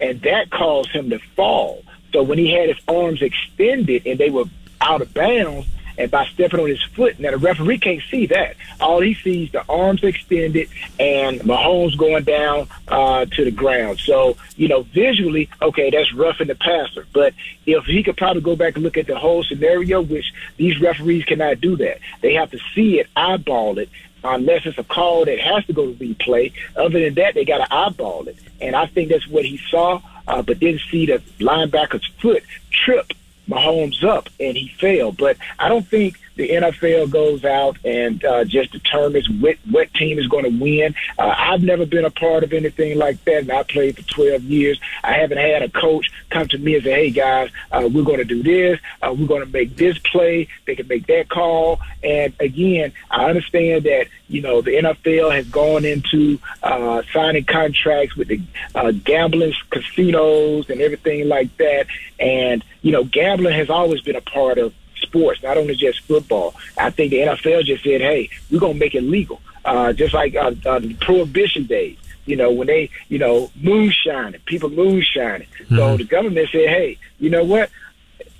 and that caused him to fall. So when he had his arms extended and they were out of bounds, and by stepping on his foot, now the referee can't see that. All he sees the arms extended and Mahomes going down uh, to the ground. So you know, visually, okay, that's roughing the passer. But if he could probably go back and look at the whole scenario, which these referees cannot do that, they have to see it, eyeball it, unless it's a call that has to go to replay. Other than that, they got to eyeball it. And I think that's what he saw uh, but didn't see the linebacker's foot trip Mahomes up and he failed. But I don't think the NFL goes out and uh, just determines what, what team is going to win. Uh, I've never been a part of anything like that, and I played for 12 years. I haven't had a coach come to me and say, hey, guys, uh, we're going to do this. Uh, we're going to make this play. They can make that call. And again, I understand that, you know, the NFL has gone into uh, signing contracts with the uh, gambling casinos and everything like that. And, you know, gambling has always been a part of sports, not only just football. I think the NFL just said, hey, we're going to make it legal. Uh, just like uh, uh, prohibition days, you know, when they, you know, moonshining, people moonshining. Mm-hmm. So the government said, hey, you know what?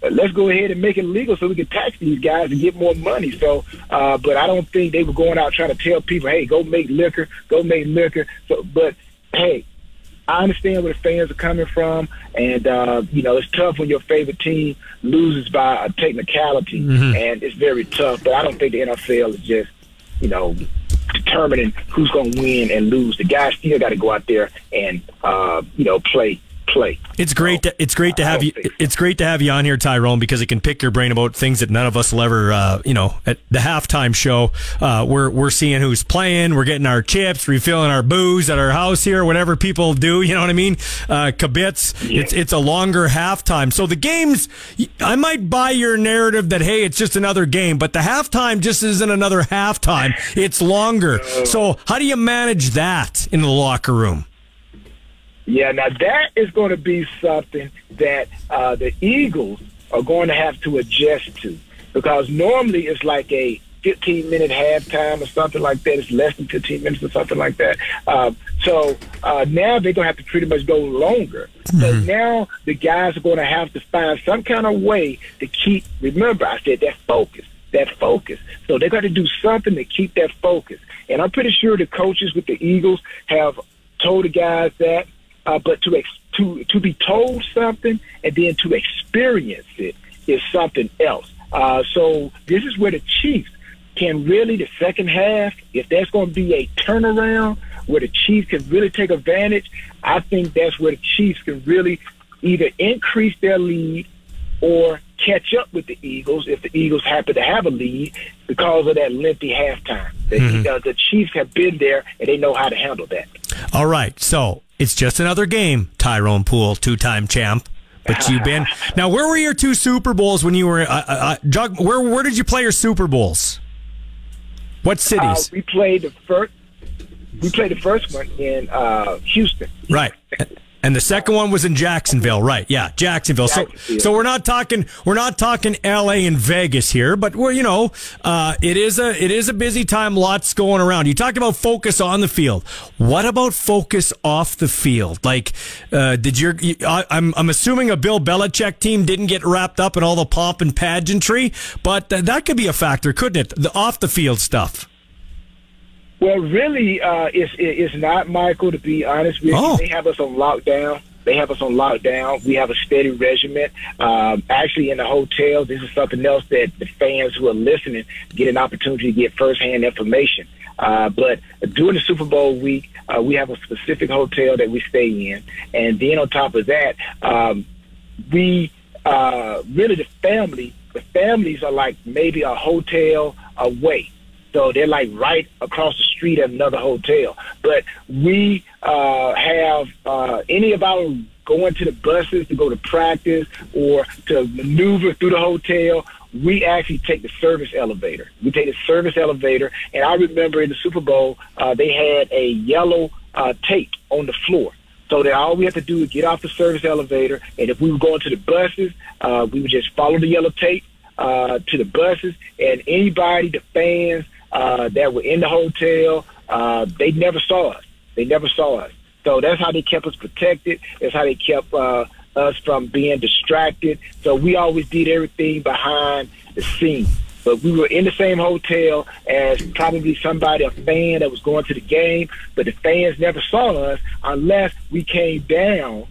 Let's go ahead and make it legal so we can tax these guys and get more money. So, uh, but I don't think they were going out trying to tell people, hey, go make liquor, go make liquor. So, but hey, I understand where the fans are coming from, and uh, you know it's tough when your favorite team loses by a technicality, Mhm. and it's very tough. But I don't think the NFL is just you know determining who's going to win and lose. The guys still got to go out there and uh, you know play play. It's great. To, it's great to have you. It's great to have you on here, Tyrone, because it can pick your brain about things that none of us will ever. Uh, you know, at the halftime show, uh, we're we're seeing who's playing. We're getting our chips, refilling our booze at our house here, whatever people do. You know what I mean? Uh, kibitz. It's it's a longer halftime. So the games, I might buy your narrative that hey, it's just another game, but the halftime just isn't another halftime. It's longer. So how do you manage that in the locker room? Yeah, now that is going to be something that uh, the Eagles are going to have to adjust to because normally it's like a 15 minute halftime or something like that. It's less than 15 minutes or something like that. Um, so uh, now they're going to have to pretty much go longer. So now the guys are going to have to find some kind of way to keep, remember, I said that focus, that focus. So they're going to do something to keep that focus. And I'm pretty sure the coaches with the Eagles have told the guys that. Uh, but to ex- to to be told something and then to experience it is something else. Uh, so this is where the Chiefs can really the second half, if there's going to be a turnaround where the Chiefs can really take advantage, I think that's where the Chiefs can really either increase their lead or catch up with the Eagles if the Eagles happen to have a lead because of that lengthy halftime. The, uh, the Chiefs have been there and they know how to handle that. All right, so it's just another game. Tyrone Poole, two-time champ. But you've been now. Where were your two Super Bowls when you were? Uh, uh, uh, Jug, where where did you play your Super Bowls? What Uh, cities? we played the first. We played the first one in uh, Houston. right. And the second one was in Jacksonville, right? Yeah, Jacksonville. So, Jacksonville. so we're not talking, we're not talking L.A. and Vegas here, but we're, you know, uh, it is a, it is a busy time. Lots going around. You talk about focus on the field. What about focus off the field? Like, uh, did your, you- I, I'm, I'm assuming a Bill Belichick team didn't get wrapped up in all the pomp and pageantry, but th- that could be a factor, couldn't it? The off the field stuff. Well, really, uh, it's it's not Michael. To be honest with you, they have us on lockdown. They have us on lockdown. We have a steady regiment. Um, actually, in the hotel, this is something else that the fans who are listening get an opportunity to get firsthand information. Uh, but during the Super Bowl week, uh, we have a specific hotel that we stay in, and then on top of that, um, we uh, really the family. The families are like maybe a hotel away. So they're like right across the street at another hotel. But we uh, have uh, any of our going to the buses to go to practice or to maneuver through the hotel. We actually take the service elevator. We take the service elevator, and I remember in the Super Bowl uh, they had a yellow uh, tape on the floor. So that all we have to do is get off the service elevator, and if we were going to the buses, uh, we would just follow the yellow tape uh, to the buses, and anybody, the fans uh, that were in the hotel, uh, they never saw us. They never saw us. So that's how they kept us protected. That's how they kept uh, us from being distracted. So we always did everything behind the scenes. But we were in the same hotel as probably somebody, a fan that was going to the game, but the fans never saw us unless we came down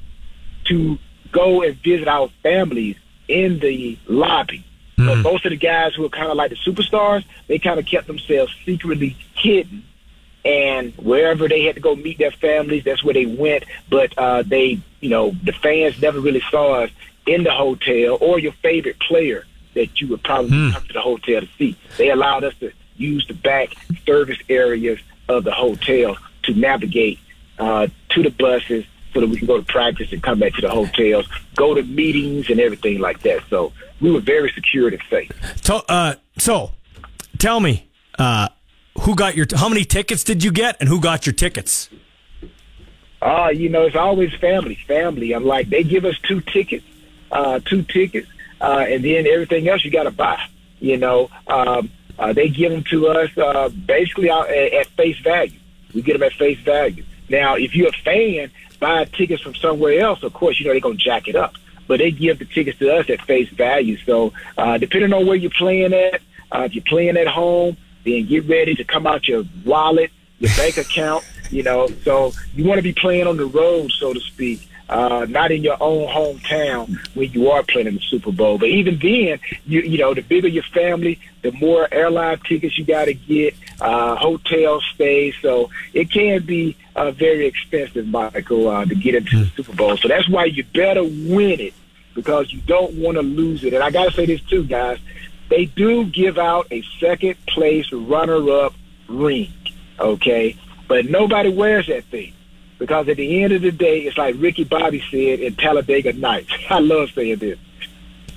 to go and visit our families in the lobby. But most of the guys who are kind of like the superstars, they kind of kept themselves secretly hidden. And wherever they had to go meet their families, that's where they went. But uh, they, you know, the fans never really saw us in the hotel or your favorite player that you would probably come to the hotel to see. They allowed us to use the back service areas of the hotel to navigate uh, to the buses so that we can go to practice and come back to the hotels, go to meetings and everything like that. So we were very secure and safe. To, uh, so, tell me, uh, who got your? How many tickets did you get, and who got your tickets? Uh, you know, it's always family, family. I'm like, they give us two tickets, uh, two tickets, uh, and then everything else you got to buy. You know, um, uh, they give them to us uh, basically out at, at face value. We get them at face value. Now, if you're a fan, buy tickets from somewhere else, of course, you know they're gonna jack it up. But they give the tickets to us at face value. So, uh, depending on where you're playing at, uh, if you're playing at home, then get ready to come out your wallet, your bank account, You know, so you want to be playing on the road, so to speak. Uh, not in your own hometown when you are playing in the Super Bowl. But even then, you you know, the bigger your family, the more airline tickets you got to get, uh, hotel stays. So it can be uh, very expensive, Michael, uh, to get into the Super Bowl. So that's why you better win it because you don't want to lose it. And I got to say this too, guys. They do give out a second place runner up ring, okay? But nobody wears that thing because at the end of the day, it's like Ricky Bobby said in Talladega Nights. I love saying this.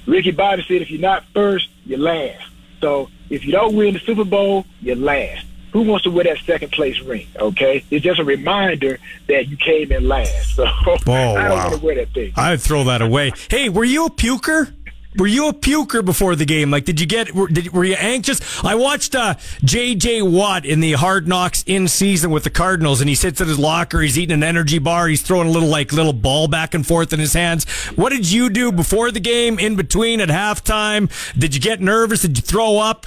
Ricky Bobby said, if you're not first, you're last. So if you don't win the Super Bowl, you're last. Who wants to wear that second place ring? Okay, it's just a reminder that you came in last. So Oh, I don't wow. want to wear that thing. I'd throw that away. Hey, were you a puker? Were you a puker before the game? Like, did you get? Were, did, were you anxious? I watched uh, J.J. Watt in the Hard Knocks in season with the Cardinals, and he sits in his locker. He's eating an energy bar. He's throwing a little like little ball back and forth in his hands. What did you do before the game, in between, at halftime? Did you get nervous? Did you throw up?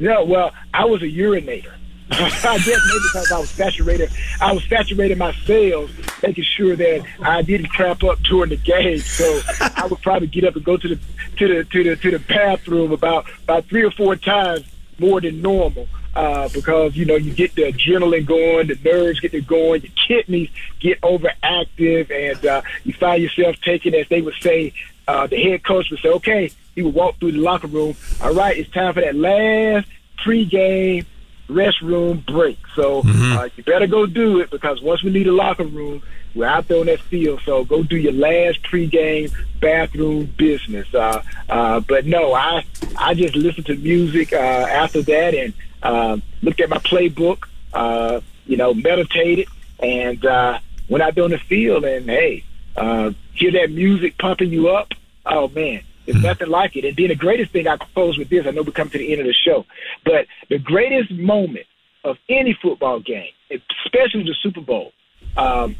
No, well, I was a urinator. I guess maybe because I was saturated. I was saturating my cells, making sure that I didn't crap up during the game. So I would probably get up and go to the to the to the to the bathroom about about three or four times more than normal. Uh, because you know you get the adrenaline going, the nerves get it going, your kidneys get overactive, and uh, you find yourself taking, as they would say, uh, the head coach would say, "Okay," he would walk through the locker room. All right, it's time for that last pregame restroom break. So uh, you better go do it because once we leave the locker room, we're out there on that field. So go do your last pregame bathroom business. Uh, uh, but no, I I just listened to music uh, after that and uh, looked at my playbook. Uh, you know, meditated and uh, went out there on the field and hey, uh, hear that music pumping you up. Oh man, it's nothing like it. And then the greatest thing I close with this, I know we come to the end of the show, but the greatest moment of any football game, especially the Super Bowl, um,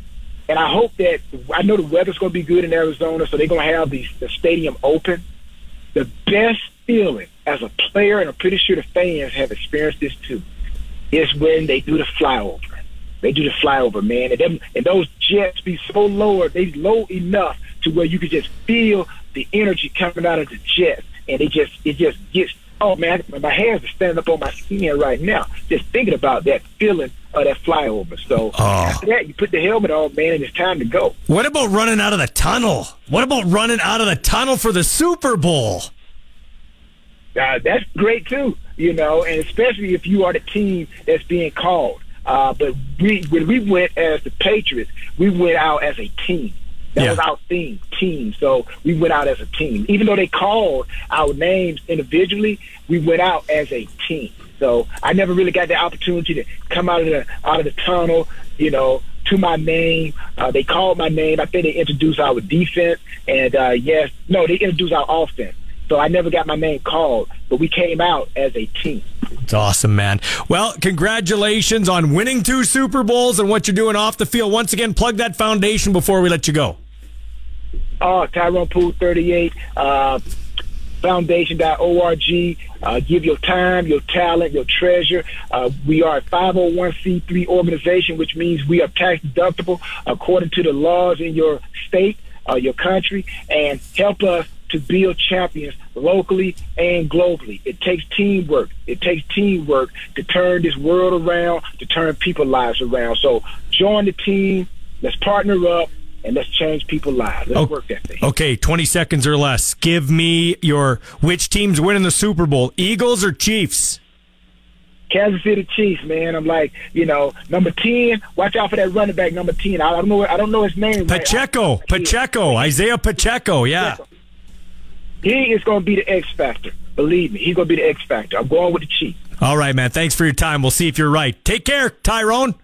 and I hope that I know the weather's going to be good in Arizona, so they're going to have the, the stadium open. The best feeling as a player, and I'm pretty sure the fans have experienced this too, is when they do the flyover. They do the flyover, man, and them and those jets be so low, they low enough to where you can just feel the energy coming out of the jets, and it just it just gets. Oh man, my hands are standing up on my skin right now, just thinking about that feeling of that flyover. So after that, you put the helmet on, man, and it's time to go. What about running out of the tunnel? What about running out of the tunnel for the Super Bowl? uh, that's great too, you know, and especially if you are the team that's being called. Uh, but we, when we went as the Patriots, we went out as a team. That Yeah. was our theme, team. So we went out as a team. Even though they called our names individually, we went out as a team. So I never really got the opportunity to come out of the out of the tunnel, you know, to my name. Uh, they called my name. I think they introduced our defense, and uh, yes, no, they introduced our offense. So I never got my name called, but we came out as a team. It's awesome, man. Well, congratulations on winning two Super Bowls and what you're doing off the field. Once again, plug that foundation before we let you go. Oh, Tyrone Poole 38, uh, foundation.org. Uh, give your time, your talent, your treasure. Uh, we are a 501c3 organization, which means we are tax deductible according to the laws in your state, uh, your country, and help us to build champions locally and globally. It takes teamwork. It takes teamwork to turn this world around, to turn people's lives around. So join the team. Let's partner up and let's change people's lives. Let's work that thing. Okay, 20 seconds or less. Give me your which team's winning the Super Bowl, Eagles or Chiefs? Kansas City Chiefs, man. I'm like, you know, number ten. Watch out for that running back, number ten. I don't know. I don't know his name. right. Pacheco, Pacheco, Isaiah Pacheco, yeah. He is going to be the X factor. Believe me, he's going to be the X factor. I'm going with the Chiefs. All right, man. Thanks for your time. We'll see if you're right. Take care, Tyrone.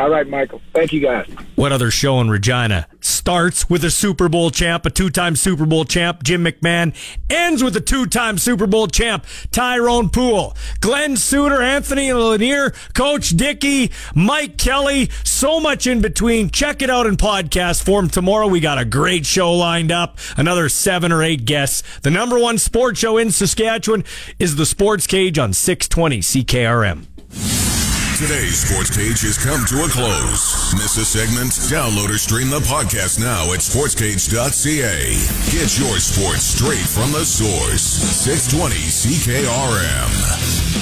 All right, Michael. Thank you, guys. What other show in Regina starts with a Super Bowl champ, a two time Super Bowl champ, Jim McMahon, ends with a two time Super Bowl champ, Tyrone Poole, Glen Suitor, Anthony Lanier, Coach Dickey, Mike Kelly, so much in between. Check it out in podcast form tomorrow. We got a great show lined up, another seven or eight guests. The number one sports show in Saskatchewan is the Sports Cage on 620 CKRM. Today's Sports Cage has come to a close. Miss a segment? Download or stream the podcast now at sportscage.ca. Get your sports straight from the source. 620 CKRM.